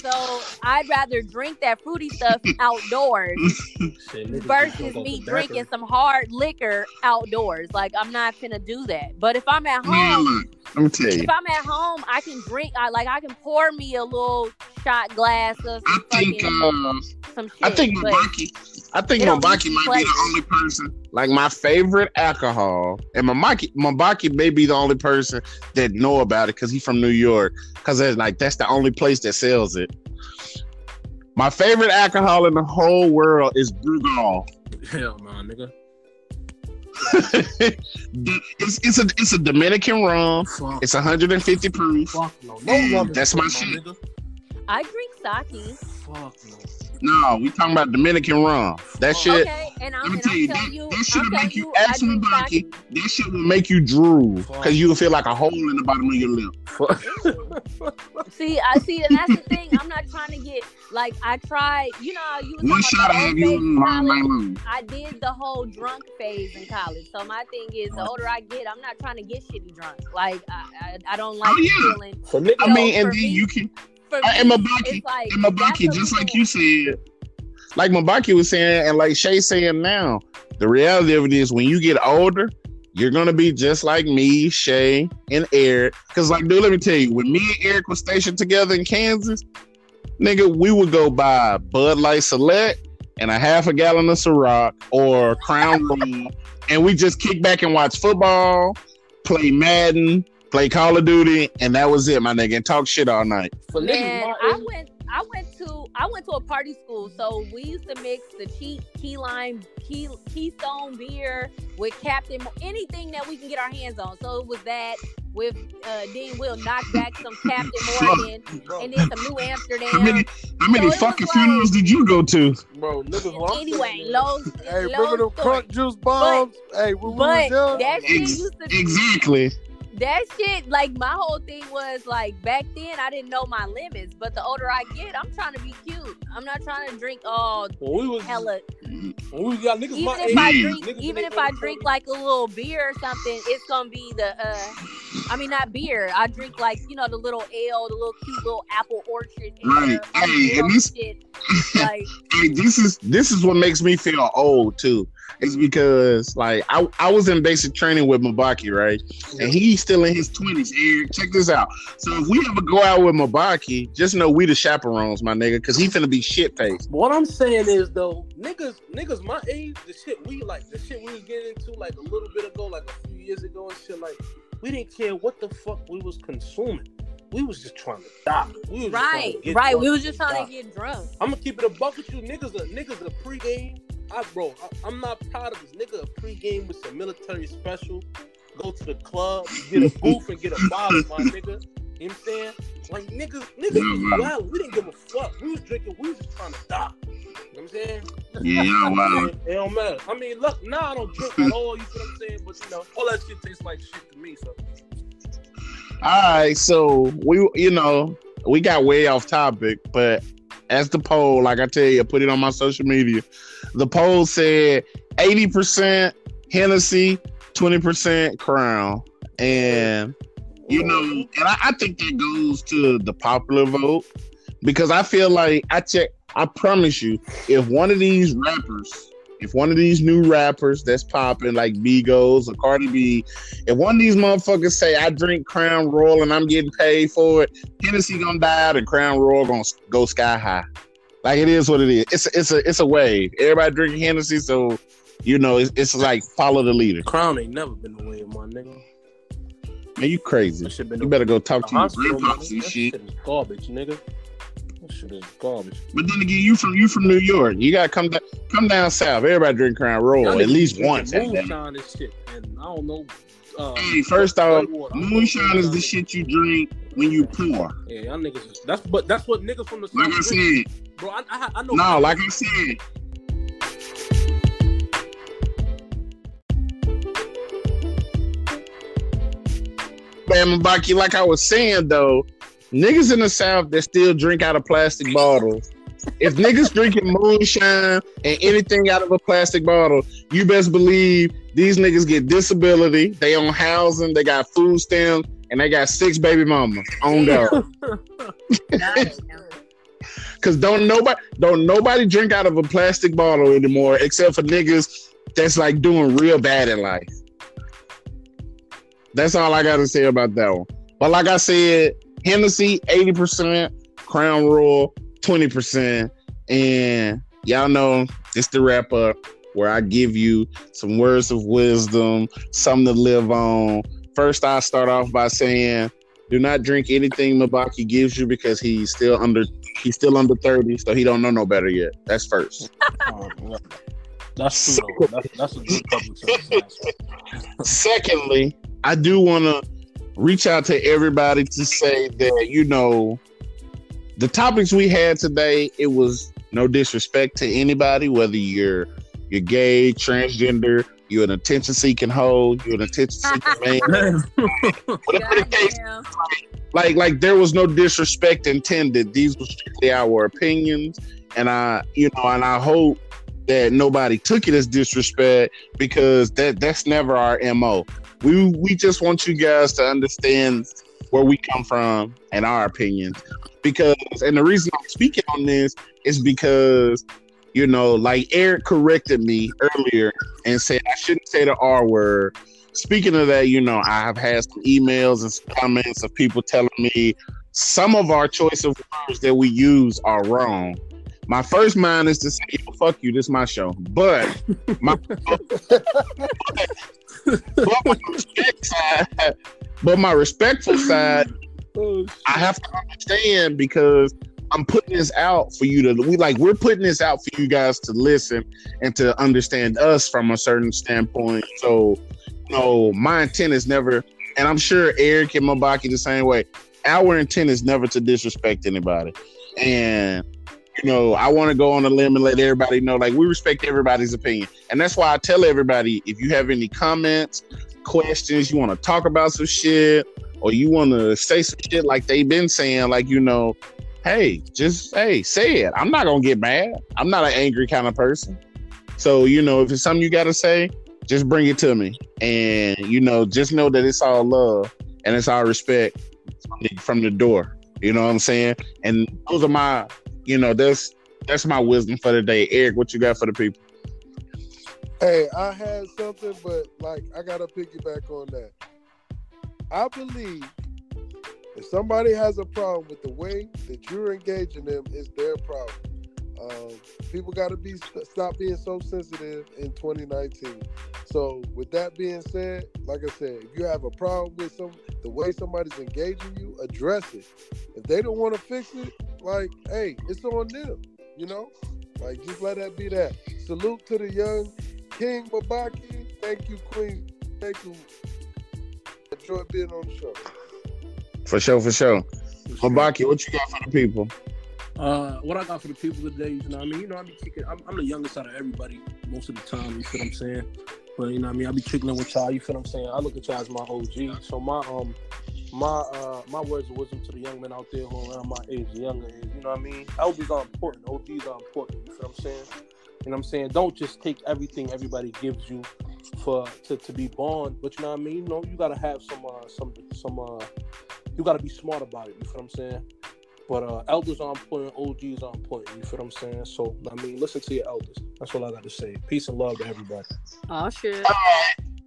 So I'd rather drink that fruity stuff outdoors versus me drinking some hard liquor outdoors. Like I'm not gonna do that. But if I'm at home, look, let me tell you. if I'm at home, I can drink. I like I can pour me a little shot glass of I some think fucking uh, some shit. I think Mabaki. I think Mabaki might flavor. be the only person. Like my favorite alcohol, and Mabaki, Mabaki may be the only person that know about it because he's from New York. Because like that's the only place that sells it. My favorite alcohol in the whole world is Brugal. Hell nah, nigga. it's it's a it's a Dominican rum. Fuck, It's 150 proof. fuck no. No rum. that's my my shit. Nigga. I drink sake. Fuck no. No, we talking about Dominican rum. That oh, shit. Okay, and I'm, Let me and tell I'm you, telling that, you, that shit will make you you, I ask me drink. That shit will make you drool because you will feel like a hole in the bottom of your lip. See, I see, and that's the thing. I'm not trying to get like I tried. You know, you was One shot about I the you phase in long, long, long. I did the whole drunk phase in college. So my thing is, the older I get, I'm not trying to get shitty drunk. Like I, I, I don't oh, like Oh, yeah. feeling. For niggas, I mean, and then me- you can For Uh, and me, Mabaki, it's like and Mabaki, just like you said, like Mabaki was saying, and like Shay saying now, the reality of it is when you get older, you're gonna be just like me, Shay, and Eric. Cause like, dude, let me tell you, when me and Eric were stationed together in Kansas, nigga, we would go buy Bud Light Select and a half a gallon of Ciroc or Crown Royal, and we just kick back and watch football, play Madden, play Call of Duty, and that was it, my nigga, and talk shit all night. for Man, my I went. I went to I went to a party school, so we used to mix the cheap key lime key Keystone beer with Captain anything that we can get our hands on. So it was that with uh, Dean Will knock back some Captain Morgan and then some New Amsterdam. How many how many So it was fucking like- funerals did you go to? bro, niggas. what I'm Anyway, saying, low, Hey, low remember them crunk juice bombs? hey, when we But was young, that shit Ex- used to be Exactly. That shit like my whole thing was like back then I didn't know my limits, but the older I get, I'm trying to be cute. I'm not trying to drink all When we was hella. when we got niggas Even my if age, I drink, niggas even if I drink like a little beer or something, it's gonna be the. uh I mean, not beer. I drink like you know the little ale, the little cute little apple orchard. Right. Hey, and this- shit. Like Hey, this is this is what makes me feel old too. It's because like I, I was in basic training with Mabaki, right? And he's still in his twenties. Eric, check this out. So if we ever go out with Mabaki, just know we the chaperones, my nigga, because he finna be shit faced. What I'm saying is though, niggas, niggas my age, the shit we like, the shit we was getting into like a little bit ago, like a few years ago and shit, like we didn't care what the fuck we was consuming. We was just trying to die. We was right, right. We was just trying to get drunk. I'm gonna keep it a buck with you, niggas. A niggas a pregame. I bro, I, I'm not proud of this nigga. A pregame with some military special. Go to the club, get a booth and get a bottle, my nigga. You know what I'm saying? Like niggas, niggas was wild. We didn't give a fuck. We was drinking. We was just trying to die. You know what I'm saying? Yeah, wow. It, don't matter. I mean, look, now I don't drink at all. You feel what I'm saying? But you know, all that shit tastes like shit to me. So All right, so we you know, we got way off topic, but as the poll, like I tell you, I put it on my social media. The poll said 80% Hennessy, 20% Crown. And you know, and I, I think that goes to the popular vote because I feel like I check. I promise you, if one of these rappers, if one of these new rappers that's popping like Migos or Cardi B, if one of these motherfuckers say I drink Crown Royal and I'm getting paid for it, Hennessy gonna die out and Crown Royal gonna go sky high. Like it is what it is. It's a, it's a it's a wave. Everybody drinking Hennessy, so you know it's, it's like follow the leader. Crown ain't never been the way, my nigga. Man, you crazy. That shit been You better go talk to your grandpops and shit. garbage, nigga. Shit is garbage. But then again, you from you from New York. You gotta come down come down south. Everybody drink Crown Royal at least once. Moonshine and shit, and I don't know. Uh, Hey, first off, Whitewater. I don't know moonshine is the shit you drink when you pour. Yeah, y'all niggas. Is, that's but that's what niggas from the Like I drink, said, bro. I, I, I know. no, like I said, Mabaki, like I was saying though, niggas in the South that still drink out of plastic bottles. If niggas drinking moonshine and anything out of a plastic bottle, you best believe these niggas get disability. They on housing, they got food stamps, and they got six baby mamas on go. Cause don't nobody don't nobody drink out of a plastic bottle anymore, except for niggas that's like doing real bad in life. That's all I gotta say about that one. But like I said, Hennessy 80%, Crown Royal 20%. And y'all know it's the wrap up where I give you some words of wisdom, something to live on. First, I start off by saying, do not drink anything Mabaki gives you because he's still under he's still under 30, so he don't know no better yet. That's first. Oh. That's true. That's, that's a good public. Secondly, I do want to reach out to everybody to say that you know the topics we had today. It was no disrespect to anybody, whether you're you're gay, transgender, you're an attention seeking hoe, you're an attention seeking man, whatever the case like like there was no disrespect intended. These were strictly our opinions, and I you know, and I hope that nobody took it as disrespect because that that's never our mo. We we just want you guys to understand where we come from and our opinions. Because and the reason I'm speaking on this is because you know, like Eric corrected me earlier and said I shouldn't say the R word. Speaking of that, you know, I have had some emails and some comments of people telling me some of our choice of words that we use are wrong. My first mind is to say, "Fuck you, this is my show," but my, but my respect side, but my respectful side, Oh, I have to understand because I'm putting this out for you to we like we're putting this out for you guys to listen and to understand us from a certain standpoint. So, you know, my intent is never, and I'm sure Eric and Mabaki the same way. Our intent is never to disrespect anybody, and you know, I want to go on a limb and let everybody know, like we respect everybody's opinion, and that's why I tell everybody if you have any comments, questions, you want to talk about some shit, or you want to say some shit like they've been saying, like you know, hey, just hey, say it. I'm not gonna get mad. I'm not an angry kind of person. So you know, if it's something you gotta say, just bring it to me, and you know, just know that it's all love and it's all respect from the, from the door. You know what I'm saying? And those are my, you know, that's that's my wisdom for the day. Eric, what you got for the people? Hey, I had something, but like I gotta piggyback on that. I believe if somebody has a problem with the way that you're engaging them, it's their problem. Um, people got to be stop being so sensitive in 2019. So, with that being said, like I said, if you have a problem with some the way somebody's engaging you, address it. If they don't want to fix it, like, hey, it's on them. You know, like just let that be that. Salute to the young King Mabaki. Thank you, Queen. Thank you. Enjoy being on the show. For sure, for sure. for sure. Mabaki, what you got for the people? Uh, what I got for the people today, you know, I mean, you know, I be kicking. I'm, I'm the youngest out of everybody most of the time. You feel what I'm saying? But you know, I mean, I be kicking with y'all. You feel what I'm saying? I look at y'all as my OG. So my um, my uh, my words of wisdom to the young men out there who are around my age, the younger age. You know what I mean? Elders are important. OGs are important. You feel what I'm saying? You know what I'm saying? Don't just take everything everybody gives you for to, to be born. But you know what I mean? You know, you gotta have some uh, some some uh, you gotta be smart about it. You feel what I'm saying? But uh, elders are important, OGs are important. You feel what I'm saying? So I mean, listen to your elders. That's all I got to say. Peace and love to everybody. Oh shit.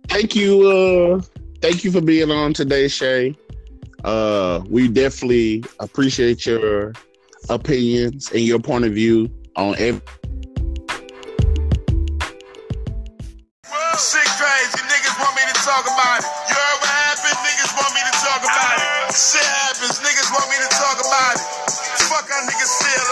Thank you, uh, thank you for being on today, Shay. Uh, we definitely appreciate your opinions and your point of view on every. Niggas